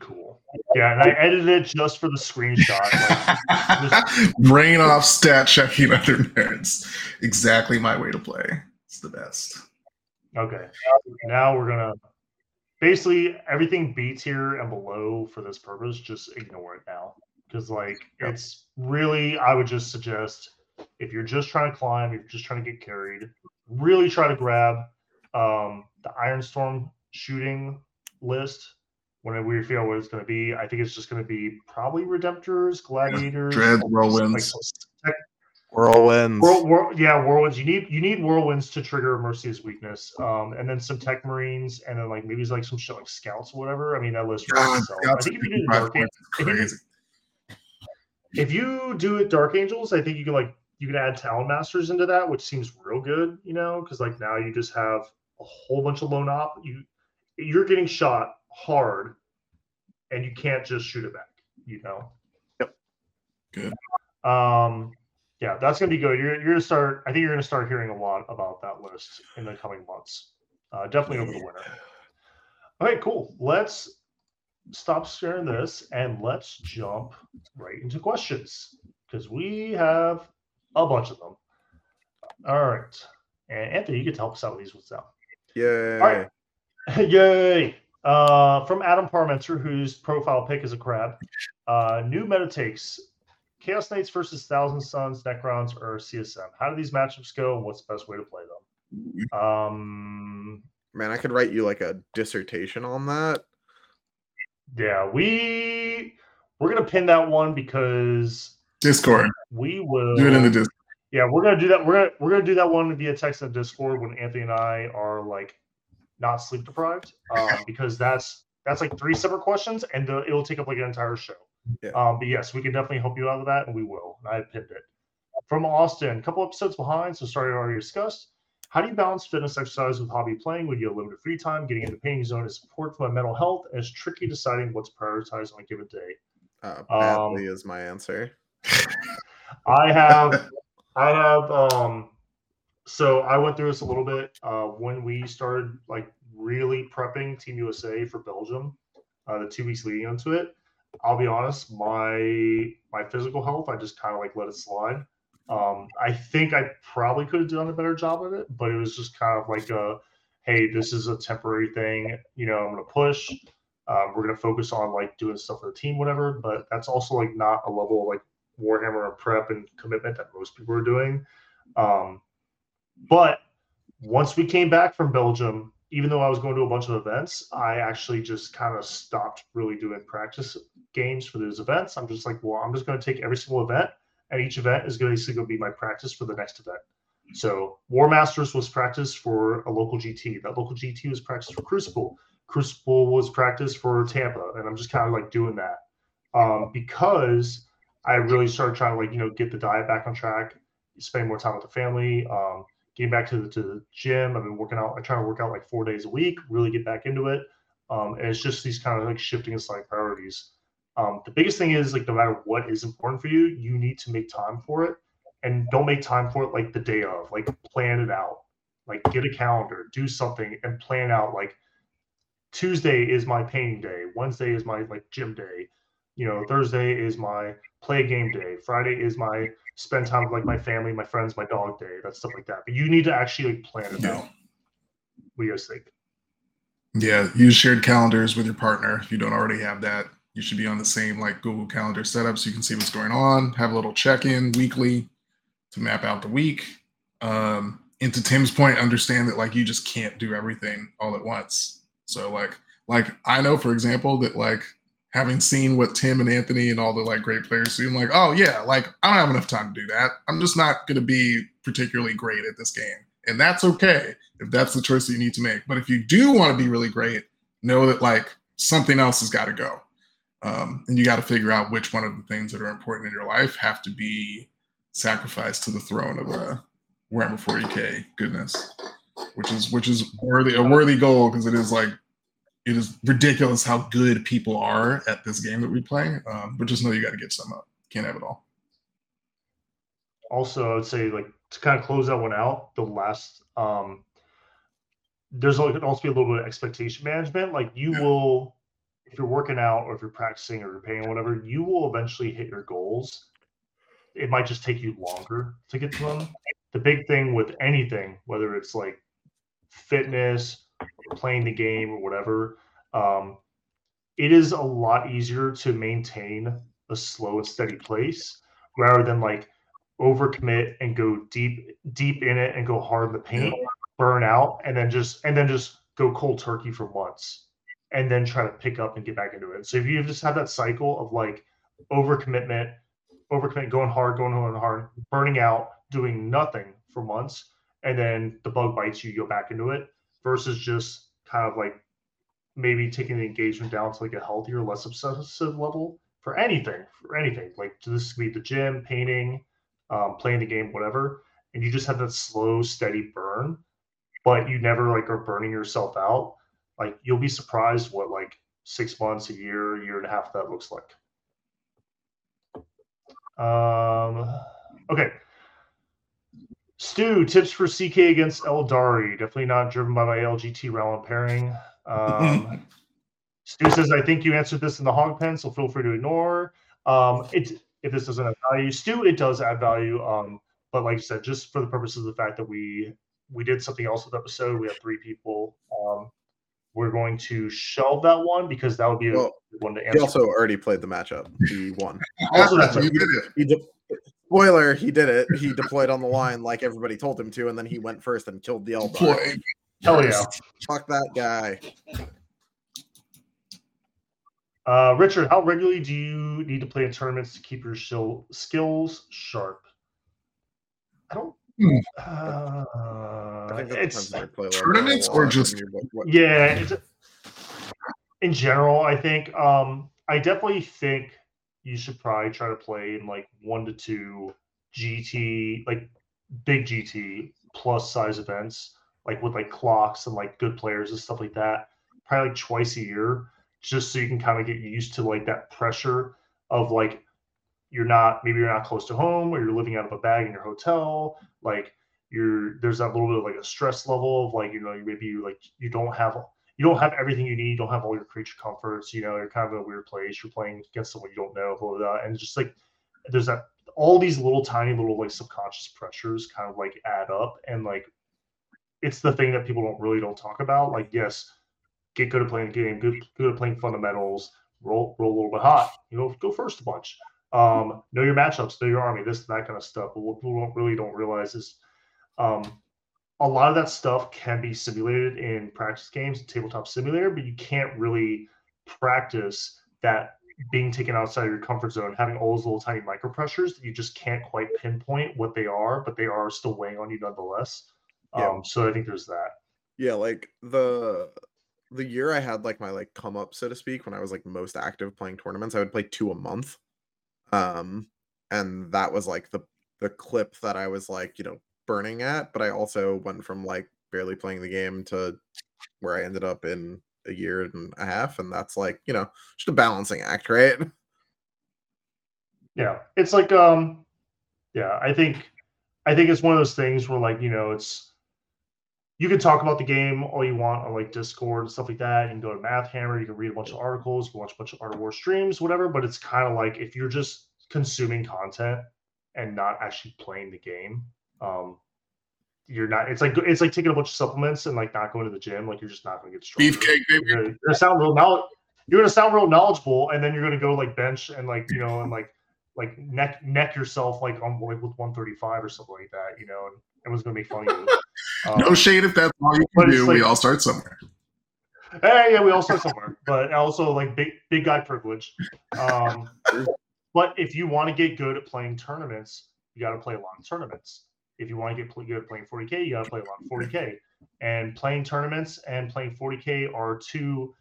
Cool. Yeah, and I edited it just for the screenshot. Like, <laughs> Brain off stat checking <laughs> under nerds. Exactly my way to play. It's the best. Okay. Now we're gonna basically everything B tier and below for this purpose, just ignore it now. Because like Yep. it's really I would just suggest if you're just trying to climb, if you're just trying to get carried, really try to grab um the Ironstorm shooting list whenever we figure out what it's gonna be. I think it's just gonna be probably Redemptors, Gladiators, Dread, like whirlwinds. whirlwinds Whirl, whirl, yeah, whirlwinds. You need you need whirlwinds to trigger Mercy's weakness, um, and then some tech marines, and then like maybe it's like some shit like scouts or whatever. I mean, that list. writes God, itself. I think if you do dark, An- points is if you do- crazy. if you do it dark angels, I think you can like you can add talon masters into that, which seems real good, you know, because like now you just have a whole bunch of lone op. You you're getting shot hard, and you can't just shoot it back, you know. Yep. Good. Um, yeah, that's gonna be good. You're you're gonna start. I think you're gonna start hearing a lot about that list in the coming months. Uh, definitely over the winter. All right, cool. Let's stop sharing this and let's jump right into questions because we have a bunch of them. All right, and Anthony, you can help us out with these ones now. Yeah right. <laughs> Yay! Uh, from Adam Parmenter, whose profile pick is a crab. Uh, new meta takes Chaos Knights versus Thousand Suns, Necrons, or CSM. How do these matchups go? and What's the best way to play them? Um, man i could write you like a dissertation on that yeah, we we're gonna pin that one because Discord. we will Do it in the Discord. Yeah, we're gonna do that. We're gonna we're gonna do that one via text and Discord when Anthony and I are like not sleep deprived, um, <laughs> because that's that's like three separate questions, and the, it will take up like an entire show. Yeah. Um, but yes, we can definitely help you out with that, and we will. And I pinned it from Austin, a couple episodes behind. So sorry, I already discussed. How do you balance fitness exercise with hobby playing when you have limited free time? Getting into painting zone is support for my mental health, and it's tricky deciding what's prioritized on a given day. Uh, Um, is my answer. I have, <laughs> I have. Um, so I went through this a little bit uh, when we started like really prepping Team USA for Belgium. Uh, the two weeks leading into it, I'll be honest, my my physical health, I just kind of like let it slide. Um, I think I probably could have done a better job of it, but it was just kind of like a, hey, this is a temporary thing. You know, I'm gonna push. Um, we're gonna focus on like doing stuff for the team, whatever. But that's also like not a level of like Warhammer and prep and commitment that most people are doing. Um, but once we came back from Belgium, even though I was going to a bunch of events, I actually just kind of stopped really doing practice games for those events. I'm just like, well, I'm just going to take every single event, and each event is going to be my practice for the next event. So War Masters was practice for a local GT. That local GT was practice for Crucible. Crucible was practice for Tampa, and I'm just kind of like doing that um, because I really started trying to like you know get the diet back on track, spend more time with the family, um, getting back to the, to the gym. I've been working out. I try to work out like four days a week, really get back into it. Um, and it's just these kind of like shifting and slight priorities. Um, the biggest thing is like no matter what is important for you, you need to make time for it, and don't make time for it like the day of. Like plan it out. Like get a calendar, do something, and plan out like Tuesday is my painting day. Wednesday is my like gym day. You know, Thursday is my play game day. Friday is my spend time with like my family, my friends, my dog day, that stuff like that. But you need to actually like plan it Yeah. out. What do you guys think? Yeah, use shared calendars with your partner if you don't already have that. You should be on the same like Google Calendar setup so you can see what's going on. Have a little check-in weekly to map out the week. Um, and to Tim's point, understand that like you just can't do everything all at once. So like like I know for example that like having seen what Tim and Anthony and all the like great players do, I'm like, oh yeah, like I don't have enough time to do that. I'm just not gonna be particularly great at this game. And that's okay if that's the choice that you need to make. But if you do want to be really great, know that like something else has got to go. Um, and you got to figure out which one of the things that are important in your life have to be sacrificed to the throne of a Warhammer 40k goodness, which is which is worthy a worthy goal because it is like it is ridiculous how good people are at this game that we play. Um, but just know you got to get some up. Can't have it all. Also, I would say like to kind of close that one out, the last um there's also be a little bit of expectation management. Like you Yeah. will if you're working out or if you're practicing or you're paying whatever, you will eventually hit your goals. It might just take you longer to get to them. The big thing with anything, whether it's like fitness, or playing the game or whatever, um, it is a lot easier to maintain a slow and steady pace rather than like overcommit and go deep deep in it and go hard in the paint, burn out, and then just and then just go cold turkey for months and then try to pick up and get back into it. So if you just have that cycle of like overcommitment, overcommit, going hard, going hard, hard, burning out, doing nothing for months, and then the bug bites you, you go back into it, versus just kind of like maybe taking the engagement down to like a healthier, less obsessive level for anything, for anything. Like to this could be the gym, painting, um, playing the game, whatever. And you just have that slow, steady burn, but you never like are burning yourself out. Like you'll be surprised what like six months, a year, year and a half that looks like. Um, okay. Stu, tips for CK against Aeldari. Definitely not driven by my LGT round pairing. Um, <laughs> Stu says, I think you answered this in the hog pen, so feel free to ignore. Um, it if this doesn't add value, Stu, it does add value. Um, but like I said, just for the purposes of the fact that we we did something else with the episode, we have three people. Um, we're going to shelve that one because that would be a Well, good one to answer. He answer. also already played the matchup. He won. <laughs> Also, that's <laughs> you did it. He spoiler, he did it. He deployed on the line like everybody told him to, and then he went first and killed the Eldar. Boy, Hell yeah. Fuck that guy. Uh, Richard, how regularly do you need to play in tournaments to keep your skill, skills sharp? I don't. Hmm. Uh, I think it's depends on your play level Tournaments or just- and your- what- what- yeah. It's, in general, I think um, I definitely think you should probably try to play in like one to two GT, like big GT plus size events, like with like clocks and like good players and stuff like that, probably like twice a year, just so you can kind of get used to like that pressure of like you're not maybe you're not close to home or you're living out of a bag in your hotel, like you're there's that little bit of like a stress level of like you know maybe you like you don't have you don't have everything you need. You don't have all your creature comforts. You know, you're kind of in a weird place. You're playing against someone you don't know, blah, blah, blah. and just like there's that all these little tiny little like subconscious pressures kind of like add up, and like it's the thing that people don't really don't talk about. Like, yes, get good at playing the game, good good at playing fundamentals, roll roll a little bit hot. You know, go first a bunch. Um, know your matchups, know your army, this that kind of stuff. But what people don't really don't realize is um, a lot of that stuff can be simulated in practice games, tabletop simulator, but you can't really practice that being taken outside of your comfort zone, having all those little tiny micro pressures that you just can't quite pinpoint what they are, but they are still weighing on you nonetheless. Yeah. Um, so I think there's that. Yeah, like the the year I had like my like come up, so to speak, when I was like most active playing tournaments, I would play two a month. Um, and that was like the the clip that I was like, you know, burning at, but I also went from like barely playing the game to where I ended up in a year and a half, and that's like you know just a balancing act, right? Yeah, it's like um, yeah, I think I think it's one of those things where like you know it's you can talk about the game all you want on like Discord and stuff like that. You can go to Mathhammer, you can read a bunch of articles, watch a bunch of Art of War streams, whatever. But it's kind of like if you're just consuming content and not actually playing the game, um, you're not. It's like it's like taking a bunch of supplements and like not going to the gym. Like you're just not going to get strong. Beefcake, baby. You're, you're gonna sound real knowledge. You're gonna sound real knowledgeable, and then you're gonna go like bench and like you know and like like neck neck yourself like on like with 135 or something like that. You know, and everyone's gonna make fun of you. Um, no shade if that's all you can do. Like, we all start somewhere. Hey, yeah, we all start somewhere, but also like big big guy privilege. Um, <laughs> but if you want to get good at playing tournaments, you got to play a lot of tournaments if you want to get good at playing 40k, you got to play a lot of 40k. And playing tournaments and playing 40k are two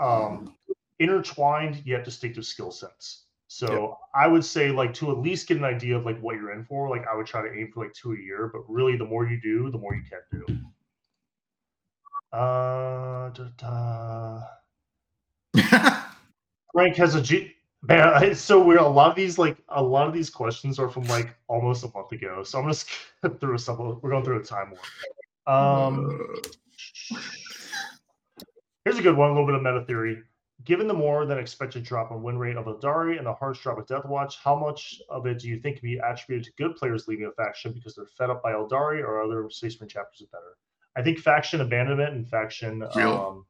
um, intertwined yet distinctive skill sets. So yep. I would say like to at least get an idea of like what you're in for. Like I would try to aim for like two a year, but really the more you do, the more you can do. Uh, da, da. <laughs> Frank has a G. Man, it's so weird. A lot of these, like, a lot of these questions are from like almost a month ago. So I'm gonna skip through some. We're going through a time warp. Um, here's a good one. A little bit of meta theory. Given the more than expected drop in win rate of Aeldari and the harsh drop of Deathwatch, how much of it do you think can be attributed to good players leaving a faction because they're fed up by Aeldari or other Statesman chapters are better? I think faction abandonment and faction um,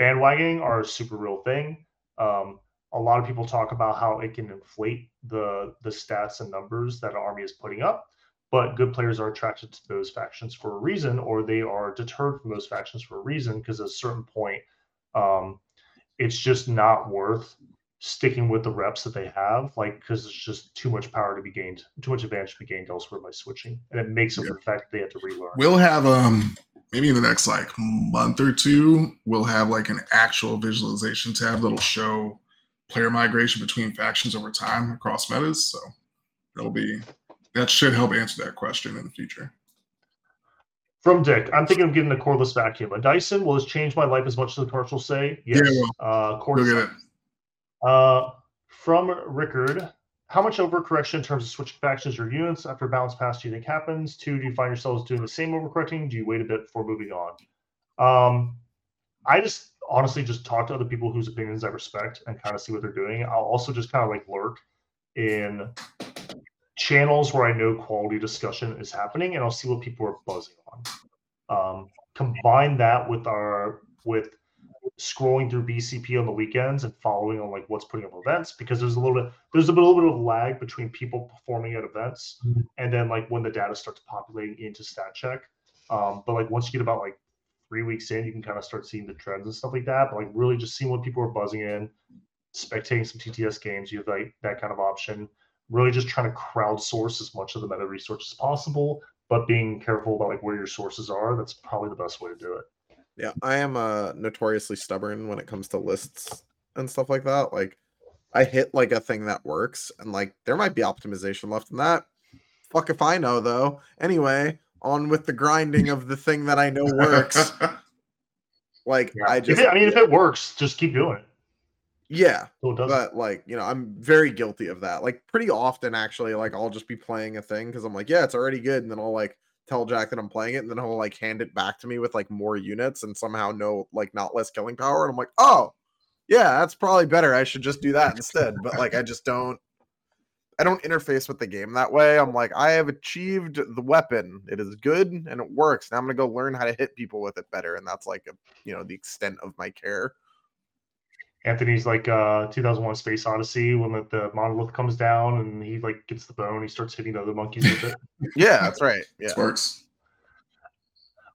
bandwagoning are a super real thing. Um, a lot of people talk about how it can inflate the the stats and numbers that an army is putting up but good players are attracted to those factions for a reason or they are deterred from those factions for a reason because at a certain point um, it's just not worth sticking with the reps that they have like because it's just too much power to be gained too much advantage to be gained elsewhere by switching and it makes it yeah. the fact that they have to relearn we'll have um maybe in the next like month or two we'll have like an actual visualization tab that'll show player migration between factions over time across metas. So that'll be that should help answer that question in the future. From Dick, I'm thinking of getting a cordless vacuum. A Dyson will has changed my life as much as the commercials say. Yes. Yeah, well, uh, cordless. Get it. Uh, from Rickard, how much overcorrection in terms of switching factions or units after balance pass do you think happens? Two, do you find yourselves doing the same overcorrecting? Do you wait a bit before moving on? Um, I just honestly just talk to other people whose opinions I respect and kind of see what they're doing. I'll also just kind of like lurk in channels where I know quality discussion is happening, and I'll see what people are buzzing on. Um, combine that with our with scrolling through BCP on the weekends and following on like what's putting up events because there's a little bit there's a little bit of lag between people performing at events mm-hmm. and then like when the data starts populating into stat check. Um, but like once you get about like three weeks in, you can kind of start seeing the trends and stuff like that. But like really just seeing what people are buzzing in, spectating some TTS games, you have like that kind of option. Really just trying to crowdsource as much of the meta research as possible, but being careful about like where your sources are. That's probably the best way to do it. Yeah, I am uh notoriously stubborn when it comes to lists and stuff like that. Like I hit like a thing that works, and like there might be optimization left in that. Fuck if I know though. Anyway, on with the grinding of the thing that I know works. <laughs> like Yeah. I just it, I mean, if it works, just keep doing it. yeah, So it but like you know i'm very guilty of that like pretty often actually like i'll just be playing a thing because i'm like yeah it's already good and then i'll like tell jack that i'm playing it and then he'll like hand it back to me with like more units and somehow no like not less killing power and i'm like oh yeah that's probably better i should just do that instead but like i just don't i don't interface with the game that way. I'm like i have achieved the weapon. It is good and it works. Now i'm gonna go learn how to hit people with it better. And that's like a, you know the extent of my care. Anthony's like uh 2001 Space Odyssey when the, the monolith comes down and he like gets the bone, he starts hitting the other monkeys with it. <laughs> yeah that's right. Yeah. it works.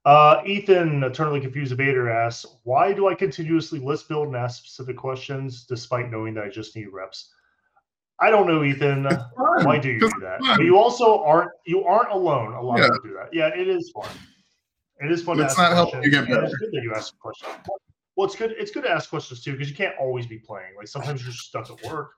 Uh, Ethan, eternally confused evader asks, "Why do I continuously list build and ask specific questions despite knowing that I just need reps?" I don't know, Ethan. Why do you do that? But you also aren't you aren't alone. A lot of Yeah. people do that. Yeah, it is fun. It is fun It's to ask not helping you get and It's better. good that you ask questions. Well, it's good. It's good to ask questions too because you can't always be playing. Like sometimes you're stuck at work,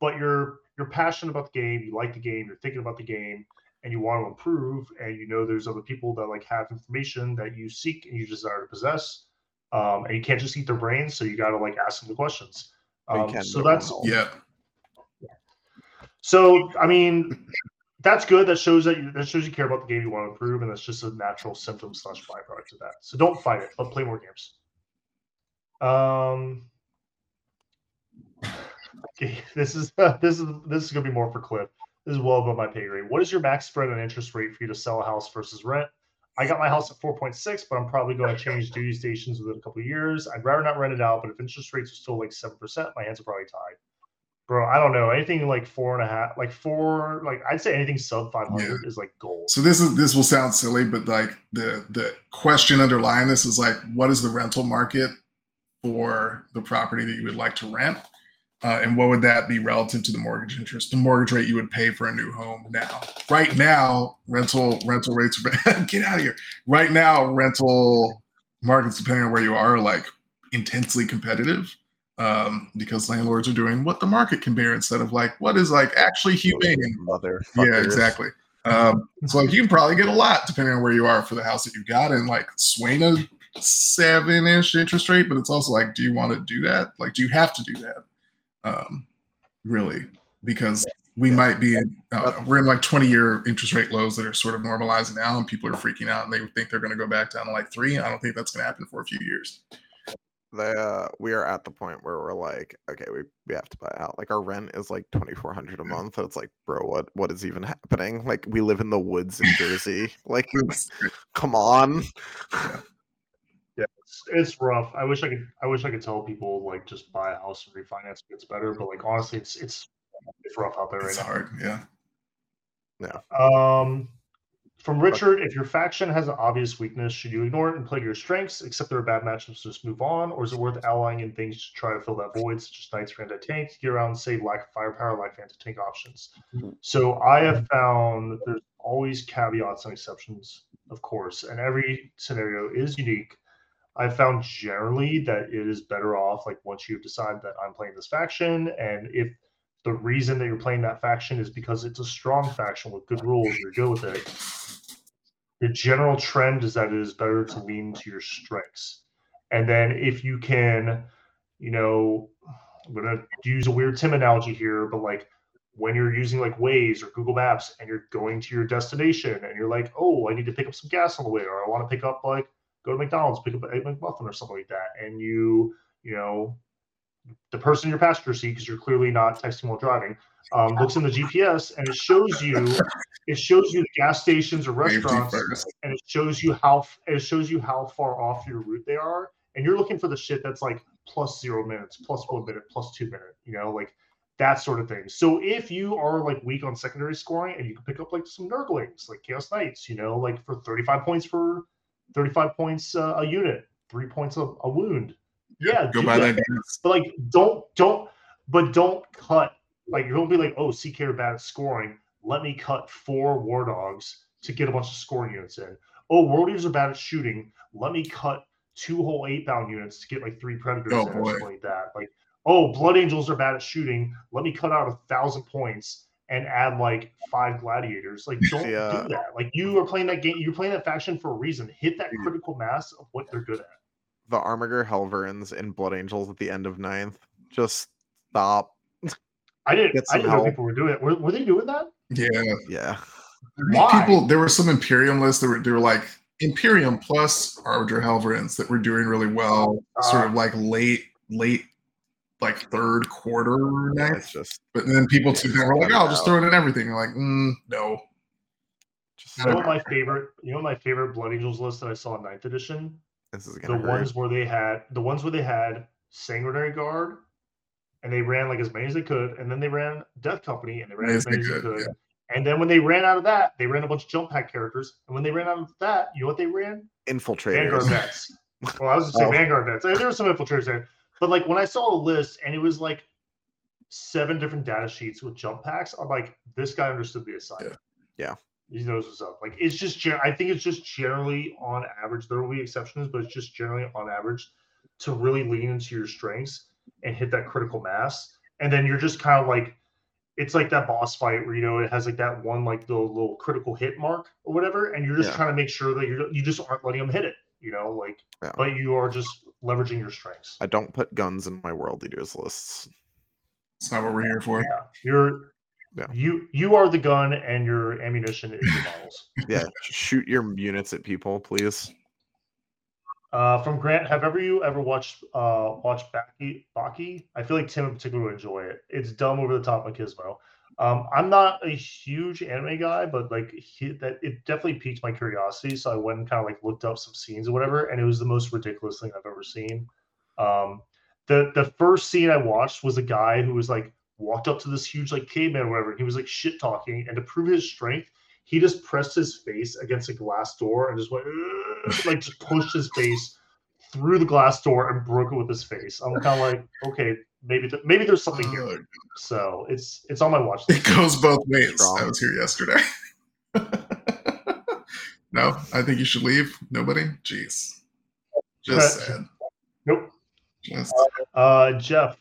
but you're you're passionate about the game. You like the game. You're thinking about the game, and you want to improve. And you know there's other people that like have information that you seek and you desire to possess. Um, and you can't just eat their brains, so you got to like ask them the questions. Um, so that's. Yeah. So I mean, that's good. That shows that you, that shows you care about the game you want to improve, and that's just a natural symptom slash byproduct of that. So don't fight it, but play more games. Um. Okay, <laughs> this is <laughs> this is this is gonna be more for Cliff. This is well above my pay grade. What is your max spread and interest rate for you to sell a house versus rent? I got my house at 4.6, but I'm probably going to change duty stations within a couple of years. I'd rather not rent it out, but if interest rates are still like seven percent, my hands are probably tied. Bro, I don't know. Anything like four and a half, like four, like I'd say anything sub 500 is like gold. So this is this will sound silly, but like the the question underlying this is like, what is the rental market for the property that you would like to rent, uh, and what would that be relative to the mortgage interest, the mortgage rate you would pay for a new home now? Right now, rental rental rates are <laughs> get out of here. Right now, rental markets, depending on where you are, are like intensely competitive um, because landlords are doing what the market can bear instead of like what is like actually humane mother yeah, exactly. Um, so like you can probably get a lot depending on where you are for the house that you've got, and like swing a seven-ish interest rate. But it's also like, do you want to do that? Like, do you have to do that? Um, really, because we might be in uh, we're in like 20-year interest rate lows that are sort of normalizing now, and people are freaking out, and they think they're going to go back down to like three. I don't think that's going to happen for a few years. They uh we are at the point where we're like okay we, we have to buy out like our rent is like 2400 a month and it's like bro what what is even happening like we live in the woods in jersey <laughs> like come on Yeah, it's, it's rough. I wish I could. I wish I could tell people like just buy a house and refinance it gets better. But like honestly, it's it's it's rough out there right It's now. Yeah. Yeah. Um, from Richard, if your faction has an obvious weakness, should you ignore it and play to your strengths, accept there are bad matchups, just move on, or is it worth allying in things to try to fill that void, such as knights for anti-tank, gear around, save lack of firepower, lack of anti-tank options? Mm-hmm. So I have found that there's always caveats and exceptions, of course, and every scenario is unique. I've found generally that it is better off like once you've decided that I'm playing this faction, and if the reason that you're playing that faction is because it's a strong faction with good rules, you're good with it. The general trend is that it is better to lean to your strengths. And then if you can, you know, I'm gonna use a weird Tim analogy here, but like when you're using like Waze or Google Maps and you're going to your destination and you're like, oh, I need to pick up some gas on the way, or I want to pick up like go to McDonald's, pick up an egg McMuffin or something like that, and you, you know, the person in your passenger seat because you're clearly not texting while driving um, looks in the gps and it shows you it shows you the gas stations or restaurants and it shows you how it shows you how far off your route they are. And you're looking for the shit that's like plus zero minutes plus one minute plus two minute you know like that sort of thing. So if you are like weak on secondary scoring and you can pick up like some nurglings like chaos knights you know like for 35 points for 35 points uh, a unit three points a, a wound yeah Go do buy that that. dance. but like don't don't but don't cut like you don't be like oh CK are bad at scoring let me cut four war dogs to get a bunch of scoring units in oh world eaters are bad at shooting let me cut two whole Eightbound units to get like three predators Oh, in or boy. something like that like oh, Blood Angels are bad at shooting. Let me cut out a thousand points and add like five gladiators. Like, <laughs> don't Yeah. do that. Like, you are playing that game. You're playing that faction for a reason. Hit that critical mass of what they're good at. The Armiger Helverins in Blood Angels at the end of ninth. Just stop. I didn't. Get I didn't know people were doing it. Were, were they doing that? Yeah. Yeah. Why? People there were some Imperium lists that were they were like Imperium plus Armiger Helverins that were doing really well, sort Uh, of like late, late like third quarter It's ninth. just But then people Yeah, too just were like, oh, I'll just throw it in everything. You're like, mm, no. just You know what my favorite? You know my favorite Blood Angels list that I saw in ninth edition. This is The hurt. ones where they had the ones where they had Sanguinary Guard, and they ran like as many as they could, and then they ran Death Company, and they ran as many as they could, could. And then when they ran out of that, they ran a bunch of jump pack characters. And when they ran out of that, you know what they ran? Infiltrators. Vanguard vets. <laughs> Well, I was just saying Oh. Vanguard vets. There were some infiltrators there, but like when I saw the list and it was like seven different data sheets with jump packs, I'm like, this guy understood the assignment. Yeah. He knows what's up. Like it's just, I think it's just generally on average. There will be exceptions, but it's just generally on average to really lean into your strengths and hit that critical mass. And then you're just kind of like, it's like that boss fight where you know it has like that one like the little critical hit mark or whatever, and you're just Yeah. trying to make sure that you're you just aren't letting them hit it. You know, like, Yeah. but you are just leveraging your strengths. I don't put guns in my World Eaters lists. It's not what we're here for. Yeah, you're. Yeah. You you are the gun and your ammunition is your models. <laughs> Yeah, shoot your units at people, please. Uh, from Grant, have ever you ever watched uh watched Baki Baki? I feel like Tim in particular would enjoy it. It's dumb over the top machismo. Um, I'm not a huge anime guy, but like he, that it definitely piqued my curiosity. So I went and kind of like looked up some scenes or whatever, and it was the most ridiculous thing I've ever seen. Um, the the first scene I watched was a guy who was like walked up to this huge like caveman or whatever. And he was like shit talking, and to prove his strength, he just pressed his face against a glass door and just went <laughs> like just pushed his face through the glass door and broke it with his face. I'm kind of like, okay, maybe th- maybe there's something here. Uh, So it's it's on my watch it goes both ways. Strong. I was here yesterday. <laughs> no, I think you should leave. Nobody? Jeez. Just Right. sad. Nope. Just Uh, Jeff.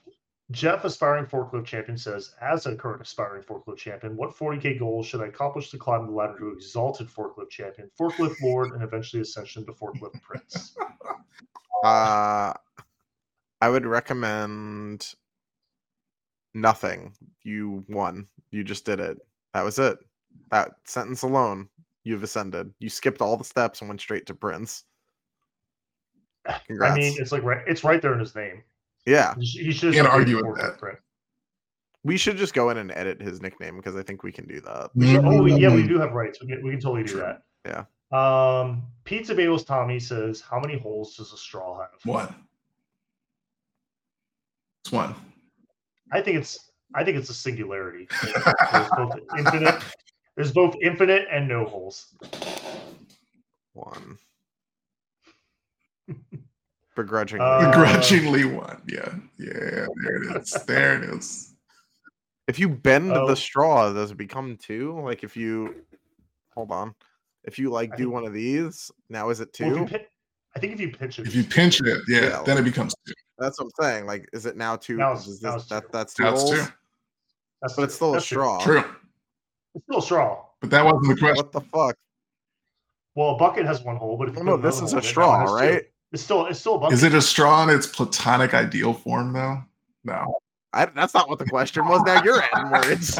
Jeff, aspiring forklift champion, says, as a current aspiring forklift champion, what 40k goals should I accomplish to climb the ladder to exalted forklift champion, forklift lord, and eventually ascension to forklift prince? <laughs> Uh I would recommend nothing. You won. You just did it. That was it. That sentence alone, you've ascended. You skipped all the steps and went straight to Prince. Congrats. I mean, it's like right, it's right there in his name. Yeah, He should Can't argue with that. prince. we should just go in and edit his nickname because I think we can do that. We should- oh, we- yeah, we Mm. do have rights. We can, we can totally do that. Yeah. Um, Pizza Bagels Tommy says, how many holes does a straw have? one. It's one. I think it's I think it's a singularity. <laughs> There's both infinite. There's both infinite and no holes. One. Begrudgingly. Uh, Begrudgingly one. Yeah. Yeah. There it is. There it is. if you bend Oh. the straw, does it become two? Like if you hold on. If you like I do think- one of these, now is it Well, if two? you pi- I think if you pinch it, If you pinch it, yeah, Yeah. then it becomes two. That's what I'm saying. Like, is it now two? Now it's- is now this- it's that, two. that's two That's holes? two. that's But it's still a That's true. straw. True. It's still a straw. But that wasn't the question. What the fuck? Well, a bucket has one hole, but if you Oh, no, this is a in it, now it straw, has right? It's still it's still a bucket. Is it a straw in its platonic ideal form, though? No. I, that's not what the question was. Now you're adding words. <laughs>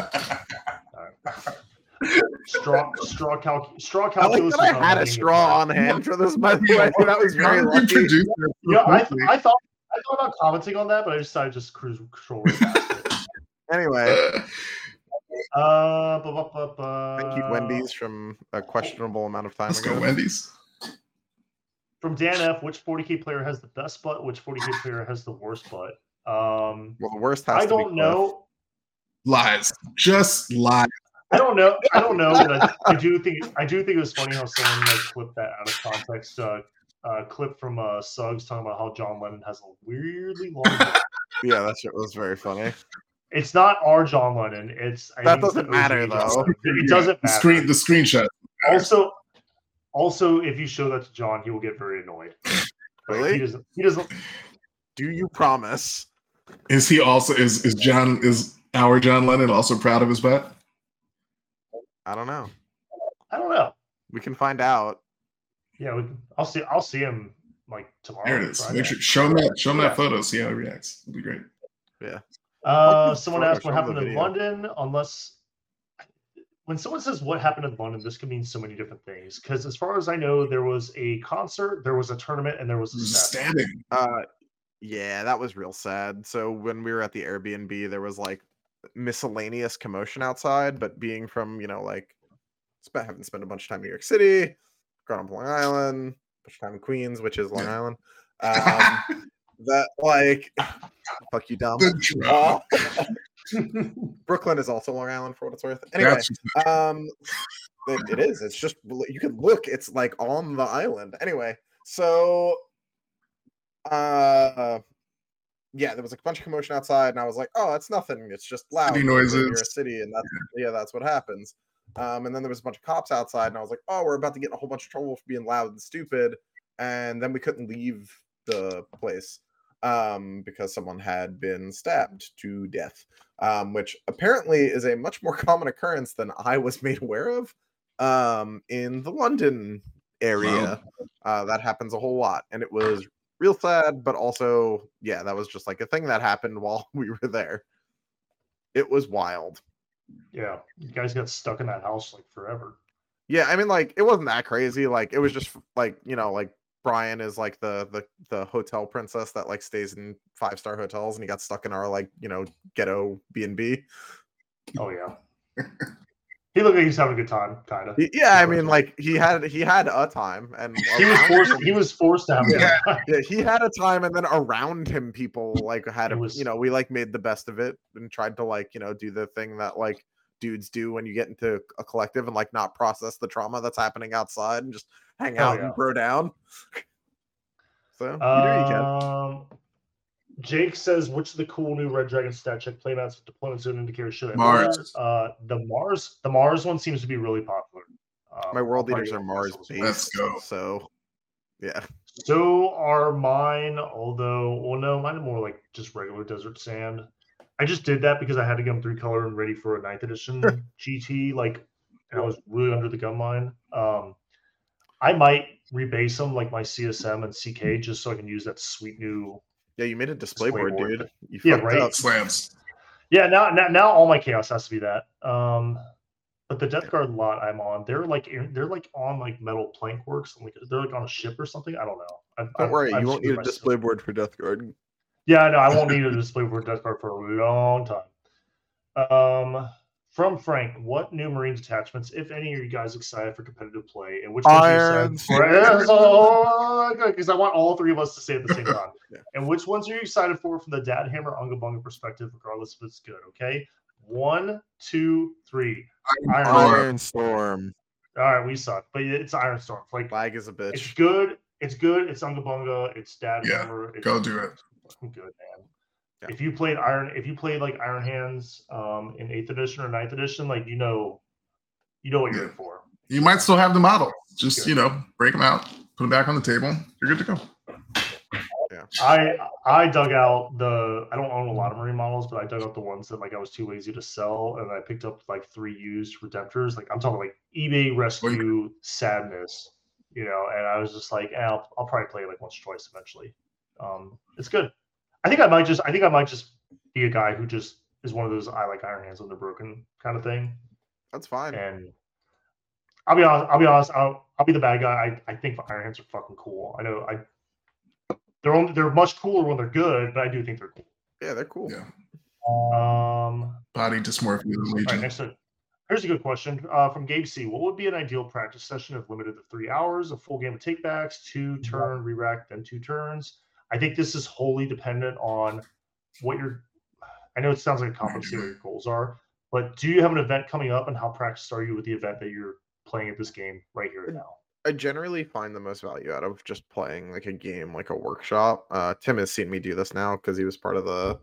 straw straw calc straw I like calculus? I had a letting it straw on hand for this. By the way, that was very How did you lucky. produce that so Yeah, I, quickly? I thought I thought about commenting on that, but I decided to just cruise control right. Anyway, Uh, bu- bu- bu- bu- thank you, Wendy's, from a questionable amount of time Let's go. Wendy's. From Dan F, which 40k player has the best butt? Which 40k player has the worst butt? Um, Well, the worst has I to be don't Cliff. know. Lies. Just lies. I don't know. I don't know, but I, I do think I do think it was funny how someone like clipped that out of context. Uh, uh, clip from uh, Suggs talking about how John Lennon has a weirdly long. butt. <laughs> Yeah, that shit was very funny. it's not our John Lennon. It's I That think it's the doesn't matter, though. It doesn't the matter. Screen, the screenshot. Also, also, if you show that to John, he will get very annoyed. <laughs> Like, Really? He doesn't. He doesn't. Do you promise? Is he also is is John is our John Lennon also proud of his bet? I don't know. I don't know. We can find out. Yeah, we, I'll see. I'll see him like tomorrow. There it is. Friday. Make sure, show him that show him Yeah. that photo. See how he reacts. It'll be great. Yeah. Uh, someone asked what happened in video. London. Unless when someone says what happened in London, this could mean so many different things. Because as far as I know, there was a concert, there was a tournament, and there was a This. Stabbing. Uh, yeah, that was real sad. So when we were at the Airbnb, there was like miscellaneous commotion outside. But being from you know like, spent having spent a bunch of time in New York City, grown up Long Island, a bunch of time in Queens, which is Long Yeah. Island. <laughs> Um, that like, <laughs> fuck you, dumb. <laughs> <laughs> Brooklyn is also Long Island for what it's worth. Anyway, um, it, it is. It's just you can look. It's like on the island. Anyway, so, uh, yeah, there was a bunch of commotion outside, and I was like, "Oh, that's nothing. It's just loud. City because You're a city, and that's yeah, that's what happens." Um, and then there was a bunch of cops outside, and I was like, "Oh, we're about to get in a whole bunch of trouble for being loud and stupid." And then we couldn't leave the place um, because someone had been stabbed to death um, which apparently is a much more <laughs> common occurrence than I was made aware of um, in the London area. Uh, that happens a whole lot, and it was real sad, but also, yeah, that was just like a thing that happened <laughs> while we were there. It was wild. yeah, you guys got stuck in that house like forever. Yeah, I mean, like it wasn't that crazy. Like it was just like you know, like Brian is like the the the hotel princess that like stays in five star hotels, and he got stuck in our like you know ghetto B and B. Oh yeah. he looked like he's having a good time, kind of. Yeah, I mean, like he had he had a time, and He was forced. him- He was forced to have a Yeah. time. yeah, he had a time, and then around him, people like had It a, was- you know, we like made the best of it and tried to like you know do the thing that like dudes do when you get into a collective and like not process the trauma that's happening outside and just hang Oh, out yeah. and bro down. <laughs> So you do what you can. Um, Jake says, which of the cool new Red Dragon stat check playmats with deployment zone indicators should I Mars. Uh, the Mars, the Mars one seems to be really popular. Um, My World Eaters are Mars myself as well. Let's go. so yeah. So are mine, although, well, no, mine are more like just regular desert sand. I just did that because I had to get them three color and ready for a ninth edition GT, like, and I was really under the gun line. Um, I might rebase them like my CSM and CK just so I can use that sweet new. Yeah, you made a display, Display board, board. dude. You Yeah, fucked right. up. Slams. Yeah, now, now, now all my chaos has to be that. Um, but the Death Guard lot I'm on, they're like they're like on like metal plank works, like they're like on a ship or something. I don't know. I've, Don't I've- worry, I've you won't need a display board for Death Guard. Yeah, no, I won't need a display for Death Guard for a long time. Um, from Frank, what new Marines attachments, if any, are you guys excited for competitive play? And which ones are you excited for? Because I want all three of us to say at the same <laughs> time. Yeah. And which ones are you excited for from the Dad Hammer Unga Bunga perspective, regardless if it's good? Okay, one, two, three. Iron Iron Ironstorm. All right, we suck, but it's Ironstorm. Like Flag is a bitch. it's good. It's good. It's Unga Bunga. It's Dad Yeah, Hammer. It's Go do it. Fucking good, man. Yeah. If you played Iron, if you played like Iron Hands um, in Eighth Edition or Ninth Edition, like you know, you know what you're Yeah. in for. You might still have the model. Just Good. you know, break them out, put them back on the table. You're good to go. Yeah. I I dug out the. I don't own a lot of Marine models, but I dug out the ones that like I was too lazy to sell, and I picked up like three used Redemptors. Like I'm talking like eBay rescue sadness, you know. And I was just like, eh, I'll, I'll probably play it like once or twice eventually. Um, it's good. I think I might just. I think I might just be a guy who just is one of those I like Iron Hands when they're broken kind of thing. That's fine. And I'll be honest. I'll be honest. I'll, I'll be the bad guy. I, I think Iron Hands are fucking cool. I know. I they're only, they're much cooler when they're good, but I do think they're cool. Yeah, they're cool. Yeah. Um. Body dysmorphia All right. legion. Next up. Here's a good question uh, from Gabe C. What would be an ideal practice session if limited to three hours, a full game of takebacks, two turn re-rack, then two turns? I think this is wholly dependent on what your. I know it sounds like a complicated what your goals are, but do you have an event coming up, and how practiced are you with the event that you're playing at this game right here and now? I generally find the most value out of just playing like a game, like a workshop. Uh, Tim has seen me do this now because he was part of the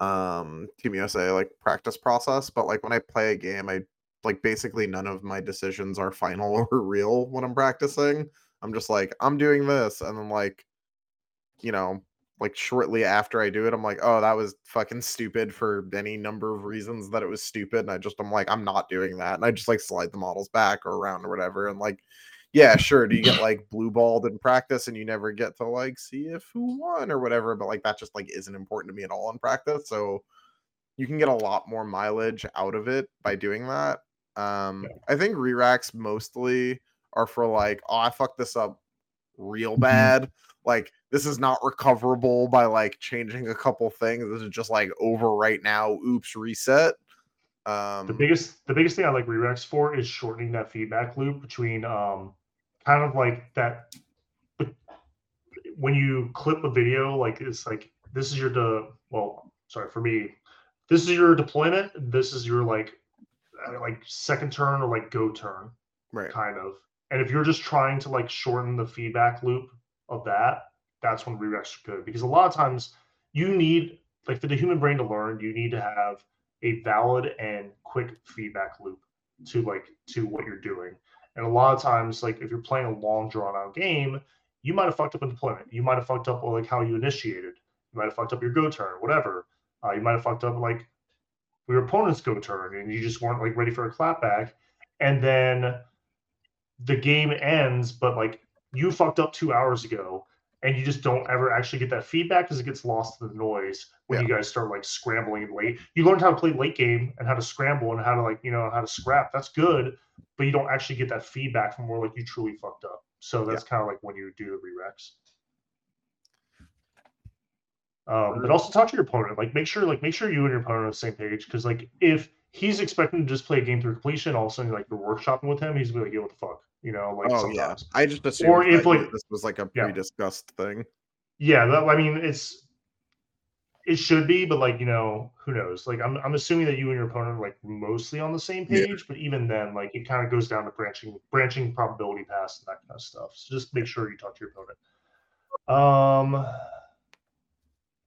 um Team USA like practice process. But like when I play a game, I like basically none of my decisions are final <laughs> or real when I'm practicing. I'm just like I'm doing this, and then like you know like shortly after I do it, I'm like, oh, that was fucking stupid for any number of reasons that it was stupid. And I just I'm like, I'm not doing that. And I just like slide the models back or around or whatever. And like, yeah, sure. Do you get like blue balled in practice and you never get to like see if who won or whatever? But like that just like isn't important to me at all in practice. So you can get a lot more mileage out of it by doing that. Um, I think re-racks mostly are for like, oh, I fucked this up real Mhm. bad. Like this is not recoverable by like changing a couple things. This is just like over right now. Oops, reset. Um, The biggest the biggest thing I like re-racks for is shortening that feedback loop between um kind of like that when you clip a video, like it's like this is your de well, sorry for me, this is your deployment, this is your like uh, like second turn or like go turn right. kind of. And if you're just trying to like shorten the feedback loop of that, that's when re-racks are good because a lot of times you need like for the human brain to learn, you need to have a valid and quick feedback loop to like to what you're doing. And a lot of times, like if you're playing a long drawn out game, you might have fucked up in deployment. You might have fucked up like how you initiated. You might have fucked up your go turn, whatever. Uh, you might have fucked up like your opponent's go turn, and you just weren't like ready for a clapback. And then the game ends, but like you fucked up two hours ago, and you just don't ever actually get that feedback because it gets lost in the noise when you guys start like scrambling late. You learned how to play late game and how to scramble and how to like you know how to scrap. That's good, but you don't actually get that feedback from where like you truly fucked up. So that's kind of like when you do the re-racks. Um, but also talk to your opponent. Like make sure, like make sure you and your opponent are on the same page. Because like if he's expecting to just play a game through completion, all of a sudden like you're workshopping with him, he's gonna be like, "Yo, what the fuck?" You know, like oh yeah. I just assumed Or if, like- this was like a Yeah. pre-discussed thing. Yeah, that, I mean, it's it should be, but like you know, who knows? Like I'm I'm assuming that you and your opponent are like mostly on the same Yeah. page, but even then, like it kind of goes down to branching branching probability paths and that kind of stuff. So just make sure you talk to your opponent. Um,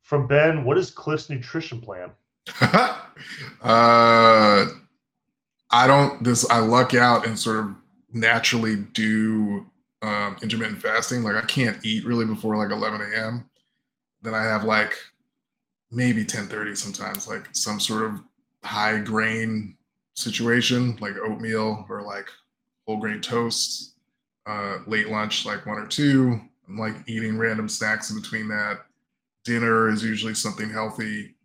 from Ben, what is Cliff's nutrition plan? <laughs> uh, I don't. This I luck out and sort of naturally do um, intermittent fasting. Like I can't eat really before like 11 a.m. Then I have like maybe 10:30 sometimes, like some sort of high grain situation, like oatmeal or like whole grain toast. Uh, late lunch, like one or two. I'm like eating random snacks in between that. Dinner is usually something healthy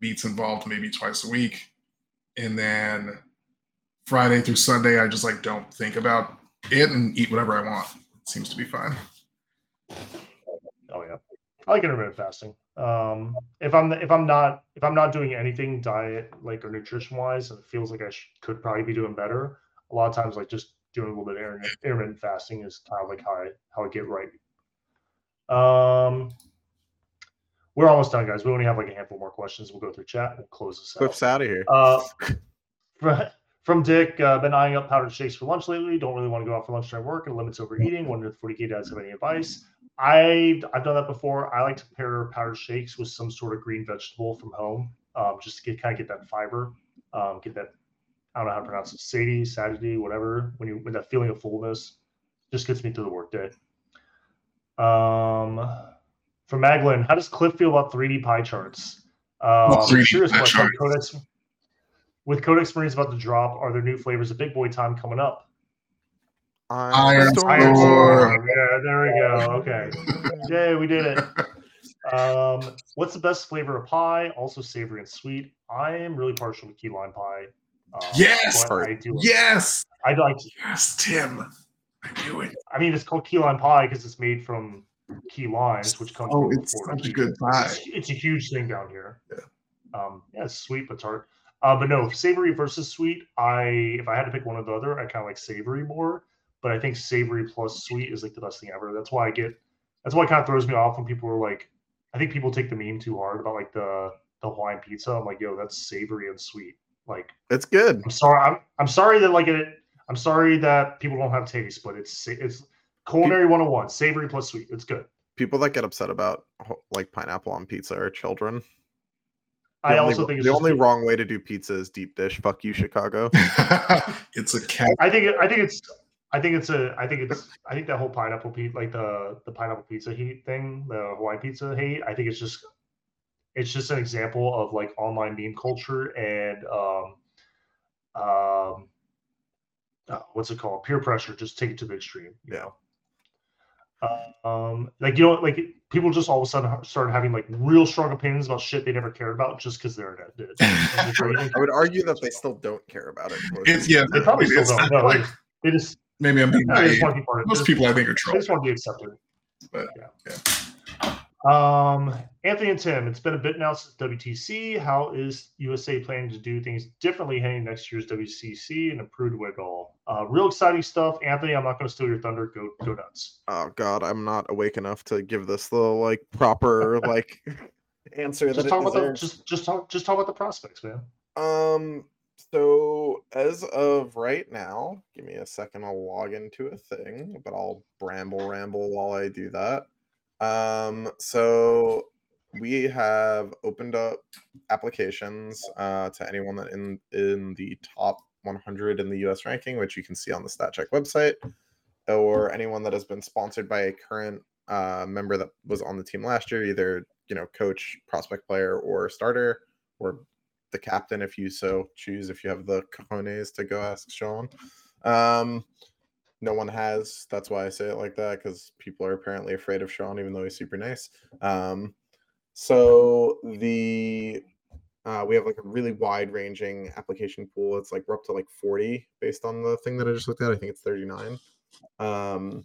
beats involved maybe twice a week. And then Friday through Sunday, I just like don't think about it and eat whatever I want. It seems to be fine. Oh yeah, I like intermittent fasting. Um, if I'm if I'm not if I'm not doing anything diet like or nutrition wise, it feels like I sh- could probably be doing better. A lot of times, like just doing a little bit of intermittent, intermittent fasting is kind of like how I how I get right. Um, we're almost done, guys. We only have like a handful more questions. We'll go through chat. We'll close this out. Cliff's out of here. Uh, <laughs> fr- from Dick, uh, been eyeing up powdered shakes for lunch lately. Don't really want to go out for lunch during work and limits overeating. Wonder if 40k guys have any advice. I've I've done that before. I like to pair powdered shakes with some sort of green vegetable from home, um, just to get kind of get that fiber, um, get that I don't know how to pronounce it, satiety, satiety, whatever. When you when that feeling of fullness, just gets me through the workday. Um, from Maglin, how does Cliff feel about 3D pie charts? Um, Well, 3D serious pie question. charts. Codex, with Codex Marines about to drop, are there new flavors of Big Boy Time coming up? Ironstorm. Iron Storm. Storm. Yeah, there we go. Okay. <laughs> Yay, we did it. Um, what's the best flavor of pie? Also savory and sweet. I am really partial to key lime pie. Um, Yes! I do. yes, I like. yes, Tim. I knew it. I mean, it's called key lime pie because it's made from key limes, which comes Oh, from it's Florida. such a good pie. It's, it's a huge thing down here. Yeah. Um, yeah, it's sweet but tart. Uh, but no, savory versus sweet. I if I had to pick one or the other, I kind of like savory more. But I think savory plus sweet is like the best thing ever. That's why I get. That's why it kind of throws me off when people are like, I think people take the meme too hard about like the the Hawaiian pizza. I'm like, yo, that's savory and sweet. Like, It's good. I'm sorry. I'm, I'm sorry that like it. I'm sorry that people don't have taste, but it's it's culinary 101. Savory plus sweet. It's good. People that get upset about like pineapple on pizza are children. The I only, also think it's the only wrong way to do pizza is deep dish. Fuck you, Chicago. <laughs> <laughs> it's a cat. I think I think it's I think it's a. I think it's. I think that whole pineapple pizza, like the the pineapple pizza heat thing, the Hawaiian pizza hate. I think it's just, it's just an example of like online meme culture and um, um, uh, what's it called? Peer pressure. Just take it to the extreme. You Yeah. know. Um, like you know, like people just all of a sudden started having like real strong opinions about shit they never cared about just because they're in <laughs> it. I would argue that they still don't care about it. <laughs> It's yeah, time. They probably still don't. No, like, like, they just maybe I'm being naive. want to be part of it. Most people I think are trolls. They trolls. just want to be accepted. But, yeah. Um, Anthony and Tim, it's been a bit now since WTC. How is USA planning to do things differently heading next year's WCC and improve it all? Uh, real exciting stuff. Anthony, I'm not going to steal your thunder. Go, go nuts. Oh God, I'm not awake enough to give this the like proper <laughs> like answer that Just it talk about the just just talk just talk about the prospects, man. Um, so as of right now, give me a second. I'll log into a thing, but I'll bramble ramble while I do that. Um, so we have opened up applications uh, to anyone that in in the top 100 in the U.S. ranking, which you can see on the StatCheck website, or anyone that has been sponsored by a current uh, member that was on the team last year, either you know coach, prospect player, or starter, or the captain if you so choose if you have the cojones to go ask Sean. Um, no one has. That's why I say it like that because people are apparently afraid of Sean, even though he's super nice. Um, so the uh, we have like a really wide ranging application pool. It's like we're up to like 40 based on the thing that I just looked at. I think it's 39. Um,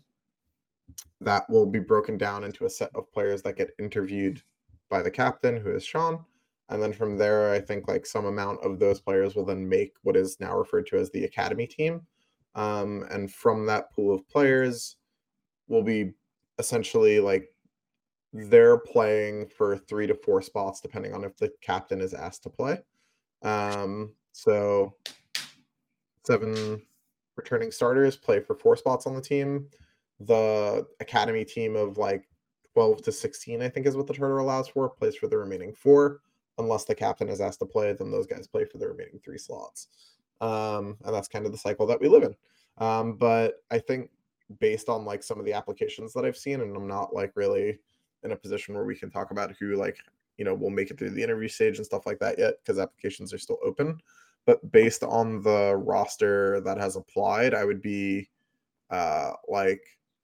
that will be broken down into a set of players that get interviewed by the captain, who is Sean. And then from there, I think like some amount of those players will then make what is now referred to as the academy team. Um, and from that pool of players, will be essentially like they're playing for three to four spots, depending on if the captain is asked to play. Um, so seven returning starters play for four spots on the team. The academy team of like 12 to 16, I think is what the charter allows for, plays for the remaining four. Unless the captain is asked to play, then those guys play for the remaining three slots. Um, and that's kind of the cycle that we live in. Um, but I think based on like some of the applications that I've seen, and I'm not like really in a position where we can talk about who like you know will make it through the interview stage and stuff like that yet because applications are still open. But based on the roster that has applied, I would be uh like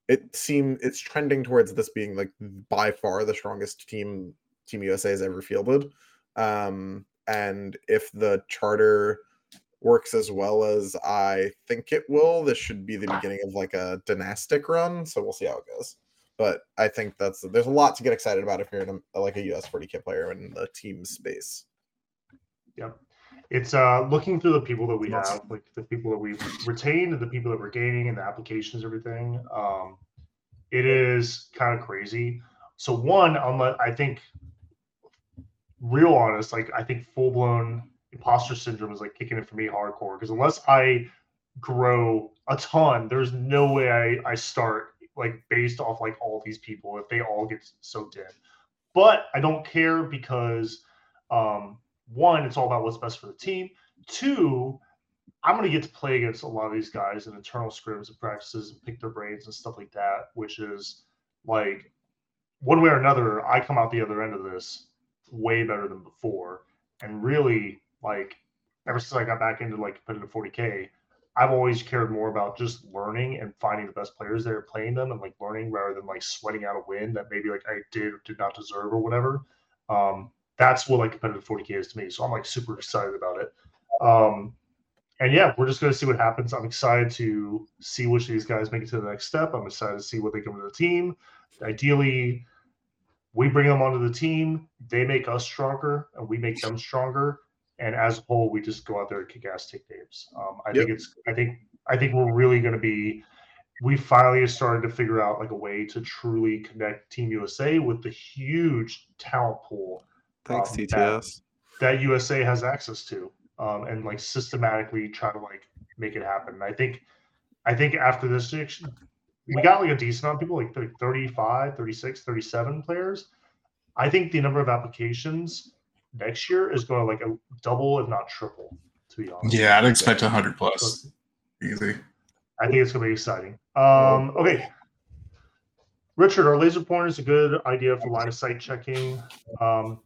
it seem it's trending towards this being like by far the strongest team Team USA has ever fielded. Um, and if the charter works as well as I think it will, this should be the beginning of like a dynastic run. So we'll see how it goes. But I think that's there's a lot to get excited about if you're in a, like a US 40k player in the team space. Yep. It's uh looking through the people that we have, like the people that we've retained the people that we're gaining and the applications, everything. Um it is kind of crazy. So one, unless I think real honest, like I think full blown imposter syndrome is like kicking it for me hardcore. Because unless I grow a ton, there's no way I, I start like based off like all these people if they all get soaked in. But I don't care because um one, it's all about what's best for the team. Two, I'm going to get to play against a lot of these guys in internal scrims and practices and pick their brains and stuff like that, which is like one way or another, I come out the other end of this way better than before. And really, like, ever since I got back into like competitive 40K, I've always cared more about just learning and finding the best players there, playing them, and like learning rather than like sweating out a win that maybe like I did or did not deserve or whatever. Um, that's what like competitive 40k is to me. So I'm like super excited about it. Um, and yeah, we're just gonna see what happens. I'm excited to see which of these guys make it to the next step. I'm excited to see what they come to the team. Ideally, we bring them onto the team. They make us stronger, and we make them stronger. And as a whole, we just go out there and kick ass, take names. Um, I think it's. I think. I think we're really going to be. We finally started to figure out like a way to truly connect Team USA with the huge talent pool Thanks, Um, TTS. that USA has access to, um, and like systematically try to like make it happen. And I think, I think after this, we got like a decent amount of people, like 35, 36, 37 players. I think the number of applications next year is going to like a double, if not triple, to be honest. Yeah, I'd expect 100 So plus. Easy. I think it's gonna be exciting. Um, okay. Richard, are laser pointers a good idea for line of sight checking? Um,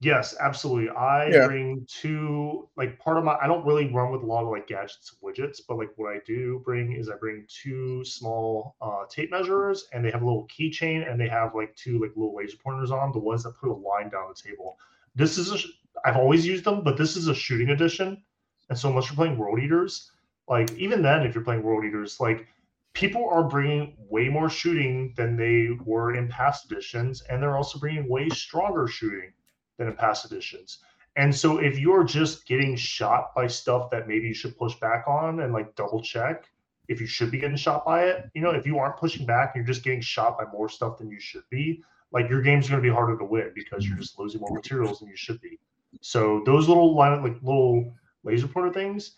yes, absolutely. I Yeah. bring two like part of my I don't really run with a lot of like gadgets widgets, but like what I do bring is I bring two small uh, tape measures and they have a little keychain and they have like two like little laser pointers on 'em, the ones that put a line down the table. This is a sh- I've always used them, but this is a shooting edition. And so unless you're playing World Eaters, like even then, if you're playing World Eaters, like people are bringing way more shooting than they were in past editions, and they're also bringing way stronger shooting than in past editions. And so if you're just getting shot by stuff that maybe you should push back on and like double check if you should be getting shot by it, you know, if you aren't pushing back you're just getting shot by more stuff than you should be, like your game's going to be harder to win because you're just losing more materials than you should be. So those little line like little laser pointer things,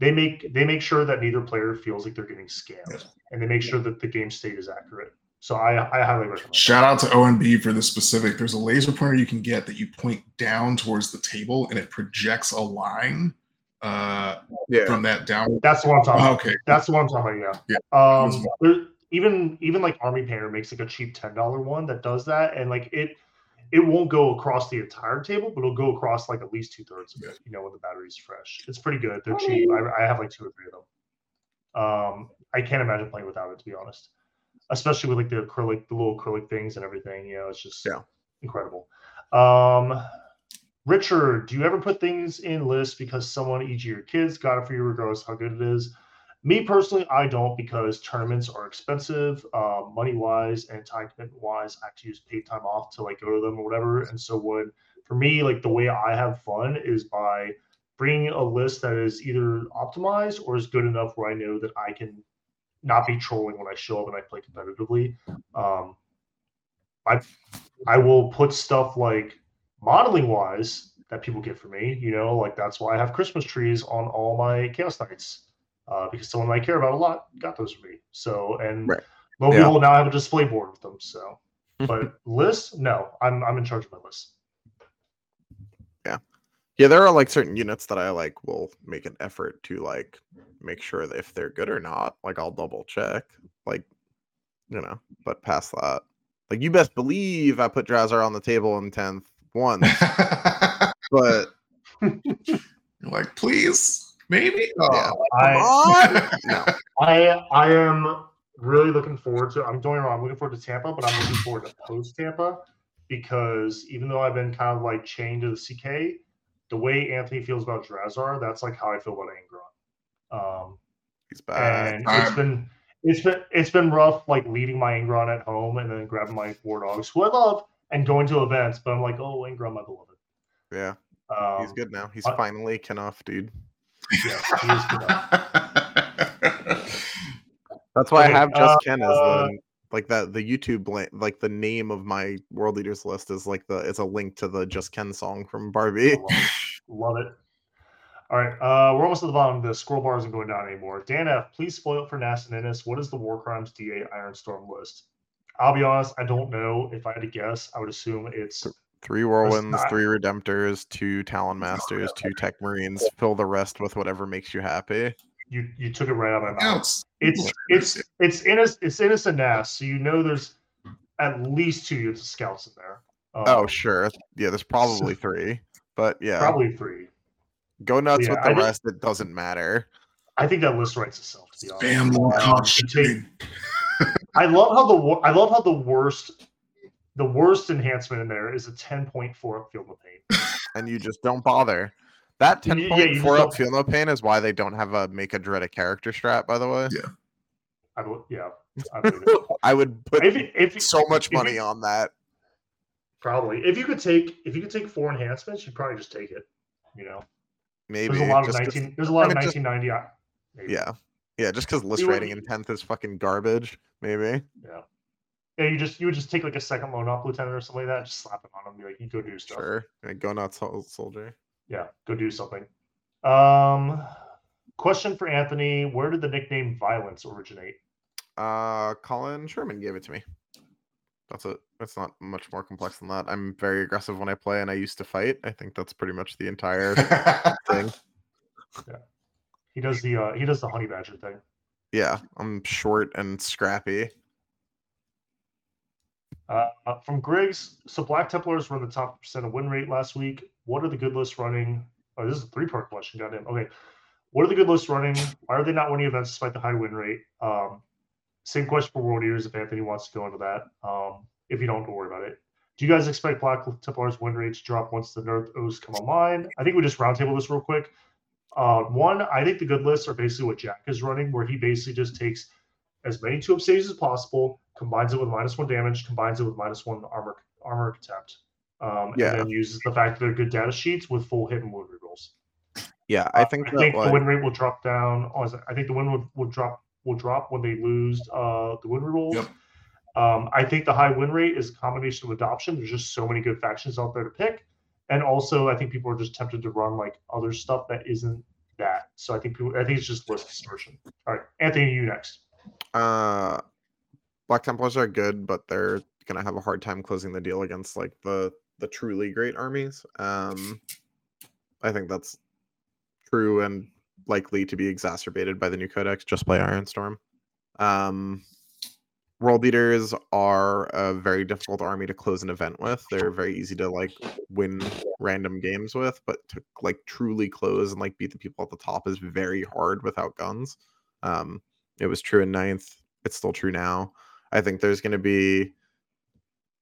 they make they make sure that neither player feels like they're getting scammed, and they make sure that the game state is accurate. So I I highly recommend. that. Shout out to ONB for this specific. There's a laser pointer you can get that you point down towards the table and it projects a line uh, Yeah. from that down. That's the one I'm talking about. okay. That's the one I'm talking about. Yeah. Um, there, even even like Army Painter makes like a cheap ten dollar one that does that, and like it it won't go across the entire table, but it'll go across like at least two thirds of it. You know, when the battery's fresh, it's pretty good. They're cheap. I, I have like two or three of them. Um, I can't imagine playing without it to be honest, especially with like the acrylic, the little acrylic things and everything. You know, it's just Yeah. incredible. Um, Richard, do you ever put things in lists because someone, e.g., your kids, got it for you, regardless of how good it is? Me personally, I don't because tournaments are expensive, uh, money wise and time commitment wise. I have to use paid time off to like go to them or whatever. And so, when for me, like the way I have fun is by bringing a list that is either optimized or is good enough where I know that I can not be trolling when I show up and I play competitively. Um, I I will put stuff like modeling wise that people get for me. You know, like that's why I have Christmas trees on all my chaos knights uh, because someone I care about a lot got those for me. So and Right. lo and Yeah. behold, now I have a display board with them. So, <laughs> but lists, no, I'm I'm in charge of my list. Yeah, yeah. there are like certain units that I like will make an effort to like make sure that if they're good or not. Like I'll double check. Like, you know, but past that. Like you best believe I put Drazhar on the table in tenth once, <laughs> but <laughs> like, please, maybe. Yeah. Oh. I on! no. <laughs> I I am really looking forward to. I'm doing wrong. I'm looking forward to Tampa, but I'm looking forward to post Tampa because even though I've been kind of like chained to the CK, the way Anthony feels about Drazhar, that's like how I feel about Angron. Um, He's back. and it's I'm- been it's been it's been rough like leaving my Angron at home and then grabbing my war dogs who I love and going to events, but I'm like, oh Angron, my beloved. Yeah, Um, he's good now. He's I- finally Kenough, dude. Yeah, he is <laughs> good now. That's why I have just Ken as uh, the like that the YouTube link, like the name of my World Eaters list is like the it's a link to the Just Ken song from Barbie. Love it. Love it. All right, uh, we're almost at the bottom. The scroll bar isn't going down anymore. Dan F, please spoil it for Nas and Ennis. What is the War Crimes DA Ironstorm list? I'll be honest, I don't know. If I had to guess, I would assume it's Three whirlwinds, three redemptors, two talon masters, two tech marines. Fill the rest with whatever makes you happy. you. You took it right out of my mouth. Counts. It's it's it's Ennis it's Ennis and Nas, so you know there's at least two units of scouts in there. Um, Oh sure, yeah. There's probably <laughs> three, but yeah, probably three. go nuts yeah, with the did- rest. It doesn't matter. I think that list writes itself. To be honest, Spam more Um, take- I love how the I love how the worst the worst enhancement in there is a 10.4 up feel no pain. and you just don't bother. That You- ten yeah, point you four just up feel no pain is why they don't have a make a dread a character strat. By the way, yeah, I believe it. <laughs> I would put if, you- if you- so much if you- money on that. probably if you could take if you could take four enhancements, you'd probably just take it. You know, Maybe there's a lot of 19 there's a lot I of mean, just- 1990. Yeah, yeah. Just because list You rating in tenth is fucking garbage. Maybe yeah. Yeah, you just you would just take like a second loan up lieutenant or something like that, just slap it on him, be like, you go do stuff. sure. Yeah, Go nuts, sol- soldier. Yeah, go do something. Um, question for Anthony: Where did the nickname Violence originate? Uh, Colin Sherman gave it to me. That's it. It's not much more complex than that. I'm very aggressive when I play, and I used to fight. I think that's pretty much the entire <laughs> thing. Yeah. He does the uh, he does the honey badger thing. Yeah, I'm short and scrappy. Uh, uh, from Griggs, so Black Templars were in the top percent of win rate last week. What are the good lists running? Oh, this is a three part question. Goddamn. Okay. What are the good lists running? Why are they not winning events despite the high win rate? Um, same question for World Eaters if Anthony wants to go into that. Um, if you don't, don't worry about it. Do you guys expect Black Templars win rate to drop once the Nerd O's come online? I think we just roundtable this real quick. Uh, one, I think the good lists are basically what Jack is running, where he basically just takes as many two up stages as possible, combines it with minus one damage, combines it with minus one armor armor contempt, um, Yeah. and then uses the fact that they're good data sheets with full hit and wound rerolls. Yeah, I think I think like, the win rate will drop down. oh, I think the win will, will drop will drop when they lose uh, the win rerolls. Yep. Um, I think the high win rate is a combination of adoption. There's just so many good factions out there to pick, and also I think people are just tempted to run like other stuff that isn't that. So I think people, I think it's just list distortion. All right, Anthony, you next. uh Black Templars are good, but they're gonna have a hard time closing the deal against like the the truly great armies. Um I think that's true and likely to be exacerbated by the new codex just by Ironstorm. Um World Eaters are a very difficult army to close an event with. They're very easy to like win random games with, but to like truly close and like beat the people at the top is very hard without guns. Um, it was true in ninth. It's still true now. I think there's going to be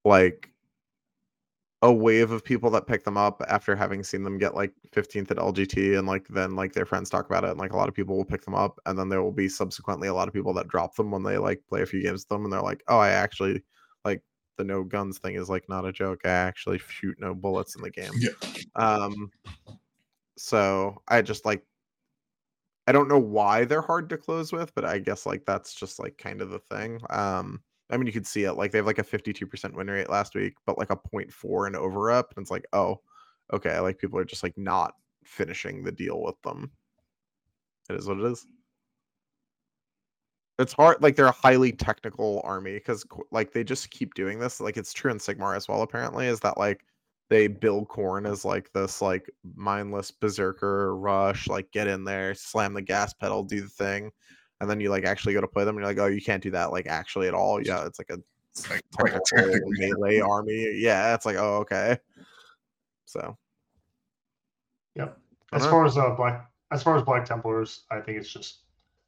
like a wave of people that pick them up after having seen them get like 15th at LGT and like then like their friends talk about it and like a lot of people will pick them up and then there will be subsequently a lot of people that drop them when they like play a few games with them and they're like oh I actually like the no guns thing is like not a joke I actually shoot no bullets in the game Yeah. um so I just like I don't know why they're hard to close with, but I guess like that's just like kind of the thing. Um, I mean, you could see it like they have like a 52% win rate last week, but like a 0.4 and over up, and it's like, oh, okay, like people are just like not finishing the deal with them. It is what it is. It's hard, like they're a highly technical army because like they just keep doing this. Like it's true in Sigmar as well. Apparently, is that like they build Khorne as like this like mindless berserker rush, like get in there, slam the gas pedal, do the thing, and then you like actually go to play them, and you're like, oh, you can't do that like actually at all. Yeah, it's like a It's like, like technical technically- <laughs> melee army. Yeah, it's like oh okay. So Yep. As dunno. far as uh, black, as far as Black Templars, I think it's just,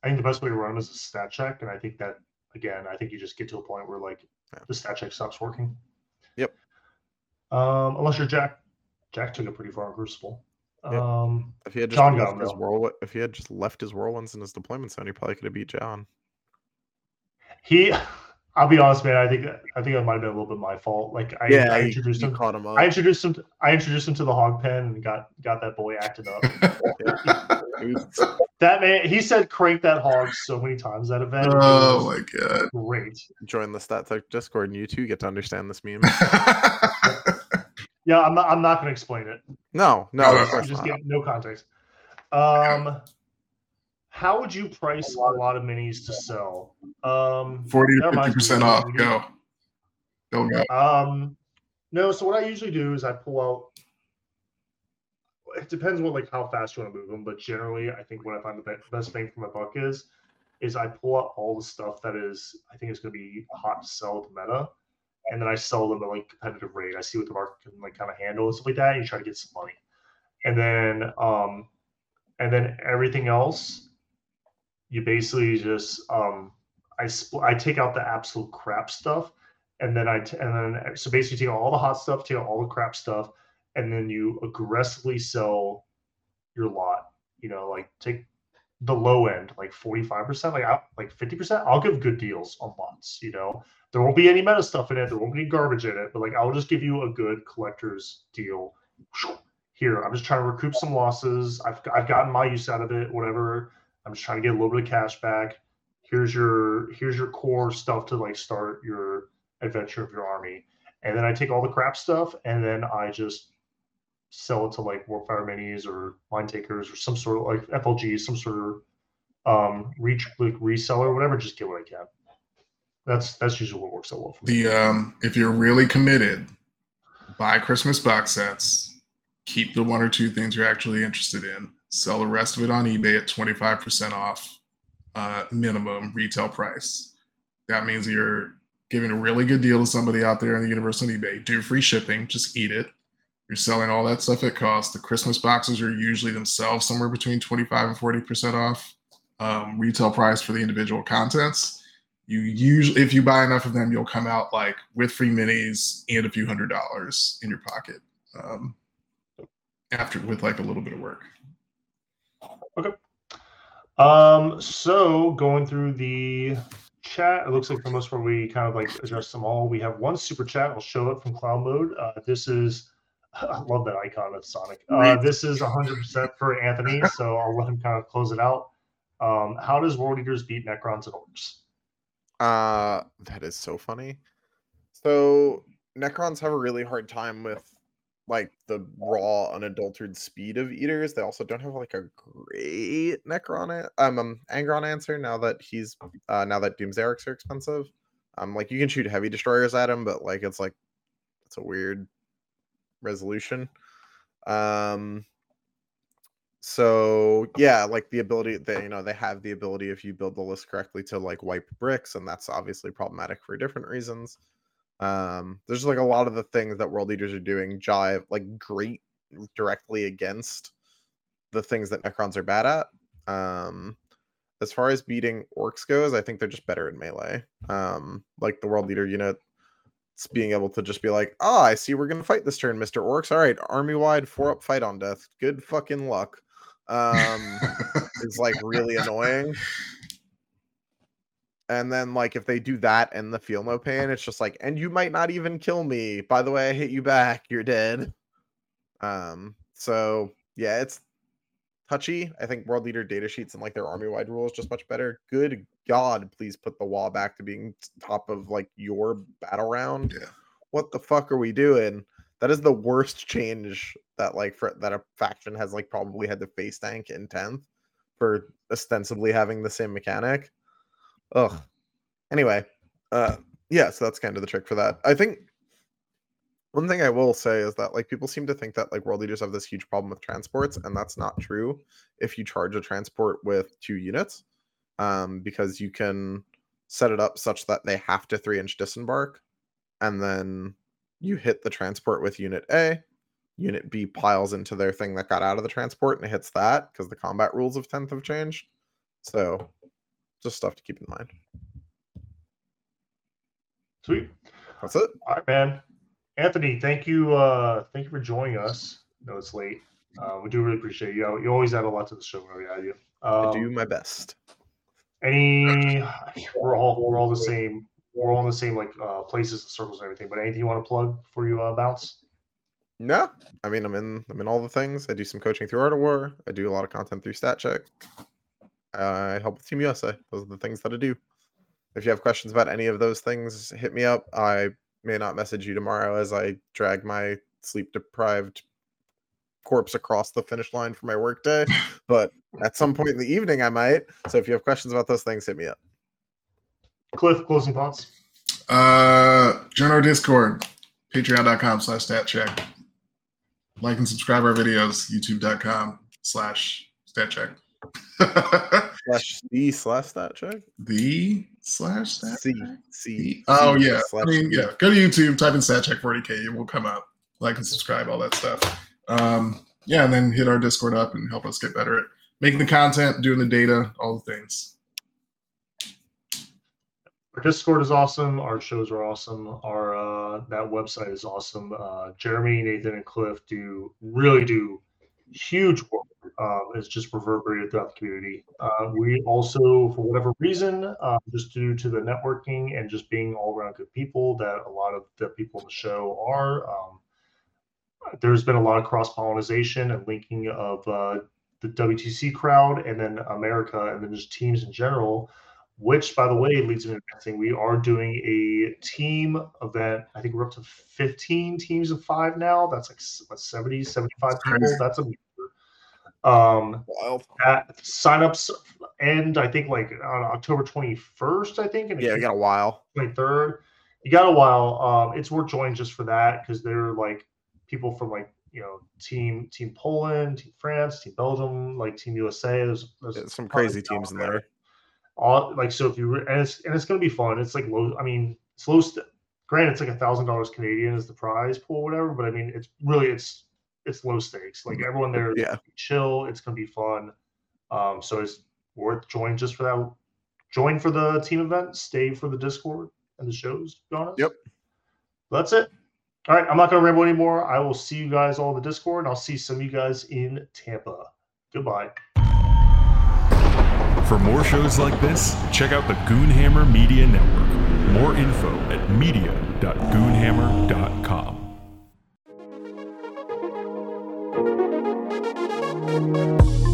I think the best way to run them is a stat check, and I think that again, I think you just get to a point where like Yeah. the stat check stops working. Yep. Um, unless you're Jack. Jack took it pretty far in Crucible. Yep. Um, if he had just John left his whirl, if he had just left his whirlwinds in his deployment zone, he probably could have beat John. he, I'll be honest, man. I think I think it might have been a little bit my fault. Like I, yeah, I introduced he him. caught him up. I introduced him. To, I introduced him to the hog pen and got got that boy acted up. <laughs> That man, he said crank that hog so many times that event. Oh my god. great. join the Stat Check Discord, and you too get to understand this meme. <laughs> Yeah, I'm not. I'm not going to explain it. No, no, No, no, of just not. get no context. Um, how would you price a lot of minis to sell? Um, 40 to fifty percent off. something. Go. Go go. Um, no. So what I usually do is I pull out. It depends what like how fast you want to move them, but generally, I think what I find the best bang for my buck is, is I pull out all the stuff that is I think is going to be hot to sell at the meta, and then I sell them at like competitive rate. I see what the market can like kind of handle and stuff like that, and you try to get some money, and then um, and then everything else, you basically just um, I spl- I take out the absolute crap stuff and then I t- and then so basically take out all the hot stuff, take out all the crap stuff, and then you aggressively sell your lot. You know, like take the low end, like forty five percent, like out, like fifty percent. I'll give good deals on lots. You know, there won't be any meta stuff in it, there won't be any garbage in it, but like I'll just give you a good collector's deal. Here, I'm just trying to recoup some losses. I've I've gotten my use out of it, whatever. I'm just trying to get a little bit of cash back. Here's your here's your core stuff to like start your adventure of your army. And then I take all the crap stuff and then I just sell it to like Warfire minis or Mind Takers or some sort of like FLG, some sort of um reach like reseller, whatever, just get what I can. That's that's usually what works out well for me. The um, if you're really committed, buy Christmas box sets. Keep the one or two things you're actually interested in. Sell the rest of it on eBay at 25% off. uh, minimum retail price. That means you're giving a really good deal to somebody out there in the universe on eBay. Do free shipping, just eat it. You're selling all that stuff at cost. The Christmas boxes are usually themselves somewhere between 25 and 40% off um, retail price for the individual contents. You usually, if you buy enough of them, you'll come out like with free minis and a few hundred dollars in your pocket um, after with like a little bit of work. Okay. Um, so going through the chat, it looks like for most part we kind of like address them all. We have one super chat. I'll show it from cloud mode. Uh, this is <laughs> I love that icon of Sonic. Uh, this is 100% for Anthony, so I'll let him kind of close it out. Um, how does World Eaters beat Necrons and Orks? Uh, that is so funny. So Necrons have a really hard time with like the raw, unadulterated speed of eaters. They also don't have like a great Necron, um, um Angron answer now that he's uh now that Doomsday Arks are expensive. Um, like you can shoot heavy destroyers at him, but like it's like it's a weird resolution. Um, so yeah, like the ability that you know they have the ability if you build the list correctly to like wipe bricks, and that's obviously problematic for different reasons. Um, there's like a lot of the things that World Eaters are doing jive like great directly against the things that Necrons are bad at. Um, as far as beating orks goes, I think they're just better in melee. Um, like the World Eater unit being able to just be like, oh, I see we're gonna fight this turn, Mr. Orks. All right, army wide, four up fight on death. Good fucking luck. Um <laughs> is like really annoying. And then like if they do that and the feel no pain, it's just like, and you might not even kill me. By the way, I hit you back, you're dead. Um, so yeah, it's touchy. I think World Eater data sheets and like their army wide rules just much better. Good God, please put the Waaagh back to being top of like your battle round. Yeah. What the fuck are we doing? That is the worst change that like for that a faction has like probably had to face tank in 10th for ostensibly having the same mechanic. Ugh. Anyway, uh yeah, so that's kind of the trick for that. I think one thing I will say is that like people seem to think that like World Eaters have this huge problem with transports, and that's not true if you charge a transport with two units. Um, because you can set it up such that they have to three inch disembark, and then you hit the transport with unit A. Unit B piles into their thing that got out of the transport and hits that because the combat rules of 10th have changed. So just stuff to keep in mind. Sweet. That's it. All right, man. Anthony, thank you. Uh, thank you for joining us. I know it's late. Uh, we do really appreciate you. You always add a lot to the show we have you. I do Um, my best. any? We're all we're all the same. We're all in the same like uh, places and circles and everything. But anything you want to plug before you uh, bounce? No, I mean I'm in I'm in all the things. I do some coaching through Art of War. I do a lot of content through Stat Check. I help with Team USA. Those are the things that I do. If you have questions about any of those things, hit me up. I may not message you tomorrow as I drag my sleep deprived corpse across the finish line for my workday, but at some point in the evening I might. So if you have questions about those things, hit me up. Cliff, closing thoughts. Uh, join our Discord, patreon.com slash stat check. Like and subscribe our videos, youtube.com slash stat check. <laughs> Slash C slash stat check. the slash stat C check? C. Oh C yeah. I slash mean, yeah. Go to YouTube, type in stat check 40k, it will come up. Like and subscribe, all that stuff. Um, yeah, and then hit our Discord up and help us get better at making the content, doing the data, all the things. Our Discord is awesome. Our shows are awesome. Our uh, that website is awesome. Uh, Jeremy, Nathan, and Cliff do really do huge work. Um, it's just reverberated throughout the community. Uh, we also, for whatever reason, uh, just due to the networking and just being all around good people that a lot of the people in the show are. Um, there's been a lot of cross pollination and linking of uh, the WTC crowd and then America and then just teams in general which by the way leads me to the next thing we are doing a team event i think we're up to 15 teams of five now that's like what, 70 75 That's people that's a um Wild. that signups end i think like on october 21st i think and Yeah, you got a while. 23rd. You got a while. Um, it's worth joining just for that because they're like people from like you know team Team Poland, Team France, Team Belgium, like Team USA. There's, there's There's some crazy teams in there. All like so if you re- and it's and it's gonna be fun. It's like low. I mean, it's low. St- granted, it's like a thousand dollars Canadian is the prize pool, whatever. But I mean, it's really it's it's low stakes. Like everyone there, Yeah. chill. It's gonna be fun. Um, so it's worth join just for that. Join for the team event. Stay for the Discord and the shows. to be honest. Yep. That's it. All right, I'm not gonna ramble anymore. I will see you guys all in the Discord. And I'll see some of you guys in Tampa. Goodbye. For more shows like this, check out the Goonhammer Media Network. More info at media.goonhammer.com.